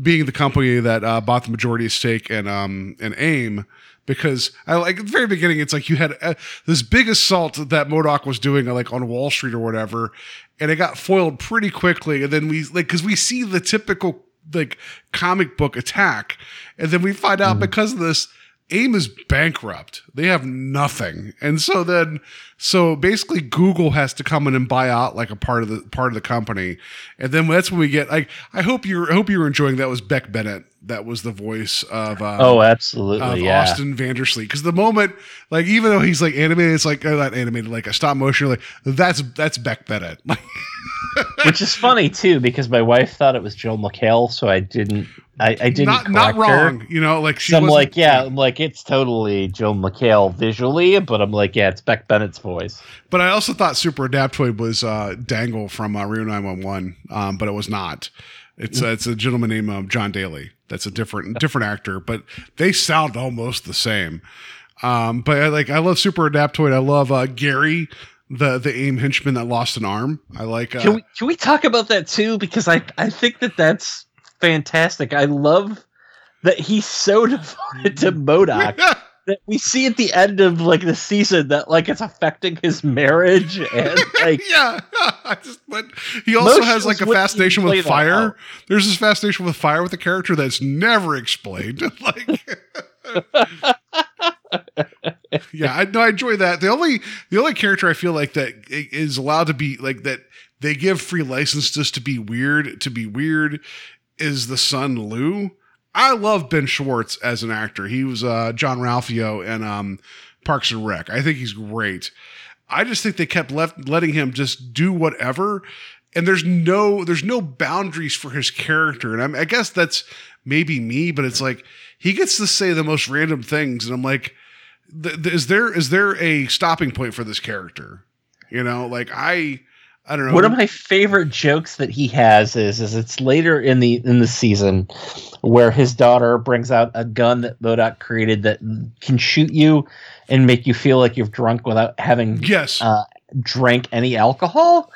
being the company that uh, bought the majority stake and um and AIM because I like at the very beginning it's like you had uh, this big assault that MODOK was doing like on Wall Street or whatever and it got foiled pretty quickly and then we like cuz we see the typical like comic book attack. And then we find out mm. because of this, AIM is bankrupt. They have nothing. And so then so basically Google has to come in and buy out like a part of the part of the company. And then that's when we get like I hope you're I hope you were enjoying that was Beck Bennett. That was the voice of um, Oh, absolutely. Of yeah. Austin Van Der Sleet. Because the moment like even though he's like animated, it's like oh, not animated, like a stop motion, like that's that's Beck Bennett. Which is funny too, because my wife thought it was Joel McHale, so I didn't. I, I didn't. Not, not wrong, her. you know. Like she. So I'm like, yeah, I'm like it's totally Joel McHale visually, but I'm like, yeah, it's Beck Bennett's voice. But I also thought Super Adaptoid was uh, Dangle from uh, Reno 911, um, but it was not. It's uh, it's a gentleman named uh, Jon Daly. That's a different different actor, but they sound almost the same. Um, but I like I love Super Adaptoid. I love uh, Gary the the aim henchman that lost an arm. I like. Uh, can we can we talk about that too? Because I I think that that's fantastic. I love that he's so devoted to MODOK that we see at the end of like the season that like it's affecting his marriage and like yeah. I just but he also has like a fascination with fire. There's this fascination with fire with a character that's never explained. like yeah, I no, I enjoy that. The only the only character I feel like that is allowed to be like that they give free license just to be weird to be weird is the son Lou. I love Ben Schwartz as an actor. He was uh, Jean-Ralphio and um, Parks and Rec. I think he's great. I just think they kept left letting him just do whatever, and there's no there's no boundaries for his character. And I'm, I guess that's maybe me, but it's like he gets to say the most random things, and I'm like, th- th- is there is there a stopping point for this character? You know, like I I don't know. One of my favorite jokes that he has is is it's later in the in the season where his daughter brings out a gun that M.O.D.O.K created that can shoot you and make you feel like you've drunk without having yes, uh, drank any alcohol.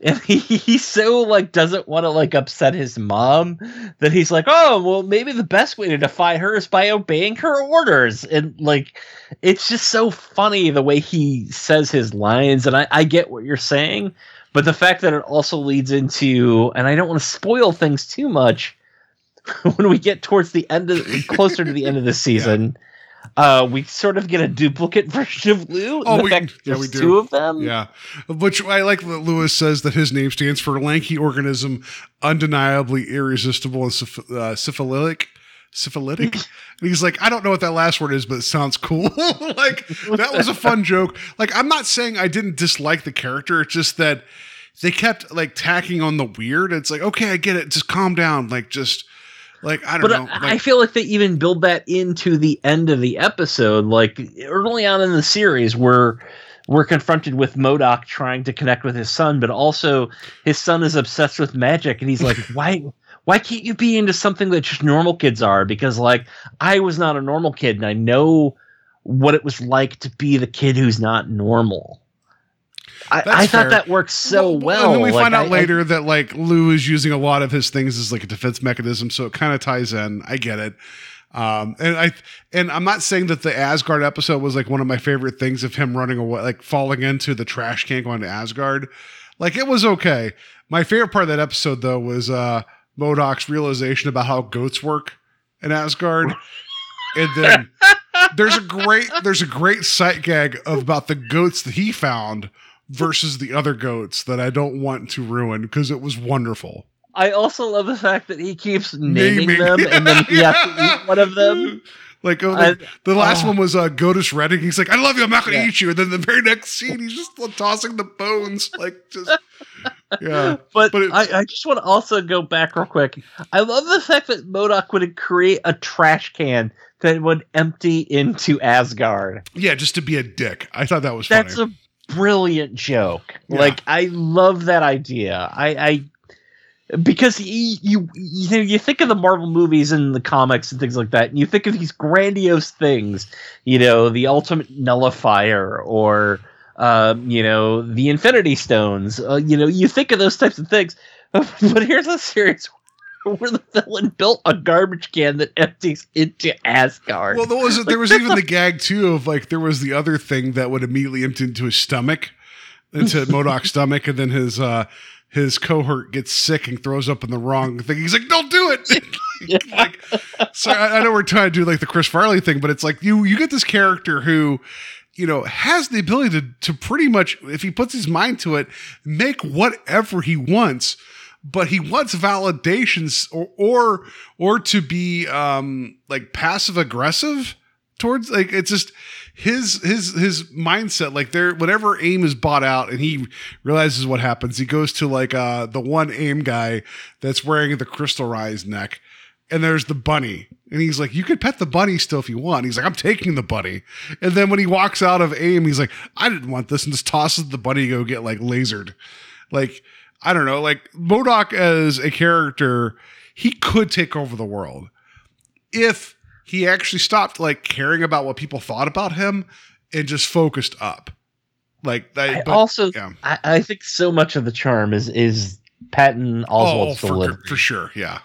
And he, he so like doesn't want to like upset his mom that he's like, oh well, maybe the best way to defy her is by obeying her orders. And like, it's just so funny the way he says his lines. And I, I get what you're saying, but the fact that it also leads into, and I don't want to spoil things too much, when we get towards the end of closer to the end of the season. Uh, we sort of get a duplicate version of Lou. Oh, we- fact yeah, there's we do. two of them. Yeah, which I like that Lewis says that his name stands for lanky organism, undeniably irresistible and syph- uh, syphilitic. Syphilitic, mm. and he's like, I don't know what that last word is, but it sounds cool. like that was a fun joke. Like I'm not saying I didn't dislike the character. It's just that they kept like tacking on the weird. It's like, okay, I get it. Just calm down. Like just like I don't but know. I, Like, I feel like they even build that into the end of the episode. Like early on in the series, we're we're confronted with M.O.D.O.K trying to connect with his son, but also his son is obsessed with magic, and he's like, "Why, why can't you be into something that just normal kids are?" Because like I was not a normal kid, and I know what it was like to be the kid who's not normal. I, I thought that worked so well. And then we Like, find out I- I- later that like Lou is using a lot of his things as like a defense mechanism, so it kind of ties in. I get it. Um, and I and I'm not saying that the Asgard episode was like one of my favorite things of him running away, like falling into the trash can going to Asgard. Like it was okay. My favorite part of that episode though was uh M.O.D.O.K's realization about how goats work in Asgard. and then there's a great there's a great sight gag of about the goats that he found versus the other goats that I don't want to ruin because it was wonderful. I also love the fact that he keeps naming, Naming. them, and then he has to eat one of them. Like, oh, I- the last oh. one was uh, Gotus Redding. He's like, "I love you. I'm not going to Yeah. eat you." And then the very next scene, he's just tossing the bones, like just yeah. But, But I, I just want to also go back real quick. I love the fact that M.O.D.O.K would create a trash can that would empty into Asgard. Yeah, just to be a dick. I thought that was funny. That's a brilliant joke. Yeah. Like I love that idea. I, I because you, you you know you think of the Marvel movies and the comics and things like that, and you think of these grandiose things, you know, the ultimate nullifier or um, you know the Infinity Stones. Uh, you know, you think of those types of things, but here's a series where the villain built a garbage can that empties into Asgard. Well, there was there was even the gag too of like there was the other thing that would immediately empty into his stomach, into M.O.D.O.K's stomach, and then his uh his cohort gets sick and throws up in the wrong thing. He's like, "Don't do it!" like, so I, I know we're trying to do like the Chris Farley thing, but it's like you you get this character who. You know, has the ability to to pretty much, if he puts his mind to it, make whatever he wants but he wants validations or or or to be um like passive aggressive towards like it's just his his his mindset like there whenever aim is bought out and he realizes what happens he goes to like uh the one aim guy that's wearing the crystal rise neck and there's the bunny and he's like you could pet the bunny still if you want he's like i'm taking the bunny and then when he walks out of aim he's like i didn't want this and just tosses the bunny to go get like lasered like I don't know, like M.O.D.O.K as a character, he could take over the world if he actually stopped like caring about what people thought about him and just focused up. Like I, I but- also, yeah. I, I think so much of the charm is is Patton oh, for, for sure, yeah.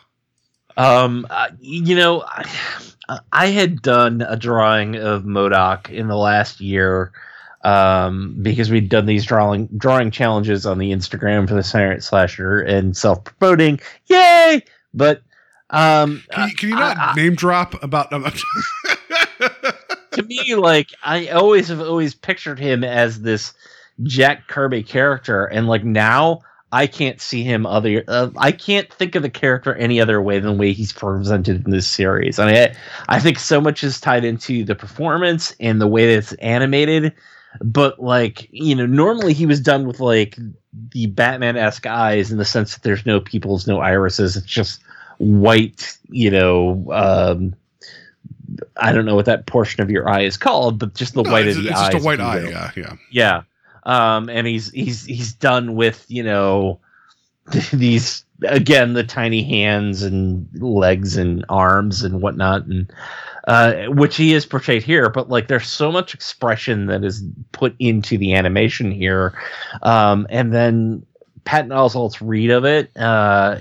Um, uh, you know, I, I had done a drawing of M.O.D.O.K in the last year, um, because we'd done these drawing drawing challenges on the Instagram for the Silent Slasher and self promoting. Yay! But um, Can you, can you not I- I- name drop about? Um, to me, like I always have always pictured him as this Jack Kirby character, and like now I can't see him other. Uh, I can't think of the character any other way than the way he's presented in this series. I mean, I, I think so much is tied into the performance and the way that it's animated. But like you know, normally he was done with like the Batman esque eyes in the sense that there's no pupils, no irises. It's just white, you know. Um, I don't know what that portion of your eye is called, but just the no, white it's, of the it's eye. just a white eye. Yeah, yeah. Yeah. Um, and he's he's he's done with you know these again the tiny hands and legs and arms and whatnot and uh, which he is portrayed here but like there's so much expression that is put into the animation here. Um, and then Patton Oswalt's read of it uh,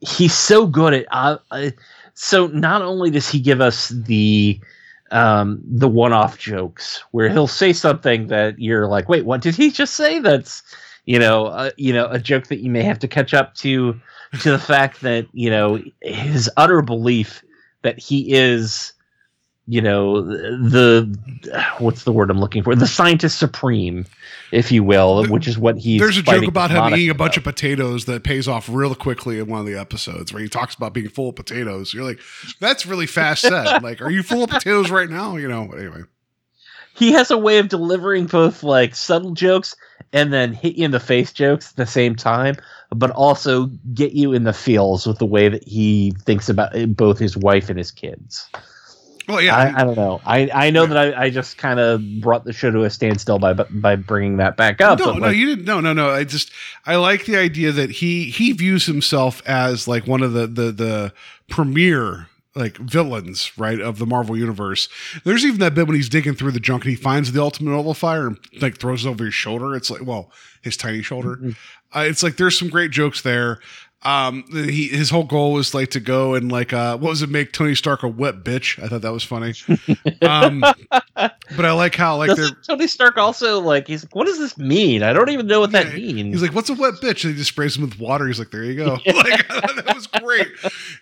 he's so good at uh, uh, so not only does he give us the um, the one-off jokes where he'll say something that you're like, wait, what did he just say? That's you know, uh, you know, a joke that you may have to catch up to to the fact that you know his utter belief that he is you know the what's the word I'm looking for the scientist supreme if you will which is what he's There's a joke about him eating a bunch about. of potatoes that pays off real quickly in one of the episodes where he talks about being full of potatoes. You're like, that's really fast said. like, are you full of potatoes right now? You know, anyway. he has a way of delivering both like subtle jokes and then hit you in the face jokes at the same time, but also get you in the feels with the way that he thinks about eh, both his wife and his kids. Well, yeah. I, I don't know. I, I know that I, I just kind of brought the show to a standstill by by bringing that back up. no, no, like, you didn't. No, no, no. I just I like the idea that he he views himself as like one of the the the premier like villains, right, of the Marvel universe. There's even that bit when he's digging through the junk and he finds the ultimate nullifier and like throws it over his shoulder. It's like, well, his tiny shoulder. Mm-hmm. Uh, it's like there's some great jokes there. Um, he his whole goal was like to go and like uh, what was it? Make Tony Stark a wet bitch. I thought that was funny. Um, but I like how like Tony Stark also like he's like, what does this mean? I don't even know what that Yeah, means. He's like, "What's a wet bitch?" And he just sprays him with water. He's like, "There you go." Like that was great.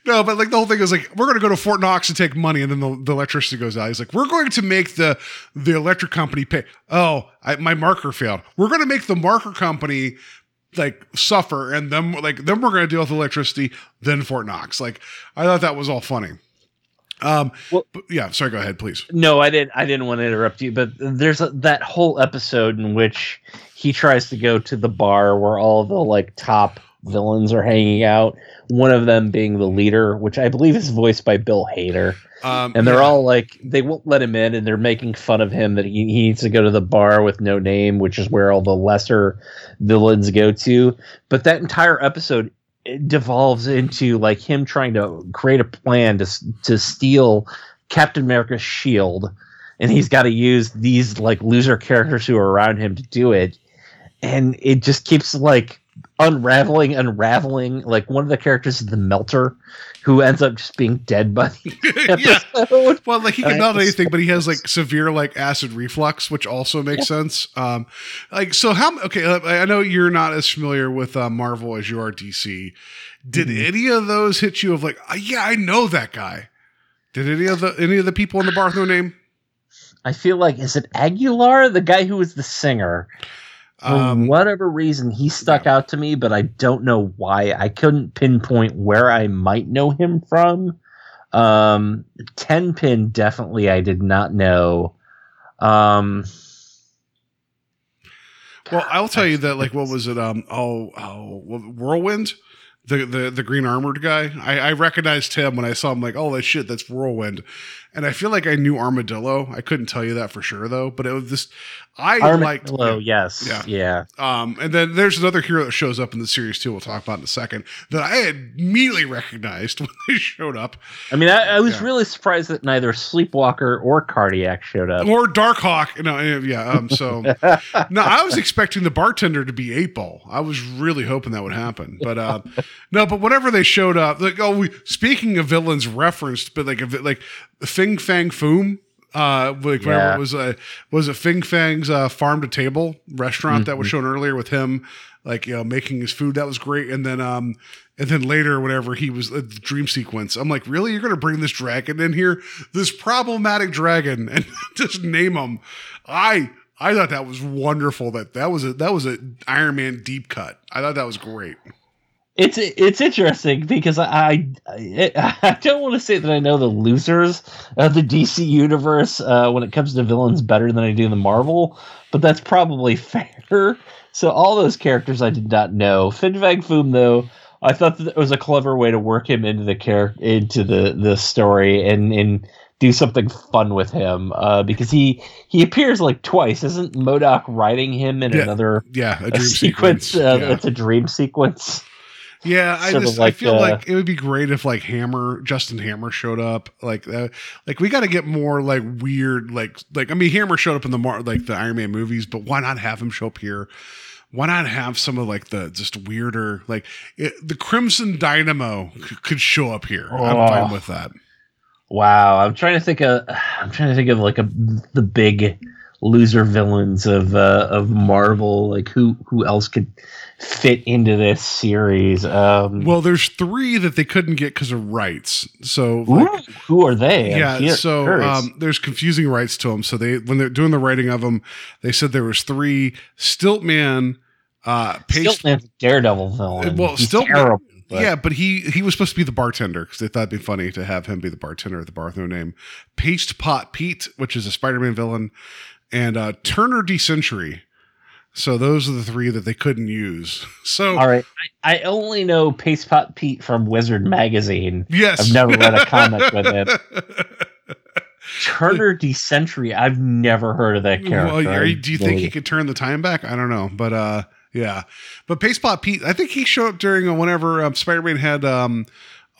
No, but like the whole thing is like, we're going to go to Fort Knox and take money, and then the, the electricity goes out. He's like, "We're going to make the the electric company pay." Oh, I, my marker failed. We're going to make the marker company like suffer, and then like then we're going to deal with electricity. Then Fort Knox. Like I thought that was all funny. Um, Well- but yeah. Sorry. Go ahead, please. No, I didn't. I didn't want to interrupt you, but there's a, that whole episode in which he tries to go to the bar where all the like top villains are hanging out. One of them being the leader, which I believe is voiced by Bill Hader, Um, and they're yeah. all like they won't let him in, and they're making fun of him that he, he needs to go to the bar with no name, which is where all the lesser villains go to. But that entire episode it devolves into like him trying to create a plan to to steal Captain America's shield, and he's got to use these like loser characters who are around him to do it, and it just keeps like unraveling, unraveling. Like one of the characters is the Melter, who ends up just being dead by the yeah. Well, like he can melt anything, but he has like severe like acid reflux, which also makes sense. Um, like so, how? Okay, uh, I know you're not as familiar with uh, Marvel as you are DC. Did Mm-hmm. any of those hit you of like, uh, yeah, I know that guy? Did any of the any of the people in the bar no name? I feel like is it Aguilar, the guy who was the singer? For Um, whatever reason, he stuck out to me, but I don't know why. I couldn't pinpoint where I might know him from. Um, Ten Pin definitely I did not know. Um, Well, I'll tell you that like what was it? Um, oh, oh, Whirlwind, the the the green armored guy. I, I recognized him when I saw him. Like, oh, that shit, that's Whirlwind. And I feel like I knew Armadillo. I couldn't tell you that for sure though. But it was this. I liked. Armadillo, yes, Yeah. yeah. Um, and then there's another hero that shows up in the series too. We'll talk about in a second. That I had immediately recognized when they showed up. I mean, I, I was Yeah. really surprised that neither Sleepwalker or Cardiac showed up. Or Darkhawk. No, yeah. Um, so no, I was expecting the bartender to be eight ball. I was really hoping that would happen. But uh, no, but whenever they showed up, like oh, we, speaking of villains referenced, but like a like Fin Fang Foom. Uh, like Yeah. it was uh, was it Fin Fang's uh, farm to table restaurant that was shown earlier with him, like you know making his food. That was great. And then um, and then later, whenever he was uh, the dream sequence, I'm like, really, you're gonna bring this dragon in here, this problematic dragon, and just name him? I I thought that was wonderful. That that was a that was a Iron Man deep cut. I thought that was great. It's it's interesting because I I, I don't want to say that I know the losers of the DC universe uh, when it comes to villains better than I do the Marvel, but that's probably fair. So all those characters I did not know. Fin Fang Foom though, I thought that it was a clever way to work him into the character into the the story and and do something fun with him uh, because he he appears like twice. Isn't M.O.D.O.K riding him in Yeah, another Yeah, a a dream sequence? sequence. Uh, yeah. It's a dream sequence. Yeah, I just like, I feel uh, like it would be great if like Hammer, Justin Hammer showed up. Like, uh, like we got to get more like weird, like like I mean Hammer showed up in the mar- like the Iron Man movies, but why not have him show up here? Why not have some of like the just weirder like it, the Crimson Dynamo c- could show up here? I'm Oh. fine with that. Wow, I'm trying to think of I'm trying to think of like a the big loser villains of uh, of Marvel. Like who who else could fit into this series? Um, Well, there's three that they couldn't get because of rights. So like, ooh, who are they? Yeah cur- so um, there's confusing rights to them so they when they're doing the writing of them they said there was three stiltman uh paste Stiltman's Daredevil villain. Well, He's Stiltman- terrible. but- yeah but he he was supposed to be the bartender because they thought it'd be funny to have him be the bartender at the bar with no name paste pot pete which is a spider-man villain and uh turner d century so those are the three that they couldn't use so All right, I, I only know Paste Pot Pete from Wizard magazine. yes I've never read a comic with him. Turner D Century. I've never heard of that character. Well, do you think he could turn the time back? I don't know, but uh, yeah. But Pacepot Pete, I think he showed up during uh, whenever um, Spider-Man had um,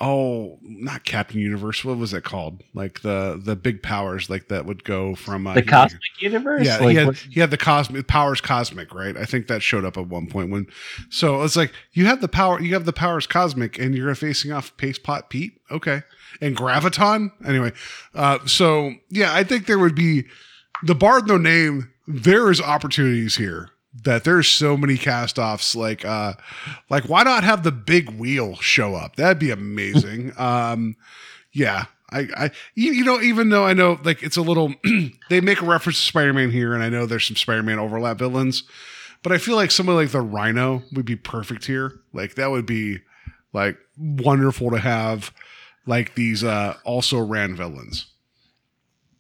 oh, not Captain Universe. What was it called? Like the the big powers, like that would go from uh, the he- Cosmic Universe? Yeah, Like, he had what- he had the cosmic powers cosmic, right? I think that showed up at one point when. So it's like you have the power, you have the powers cosmic, and you're facing off Paste Pot Pete, okay, and Graviton. Anyway, uh, so yeah, I think there would be the Bard No Name. There is opportunities here that there's so many cast offs. Like, uh, like why not have the big wheel show up? That'd be amazing. um, yeah. I, I, you, know, even though I know like it's a little, they make a reference to Spider Man here, and I know there's some Spider Man overlap villains, but I feel like somebody like the Rhino would be perfect here. Like that would be like wonderful to have like these uh also ran villains.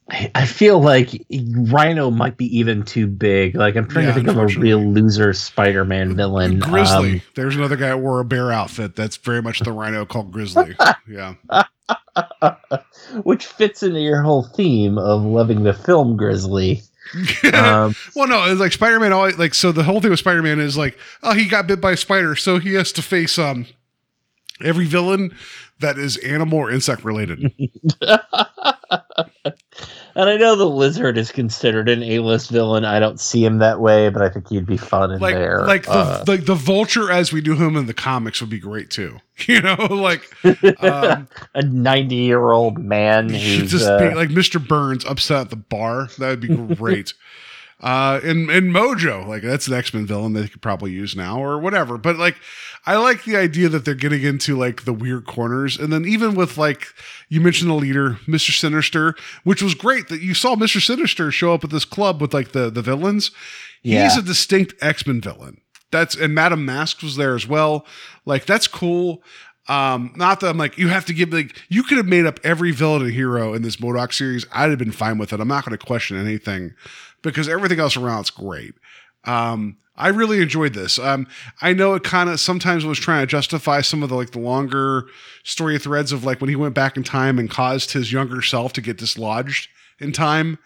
I feel like Rhino might be even too big. Like I'm trying Yeah, to think of a real loser Spider-Man villain. Grizzly. Um, There's another guy that wore a bear outfit. That's very much the Rhino called Grizzly. Yeah. which fits into your whole theme of loving the film Grizzly. Um, well, no, it's like Spider Man. Always like so. The whole thing with Spider Man is like, oh, he got bit by a spider, so he has to face um every villain that is animal or insect related. and I know the lizard is considered an A-list villain. I don't see him that way, but I think he'd be fun in like there. like the Uh, like the vulture as we knew him in the comics would be great too. You know, like um, a 90-year-old man who's just uh, like Mr. Burns upset at the bar. That would be great. uh and and Mojo, like that's an X-Men villain they could probably use now or whatever. But like I like the idea that they're getting into like the weird corners. And then even with like you mentioned the leader, Mr. Sinister, which was great that you saw Mr. Sinister show up at this club with like the the villains. Yeah. He's a distinct X-Men villain. That's and Madame Mask was there as well. Like that's cool. Um, not that I'm like you have to give like you could have made up every villain and hero in this M.O.D.O.K series. I'd have been fine with it. I'm not going to question anything because everything else around it's great. Um, I really enjoyed this. Um, I know it kind of sometimes was trying to justify some of the like the longer story threads of like when he went back in time and caused his younger self to get dislodged in time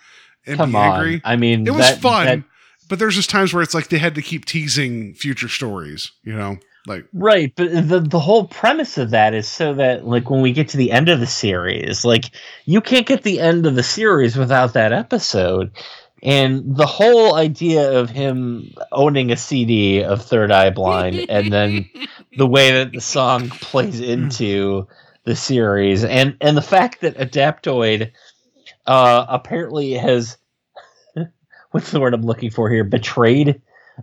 and come be on. angry. I mean, It was that- fun, that- but there's just times where it's like they had to keep teasing future stories, you know? Like Right, but the the whole premise of that is so that like when we get to the end of the series, like you can't get the end of the series without that episode. And the whole idea of him owning a CD of Third Eye Blind and then the way that the song plays into the series and and the fact that Adaptoid uh apparently has what's the word I'm looking for here betrayed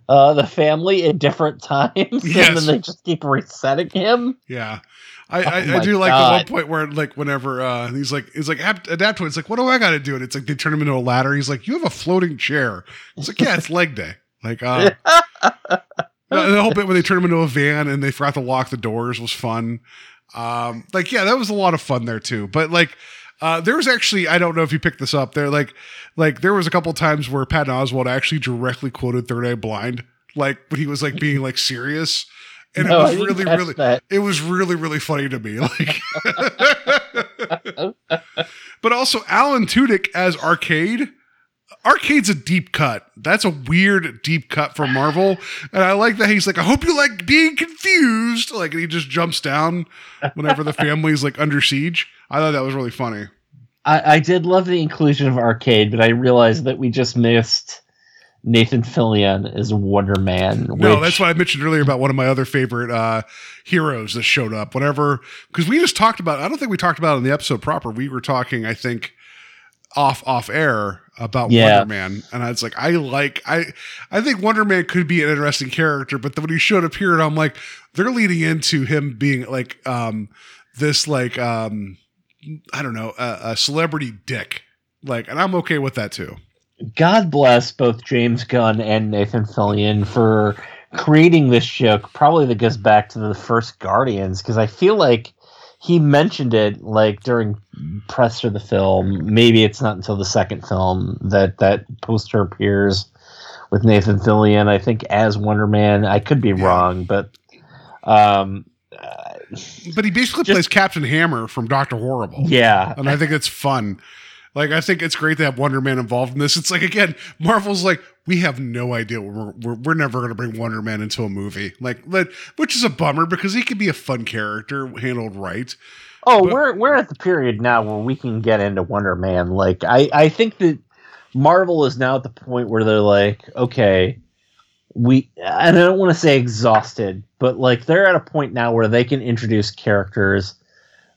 uh the family at different times Yes. and then they just keep resetting him. Yeah. I, Oh I, I do like the one point where like whenever uh he's like he's like "Ap- adapt to it. It's like what do I got to do? And it's like they turn him into a ladder. He's like you have a floating chair. It's like yeah, it's leg day. Like uh, the whole bit when they turn him into a van and they forgot to lock the doors was fun. Um, like yeah, that was a lot of fun there too. But like uh, there was actually I don't know if you picked this up there. Like like there was a couple times where Patton Oswalt actually directly quoted Third Eye Blind, like when he was like being like serious. And No, it was really, really, that. it was really, really funny to me. Like, but also Alan Tudyk as Arcade. Arcade's a deep cut. That's a weird deep cut for Marvel, and I like that he's like, "I hope you like being confused." Like, and he just jumps down whenever the family's like under siege. I thought that was really funny. I, I did love the inclusion of Arcade, but I realized that we just missed Nathan Fillion is Wonder Man. No, that's what I mentioned earlier about one of my other favorite uh, heroes that showed up. Whatever, because we just talked about, I don't think we talked about it in the episode proper. We were talking, I think, off off air about Yeah. Wonder Man, and I was like, I like, I, I think Wonder Man could be an interesting character, but then when he showed up here, and I'm like, they're leading into him being like, um, this like, um, I don't know, a, a celebrity dick, like, and I'm okay with that too. God bless both James Gunn and Nathan Fillion for creating this joke. Probably that goes back to the first Guardians because I feel like he mentioned it like during press for the film. Maybe it's not until the second film that that poster appears with Nathan Fillion. I think as Wonder Man. I could be wrong, but um, uh, But he basically Just- plays Captain Hammer from Doctor Horrible. yeah, and I think it's fun. Like I think it's great to have Wonder Man involved in this. It's like again, Marvel's like we have no idea. We're we're, we're never going to bring Wonder Man into a movie, like let, which is a bummer because he could be a fun character handled right. Oh, But- we're we're at the period now where we can get into Wonder Man. Like I I think that Marvel is now at the point where they're like, okay, we and I don't want to say exhausted, but like they're at a point now where they can introduce characters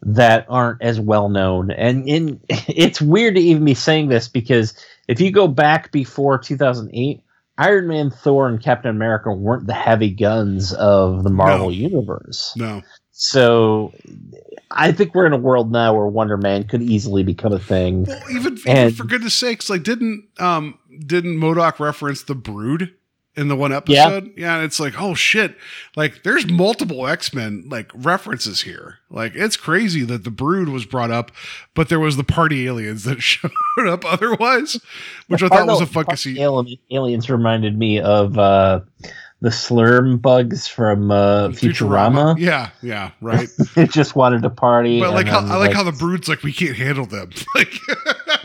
that aren't as well known. And in it's weird to even be saying this because if you go back before 2008, Iron Man, Thor, and Captain America weren't the heavy guns of the Marvel No. universe. No, So I think we're in a world now where Wonder Man could easily become a thing. well, even, even for goodness sakes, like didn't um didn't M.O.D.O.K reference the Brood in the one episode? Yeah, and it's like oh shit, like there's multiple X Men like references here. Like it's crazy that the Brood was brought up, but there was the party aliens that showed up otherwise, which I thought was a. Alien, aliens reminded me of uh, the slurm bugs from uh, Futurama. Yeah, yeah, right. They just wanted to party. but like how then, I like how the brood's like we can't handle them. Like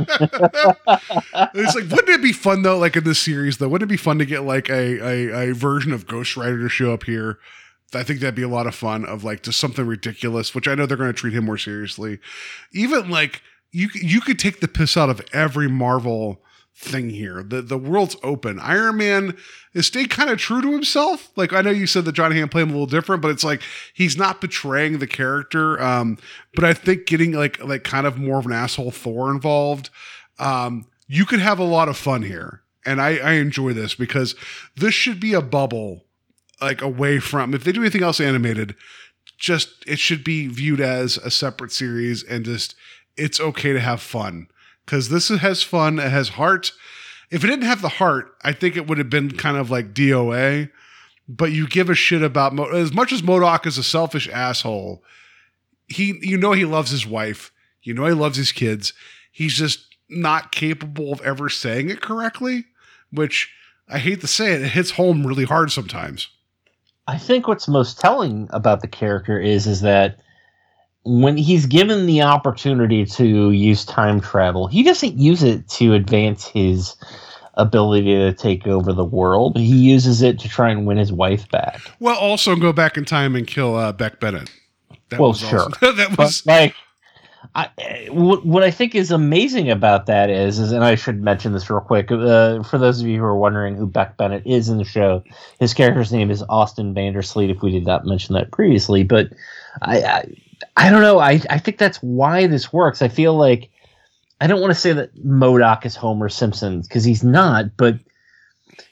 it's like wouldn't it be fun though? Like in this series though, wouldn't it be fun to get like a a, a version of Ghost Rider to show up here? I think that'd be a lot of fun of like just something ridiculous, which I know they're going to treat him more seriously. Even like you you could take the piss out of every Marvel thing here. The the world's open. Iron Man has stayed kind of true to himself. Like I know you said that Jon Hamm played him a little different, but it's like he's not betraying the character. Um, but I think getting like like kind of more of an asshole Thor involved, um, you could have a lot of fun here. And I, I enjoy this because this should be a bubble, like away from if they do anything else animated, just it should be viewed as a separate series and just it's okay to have fun because this has fun. It has heart. If it didn't have the heart, I think it would have been kind of like DOA. But you give a shit about Mo- as much as M.O.D.O.K is a selfish asshole. He, you know, he loves his wife. You know, he loves his kids. He's just not capable of ever saying it correctly, which I hate to say it. It hits home really hard sometimes. I think what's most telling about the character is is that when he's given the opportunity to use time travel, he doesn't use it to advance his ability to take over the world. He uses it to try and win his wife back. Well, also go back in time and kill uh, Beck Bennett. That Well, was sure. that But was like, I, what, what I think is amazing about that is, is, and I should mention this real quick uh, for those of you who are wondering who Beck Bennett is in the show. His character's name is Austin Van Der Sleet. If we did not mention that previously, but I, I, I don't know. I, I think that's why this works. I feel like I don't want to say that M.O.D.O.K is Homer Simpson because he's not, but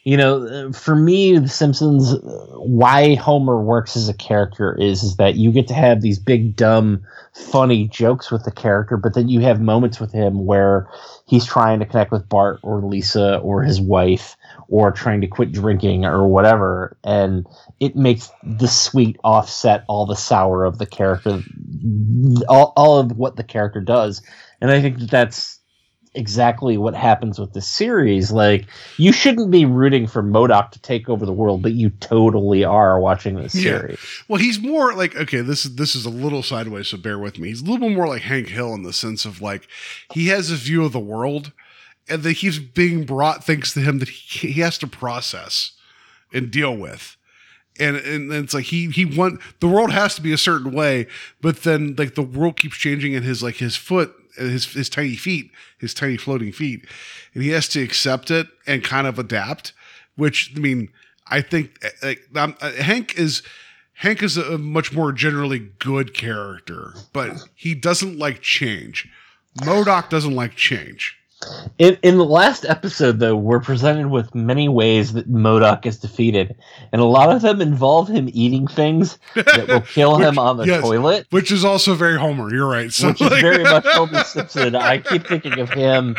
you know, for me, The Simpsons, why Homer works as a character is is that you get to have these big, dumb, funny jokes with the character, but then you have moments with him where he's trying to connect with Bart or Lisa or his wife or trying to quit drinking or whatever, and it makes the sweet offset all the sour of the character, all, all of what the character does, and I think that that's exactly what happens with the series. Like you shouldn't be rooting for M.O.D.O.K to take over the world, but you totally are watching this Yeah. series. Well, he's more like okay. This is this is a little sideways, so bear with me. He's a little bit more like Hank Hill in the sense of like he has a view of the world, and that he's being brought things to him that he, he has to process and deal with. And and it's like he he want the world has to be a certain way, but then like the world keeps changing and his like his foot his his tiny feet, his tiny floating feet, and he has to accept it and kind of adapt. Which I mean, I think like um, uh, Hank is Hank is a much more generally good character, but he doesn't like change. M.O.D.O.K doesn't like change. In, in the last episode, though, we're presented with many ways that M.O.D.O.K is defeated, and a lot of them involve him eating things that will kill him on the yes. toilet, Which is also very Homer. You're right. So which is very much Homer Simpson. I keep thinking of him,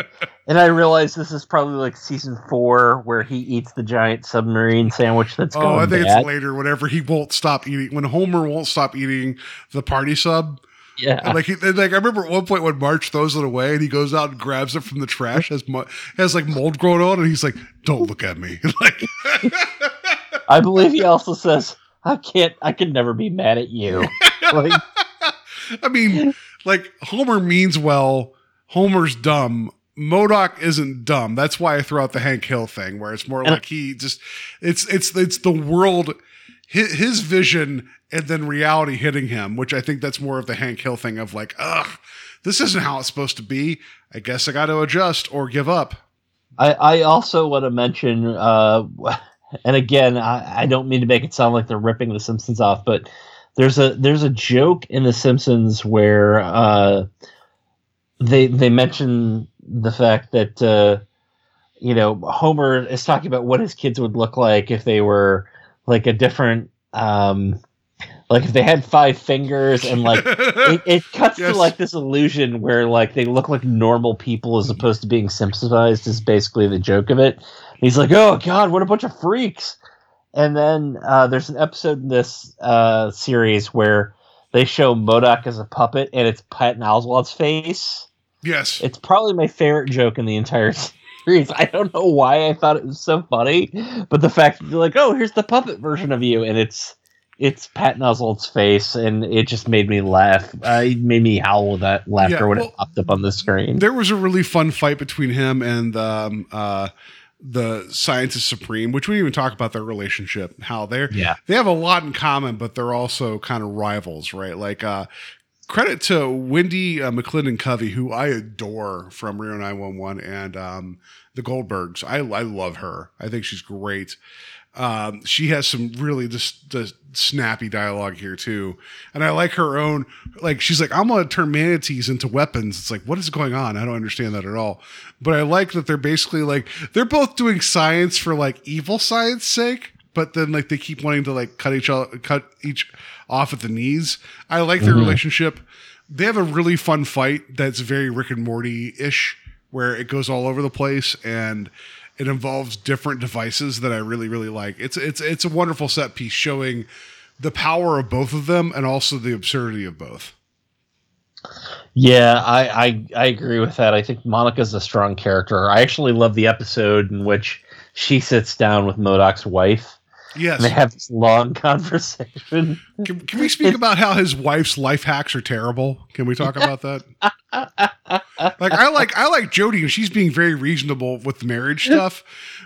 and I realize this is probably like season four where he eats the giant submarine sandwich that's oh, going Oh, I think bad. it's later. Whenever he won't stop eating, when Homer won't stop eating the party sub, Yeah, And like, he, and like I remember at one point when Marge throws it away and he goes out and grabs it from the trash, has mo- has like mold growing on, and he's like, "Don't look at me." like, I believe he also says, "I can't. I can never be mad at you." like, I mean, like Homer means well. Homer's dumb. M.O.D.O.K isn't dumb. That's why I throw out the Hank Hill thing, where it's more And- like he just it's it's it's the world, his, his vision, and then reality hitting him. Which I think that's more of the Hank Hill thing of like, ugh, this isn't how it's supposed to be. I guess I got to adjust or give up. I, I also want to mention, uh, and again, I, I don't mean to make it sound like they're ripping The Simpsons off, but there's a there's a joke in The Simpsons where uh, they they mention the fact that uh, you know Homer is talking about what his kids would look like if they were like a different. Um, like if they had five fingers and like it, it cuts Yes. to like this illusion where like they look like normal people as opposed to being Simpsonized is basically the joke of it. He's like, oh god, what a bunch of freaks. And then uh, there's an episode in this uh, series where they show M.O.D.O.K as a puppet and it's Patton Oswalt's face. yes. It's probably my favorite joke in the entire series. I don't know why I thought it was so funny, but the fact that they're like, oh, here's the puppet version of you, and it's it's Pat Oswalt's face, and it just made me laugh. Uh, it made me howl with that laughter Yeah, when well, it popped up on the screen. there was a really fun fight between him and um, uh, the scientist supreme, which we even talk about their relationship. How they're Yeah. they have a lot in common, but they're also kind of rivals, right? Like uh, credit to Wendy uh, McClendon Covey, who I adore from Reno 911 and um, the Goldbergs. I I love her. I think she's great. Um, she has some really just, just snappy dialogue here too, and I like her own. Like she's like, "I'm gonna turn manatees into weapons." It's like, what is going on? I don't understand that at all. But I like that they're basically like they're both doing science for like evil science sake, but then like they keep wanting to like cut each other, cut each off at the knees. I like their relationship. They have a really fun fight that's very Rick and Morty ish, where it goes all over the place and it involves different devices that I really really like. It's it's it's a wonderful set piece showing the power of both of them and also the absurdity of both. Yeah, I, I I agree with that. I think Monica's a strong character. I actually love the episode in which she sits down with M.O.D.O.K's wife Yes. and they have this long conversation. Can, can we speak about how his wife's life hacks are terrible? Can we talk about that? like I like I like Jody and she's being very reasonable with the marriage stuff.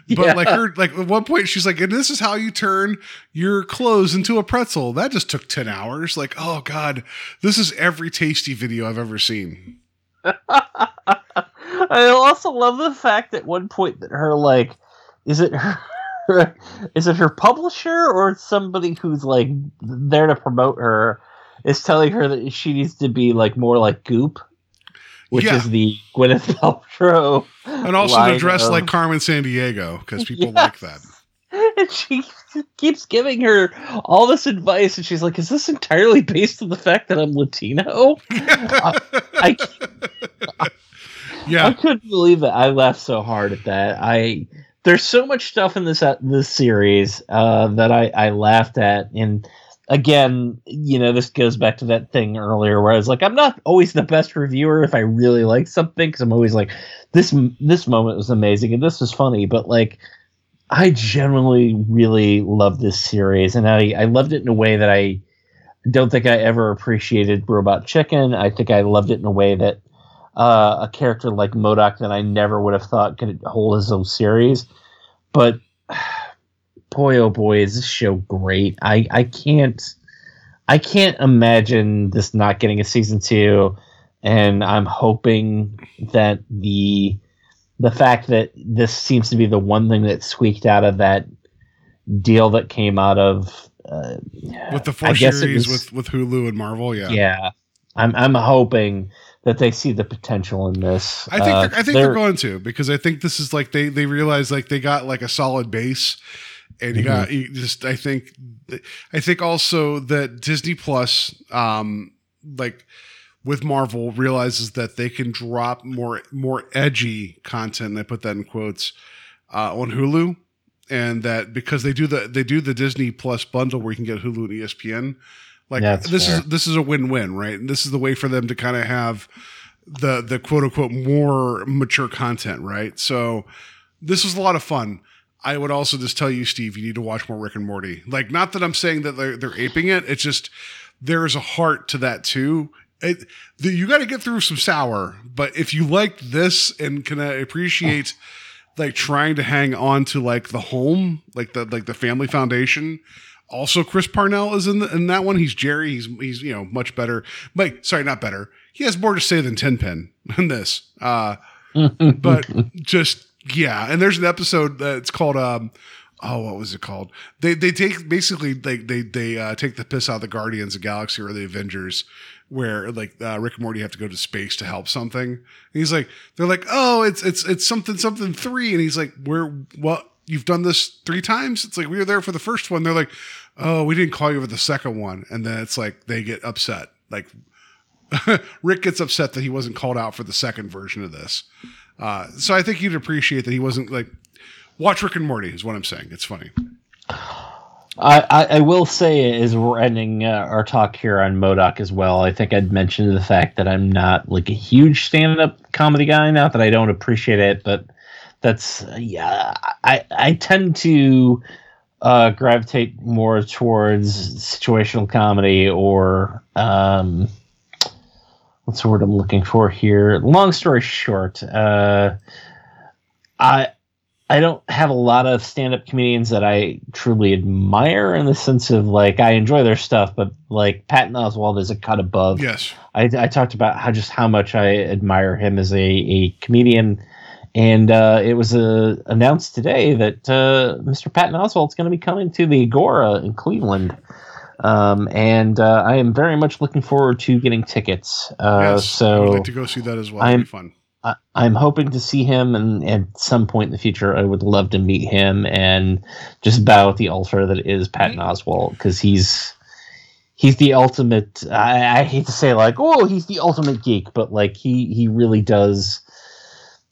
But Yeah. like her like at one point she's like, and this is how you turn your clothes into a pretzel. That just took 10 hours. Like, oh God, this is every tasty video I've ever seen. I also love the fact at one point that her like is it her is it her publisher or somebody who's like there to promote her is telling her that she needs to be like more like Goop, which Yeah. is the Gwyneth Paltrow, And also to dress of- like Carmen Sandiego, because people Yes. like that. and she keeps giving her all this advice, and she's like, "Is this entirely based on the fact that I'm Latino?" I, I I Yeah. couldn't believe it. I laughed so hard at that. I there's so much stuff in this uh, this series uh, that I I laughed at, and again, you know, this goes back to that thing earlier where I was like, I'm not always the best reviewer if I really like something because I'm always like, this this moment was amazing and this was funny, but like, I genuinely really love this series and I I loved it in a way that I don't think I ever appreciated Robot Chicken. I think I loved it in a way that uh, a character like MODOK that I never would have thought could hold his own series, but boy oh boy is this show great. I i can't i can't imagine this not getting a season two and i'm hoping that the the fact that this seems to be the one thing that squeaked out of that deal that came out of uh, with the four series was- with with Hulu and Marvel. Yeah, yeah. I'm i'm hoping that they see the potential in this I think Uh, they're, I think they're, going to because I think this is like they they realize like they got like a solid base, and you got you just I think I think also that Disney Plus um like with Marvel realizes that they can drop more more edgy content. And I put that in quotes uh, on Hulu, and that because they do the they do the Disney Plus bundle where you can get Hulu and ESPN. Like That's this fair. is this is a win win, right? And this is the way for them to kind of have the the quote unquote more mature content, right? So this was a lot of fun. I would also just tell you, Steve, you need to watch more Rick and Morty. Like, not that I'm saying that they're they're aping it. It's just there is a heart to that too. It, the, you got to get through some sour, but if you like this and can uh, appreciate like trying to hang on to like the home, like the like the family foundation. Also, Chris Parnell is in the, in that one. He's Jerry. He's he's you know much better. Like, sorry, not better. He has more to say than Tenpin in this. Uh, but just yeah and there's an episode that's called um oh what was it called they they take basically like they they uh, take the piss out of the guardians of the galaxy or the avengers where like uh, rick and morty have to go to space to help something and he's like they're like oh it's it's it's something something three and he's like we're what you've done this three times it's like we were there for the first one they're like oh we didn't call you for the second one and then it's like they get upset like Rick gets upset that he wasn't called out for the second version of this. Uh, so I think you'd appreciate that he wasn't like watch Rick and Morty is what I'm saying. It's funny. I, I, will say as we're ending uh, our talk here on M.O.D.O.K as well, I think I'd mentioned the fact that I'm not like a huge stand-up comedy guy. Not that I don't appreciate it, but that's yeah. I I tend to uh, gravitate more towards situational comedy or um, what's the word I'm looking for here? Long story short, uh, I I don't have a lot of stand-up comedians that I truly admire in the sense of like I enjoy their stuff, but like Patton Oswalt is a cut above. Yes. I, I talked about how just how much I admire him as a, a comedian, and uh, it was uh, announced today that uh, Mr. Patton Oswalt's going to be coming to the Agora in Cleveland. Um, and uh, I am very much looking forward to getting tickets. Uh, yes. so I would like to go see that as well. It'd I'm- be fun. I, I'm hoping to see him, and at some point in the future, I would love to meet him and just bow at the altar that is Patton Oswalt because he's he's the ultimate. I, I hate to say like, oh, he's the ultimate geek, but like he he really does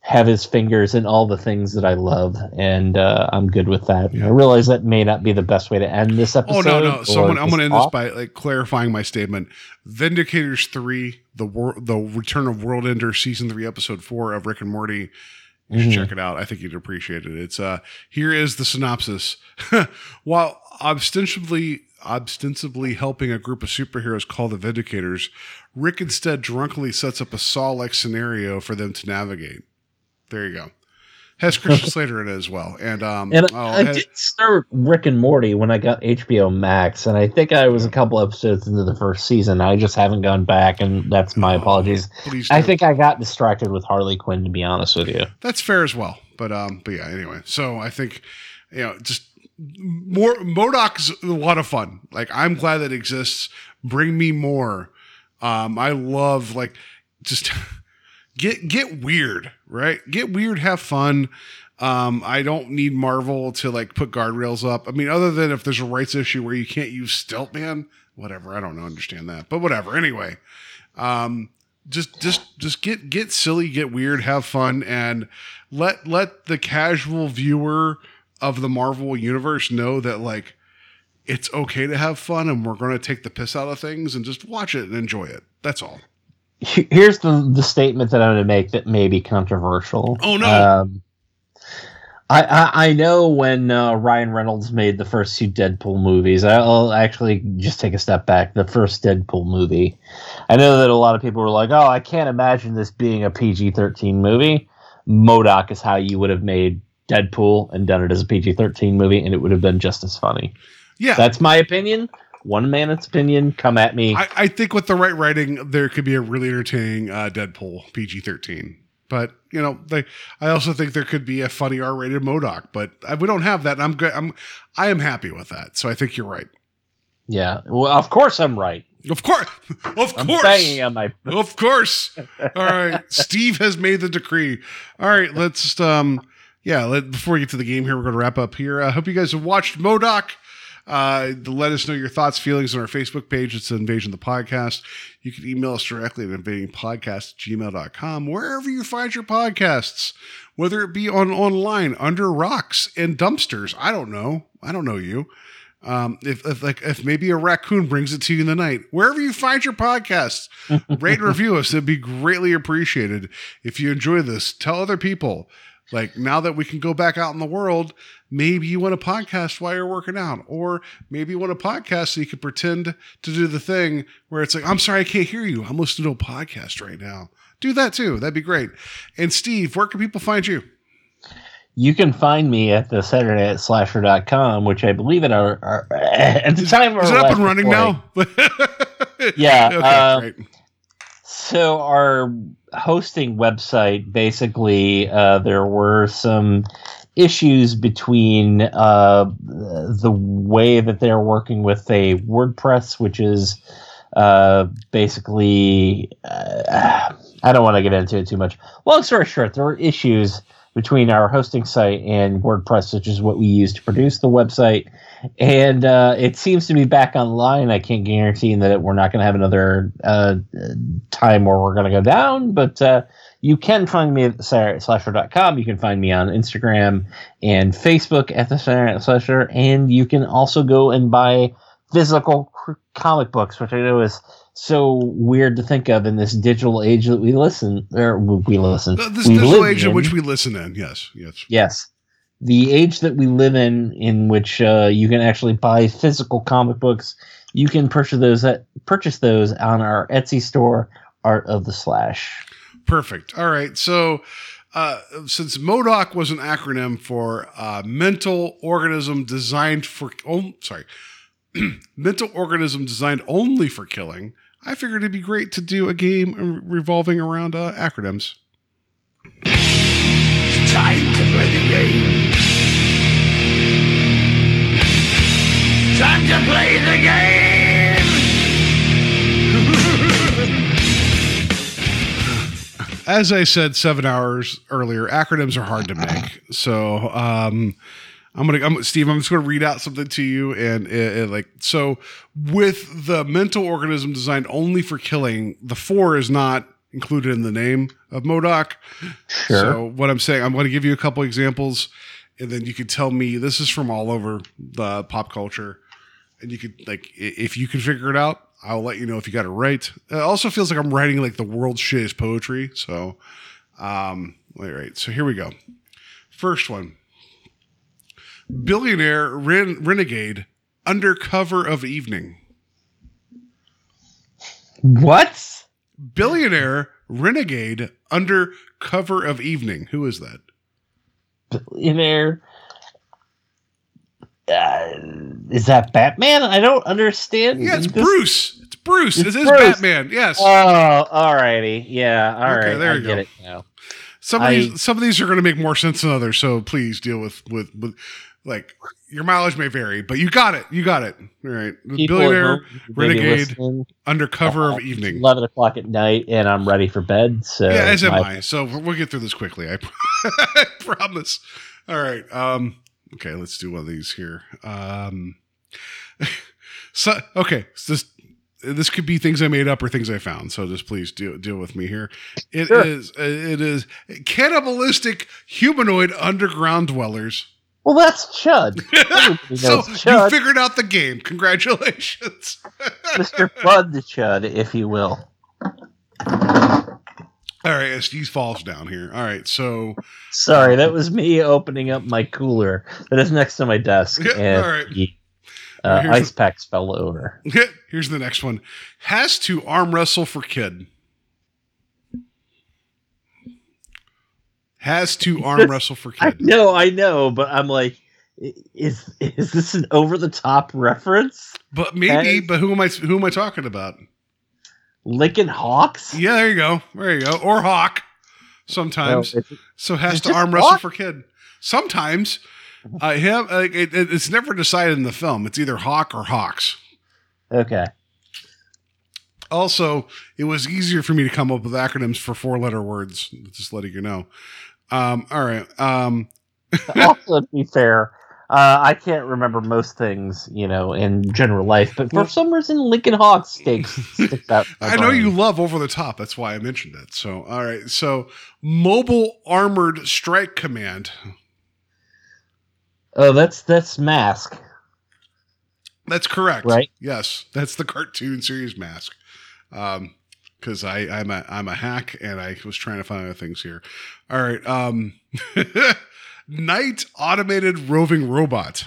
have his fingers in all the things that I love, and uh, I'm good with that. I realize that may not be the best way to end this episode. Oh no, no. So I'm gonna, end this this by like clarifying my statement. Vindicators three, the wor- the Return of World Ender season three episode four of Rick and Morty. You should Mhm. check it out. I think you'd appreciate it. It's uh here is the synopsis. While ostensibly ostensibly helping a group of superheroes called the Vindicators, Rick instead drunkenly sets up a Saw-like scenario for them to navigate. There you go. Has Christian Slater in it as well, and um, And oh, I ha- did start Rick and Morty when I got HBO Max, and I think I was a couple episodes into the first season. I just haven't gone back, and that's my apologies. please I think I got distracted with Harley Quinn, to be honest with you. that's fair as well. But um, but yeah. Anyway, so I think you know just more M.O.D.O.K's a lot of fun. Like I'm glad that it exists. Bring me more. Um, I love like just get get weird, right? Get weird, have fun. Um, I don't need Marvel to like put guardrails up. I mean, other than if there's a rights issue where you can't use Stilt Man, whatever. I don't understand that, but whatever. Anyway, um, just just just get get silly, get weird, have fun, and let let the casual viewer of the Marvel universe know that like it's okay to have fun and we're going to take the piss out of things and just watch it and enjoy it. That's all. He- Here's the the statement that I'm going to make that may be controversial. Oh, no. Um, I, I I know when uh, Ryan Reynolds made the first two Deadpool movies. I'll actually just take a step back. The first Deadpool movie. I know that a lot of people were like, "Oh, I can't imagine this being a PG-13 movie." M.O.D.O.K is how you would have made Deadpool and done it as a PG-13 movie, and it would have been just as funny. Yeah. That's my opinion. One man's opinion. Come at me. I, I think with the right writing, there could be a really entertaining uh, Deadpool PG 13. But you know, they. I also think there could be a funny R rated M.O.D.O.K, but uh, we don't have that. And I'm good. I'm. I am happy with that. So I think you're right. yeah. Well, of course I'm right. Of course, of I'm course, my of course. All right, Steve has made the decree. All right, let's um, yeah. Let, before we get to the game here, we're going to wrap up here. I hope you guys have watched M.O.D.O.K. Uh, let us know your thoughts, feelings on our Facebook page. It's Invasion the Podcast. You can email us directly at invadingpodcast at gmail.com, wherever you find your podcasts, whether it be on online, under rocks, and dumpsters. I don't know. I don't know you. Um, if, if like if maybe a raccoon brings it to you in the night, wherever you find your podcasts, rate and review us. It'd be greatly appreciated. If you enjoy this, tell other people. Like now that we can go back out in the world, maybe you want a podcast while you're working out, or maybe you want a podcast so you can pretend to do the thing where it's like, I'm sorry, I can't hear you. I'm listening to a podcast right now. Do that too. That'd be great. And Steve, where can people find you? You can find me at the Saturday at slasher.com, which I believe at our, our at the time Is it up and running now? Yeah, Okay, great. So our hosting website basically uh, there were some issues between uh, the way that they're working with a WordPress, which is uh, basically uh, I don't want to get into it too much. Long story short, there were issues between our hosting site and WordPress, which is what we use to produce the website. And uh, it seems to be back online. I can't guarantee that we're not going to have another uh, time where we're going to go down, but uh, you can find me at slasher.com. You can find me on Instagram and Facebook at the Saturday Slasher, and you can also go and buy physical comic books, which I know is so weird to think of in this digital age that we listen or we listen. Uh, This we digital age in in. which we listen in. Yes, yes. Yes. The age that we live in, in which uh, you can actually buy physical comic books, you can purchase those at, purchase those on our Etsy store, Art of the Slash. Perfect. All right. So, uh, since M.O.D.O.K was an acronym for uh, mental organism designed for, oh, sorry, mental organism designed only for killing, I figured it'd be great to do a game revolving around uh, acronyms. Time to play the game. Time to play the game. As I said seven hours earlier, acronyms are hard to make. So, um, I'm gonna, I'm Steve. I'm just gonna read out something to you, and it, it, like so. With the mental organism designed only for killing, the four is not included in the name of M.O.D.O.K. Sure. So what I'm saying, I'm going to give you a couple examples, and then you can tell me this is from all over the pop culture, and you could like if you can figure it out, I'll let you know if you got it right. It also feels like I'm writing like the world's shittest poetry. So, um, all right. So here we go. First one. Billionaire ren- renegade under cover of evening. what? Billionaire renegade under cover of evening. Who is that? Billionaire. Uh, is that Batman? I don't understand. Yeah, it's this- Bruce. It's Bruce. It's It is Bruce. Batman. Yes. Oh, alrighty. Yeah, all right. Okay, there I you go. it now. some of I- these some of these are going to make more sense than others. So please deal with with with like your mileage may vary, but you got it. You got it. All right. The Billionaire renegade listening, under cover uh, of evening. Eleven o'clock at night, and I'm ready for bed. So Yeah, as am I. So we'll get through this quickly. I, I promise. All right. Um. Okay. Let's do one of these here. Um. So okay. So this this could be things I made up or things I found. So just please deal deal with me here. It is Sure. it is cannibalistic humanoid underground dwellers. Well, that's Chud. So knows you figured out the game. Congratulations. Mr. Bud the Chud, if you will. All right, SD falls down here. All right, so Sorry, that was me opening up my cooler that is next to my desk, Yeah, and all right. the uh, ice packs fell over. here's the next one. Has to arm wrestle for kid. Has to arm wrestle for kid. know, I know, but I'm like, is is this an over the top reference? But maybe, Has- but who am I who am I talking about? Lincoln Hawks? Yeah, there you go. There you go. Or Hawk. Sometimes. No, so has to just arm wrestle Hawk. for kid. Sometimes. I have like it, it- it's never decided in the film. It's either Hawk or Hawks. okay. Also, it was easier for me to come up with acronyms for four letter words. Just letting you know. Um, all right. Um, also, to be fair, uh, I can't remember most things, you know, in general life, but for Well- some reason, Lincoln Hawks sticks sticks out. I know brain. you love over the top. That's why I mentioned it. So, all right. So, mobile armored strike command. Oh, that's that's Mask. That's correct. Right. Yes, that's the cartoon series mask. Um, because I I'm a I'm a hack and I was trying to find other things here. All right. Um, night automated roving robot.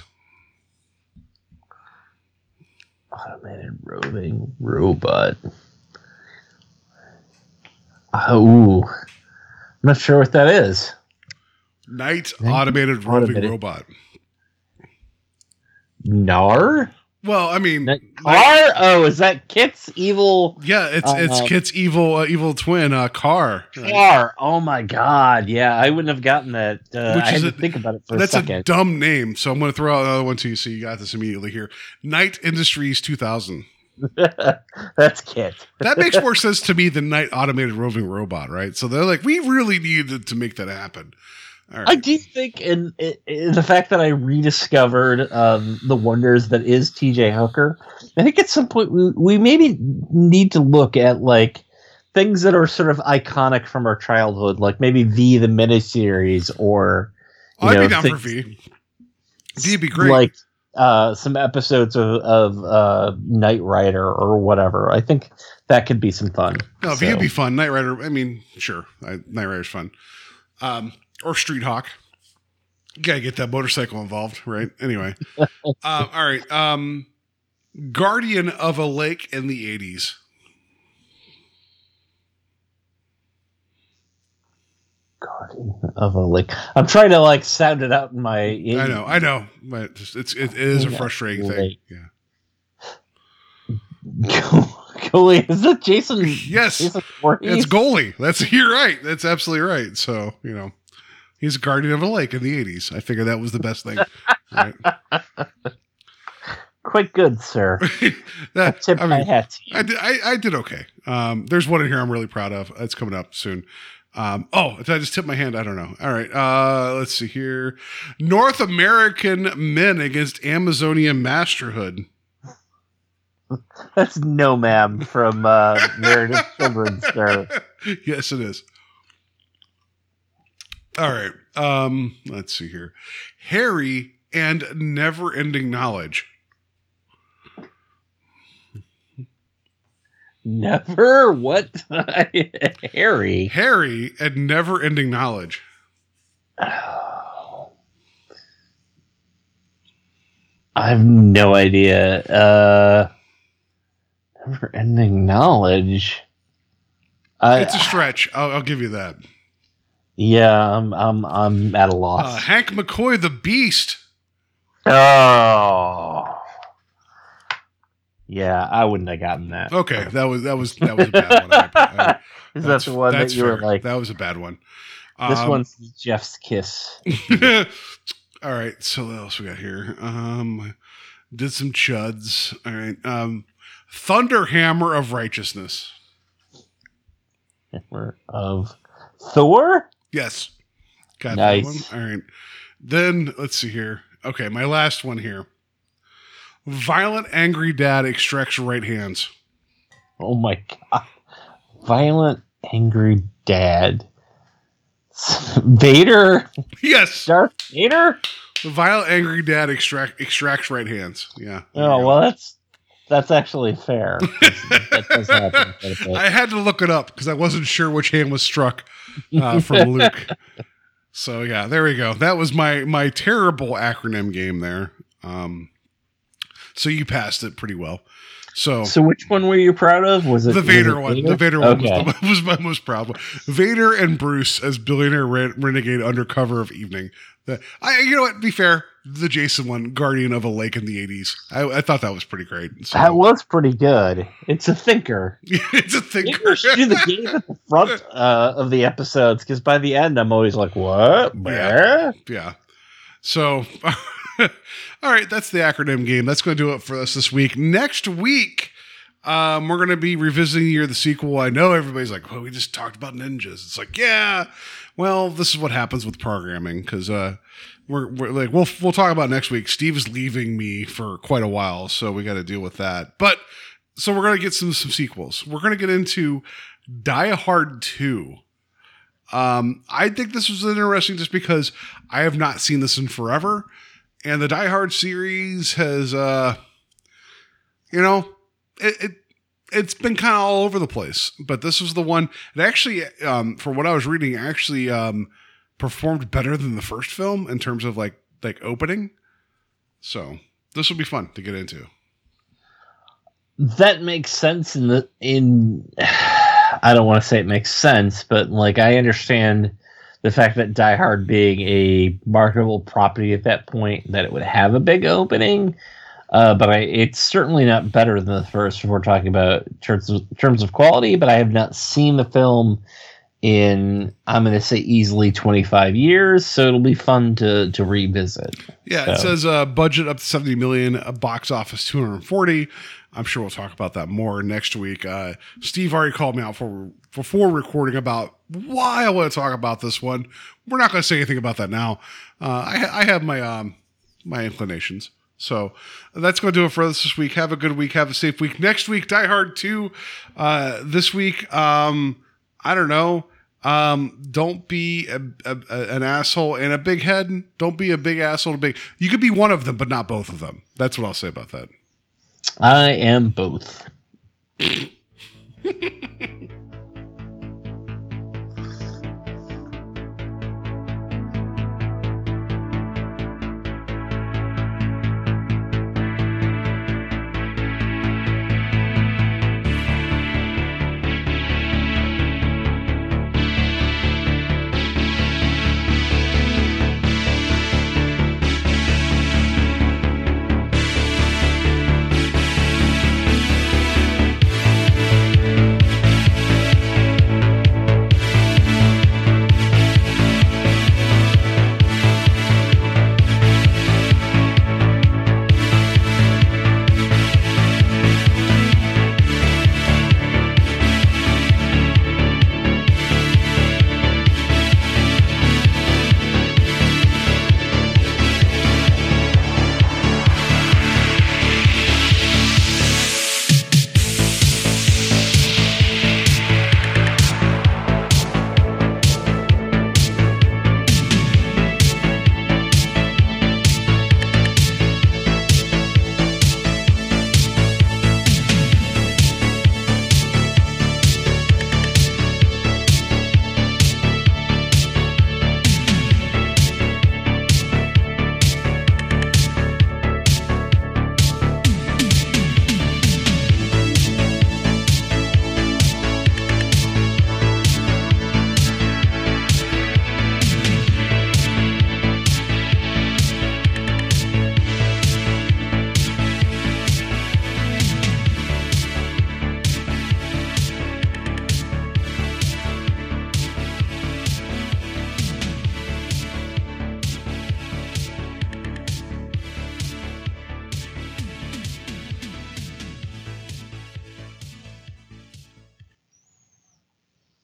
Automated roving robot. Oh, I'm not sure what that is. Night automated roving automated. robot. Nar? Well, I mean, Nar? Oh, is that KITT's evil yeah, it's it's Uh, KITT's evil uh, evil twin, uh, KARR. car? Oh my god! Yeah, I wouldn't have gotten that. Uh, Which I had a- to think about it for That's a a dumb name, so I'm going to throw out another one to you, so you got this immediately here. Knight Industries 2000. That's KITT. That makes more sense to me than Night Automated Roving Robot, right? So they're like, we really needed to make that happen. All I do think, in, in the fact that I rediscovered um, the wonders that is T.J. Hooker, I think at some point we, we maybe need to look at like things that are sort of iconic from our childhood, like maybe V the miniseries, or you I'd know, be down for V. V would be great. like uh, some episodes of, of uh, Knight Rider or whatever. I think that could be some fun. no, V would be fun. Knight Rider, I mean, sure. I, Knight Rider's fun. Um, or Street Hawk. You gotta get that motorcycle involved, right? Anyway. uh, all right. Um, Guardian of a Lake in the 80s. Guardian of a Lake. I'm trying to like sound it out in my. I know, I know, but it's it's it is a frustrating thing. Yeah. Goalie, is that Jason? Yes, Jason it's goalie. That's you're right. That's absolutely right. So you know, he's a guardian of a lake in the '80s. I figured that was the best thing. Right? Quite good, sir. That- Tip I my hat to you. I did. I, I did okay. Um, there's one in here I'm really proud of. It's coming up soon. Um, oh, did I just tip my hand? I don't know. All right. Uh, let's see here. North American men against Amazonian masterhood. That's no ma'am from uh, Meredith Children, sir. yes, it is. All right. Um, let's see here. Harry and never ending knowledge. Never what? Harry. Harry and never ending knowledge. I have no idea. Uh, never ending knowledge. I, It's a stretch. I'll, I'll give you that. Yeah, I'm I'm I'm at a loss. Uh, Hank McCoy, the Beast. oh. Yeah, I wouldn't have gotten that. Okay, that was that was that was a bad one. I- I- Is that the one that you were like, That was a bad one. this Um, one's Jeff's kiss? all right, so what else we got here? Um, did some chuds. All right, um, Thunder Hammer of Righteousness. Hammer of Thor? Yes, got Nice. that one. All right, then let's see here. Okay, my last one here. Violent angry dad extracts right hands. Oh my god. Violent angry dad. Vader? Yes, Darth Vader? Violent angry dad extract extracts right hands. Yeah. Oh well, that's that's actually fair. that does happen quite a bit. I had to look it up because I wasn't sure which hand was struck uh, from Luke. So yeah, there we go. That was my my terrible acronym game there. Um, so you passed it pretty well. So, So which one were you proud of? Was it the was Vader it one, the Vader one was, the, was my most proud one. Vader and Bruce as billionaire re- renegade under cover of evening. The, I, you know what? Be fair, the Jason one, Guardian of a Lake in the '80s. I, I thought that was pretty great. So, That was pretty good. It's a thinker. it's a thinker. Maybe do the game at the front uh, of the episodes because by the end I'm always like, "What? Where?" yeah. So, all right, that's the acronym game. That's going to do it for us this week. Next week, um, we're going to be revisiting Year of the Sequel. I know everybody's like, well, we just talked about ninjas. It's like, yeah, well, this is what happens with programming because uh, we're, we're like, we'll, we'll talk about next week. Steve is leaving me for quite a while, so we got to deal with that. But so we're to get some, some sequels. We're to get into Die Hard 2. Um, I think this was interesting just because I have not seen this in forever, and the Die Hard series has, uh, you know, it, it it's been kind of all over the place. But this was the one It actually, um, for what I was reading, actually um, performed better than the first film in terms of like like opening. So this will be fun to get into. That makes sense in the in. I don't want to say it makes sense, but like I understand the fact that Die Hard being a marketable property at that point, that it would have a big opening. Uh, but I, it's certainly not better than the first. If we're talking about terms of, terms of quality, but I have not seen the film in I'm going to say easily 25 years, so it'll be fun to to revisit. Yeah, it So- says uh, budget up to 70 million, a box office 240. I'm sure we'll talk about that more next week. Uh, Steve already called me out for before recording about why I want to talk about this one. We're not going to say anything about that now. Uh, I, I have my um, my inclinations. So that's going to do it for us this week. Have a good week. Have a safe week. Next week, Die Hard 2. Uh, this week, um, I don't know. Um, don't be a, a, a- an asshole and a big head. Don't be a big asshole and a big. You could be one of them, but not both of them. That's what I'll say about that. I am both.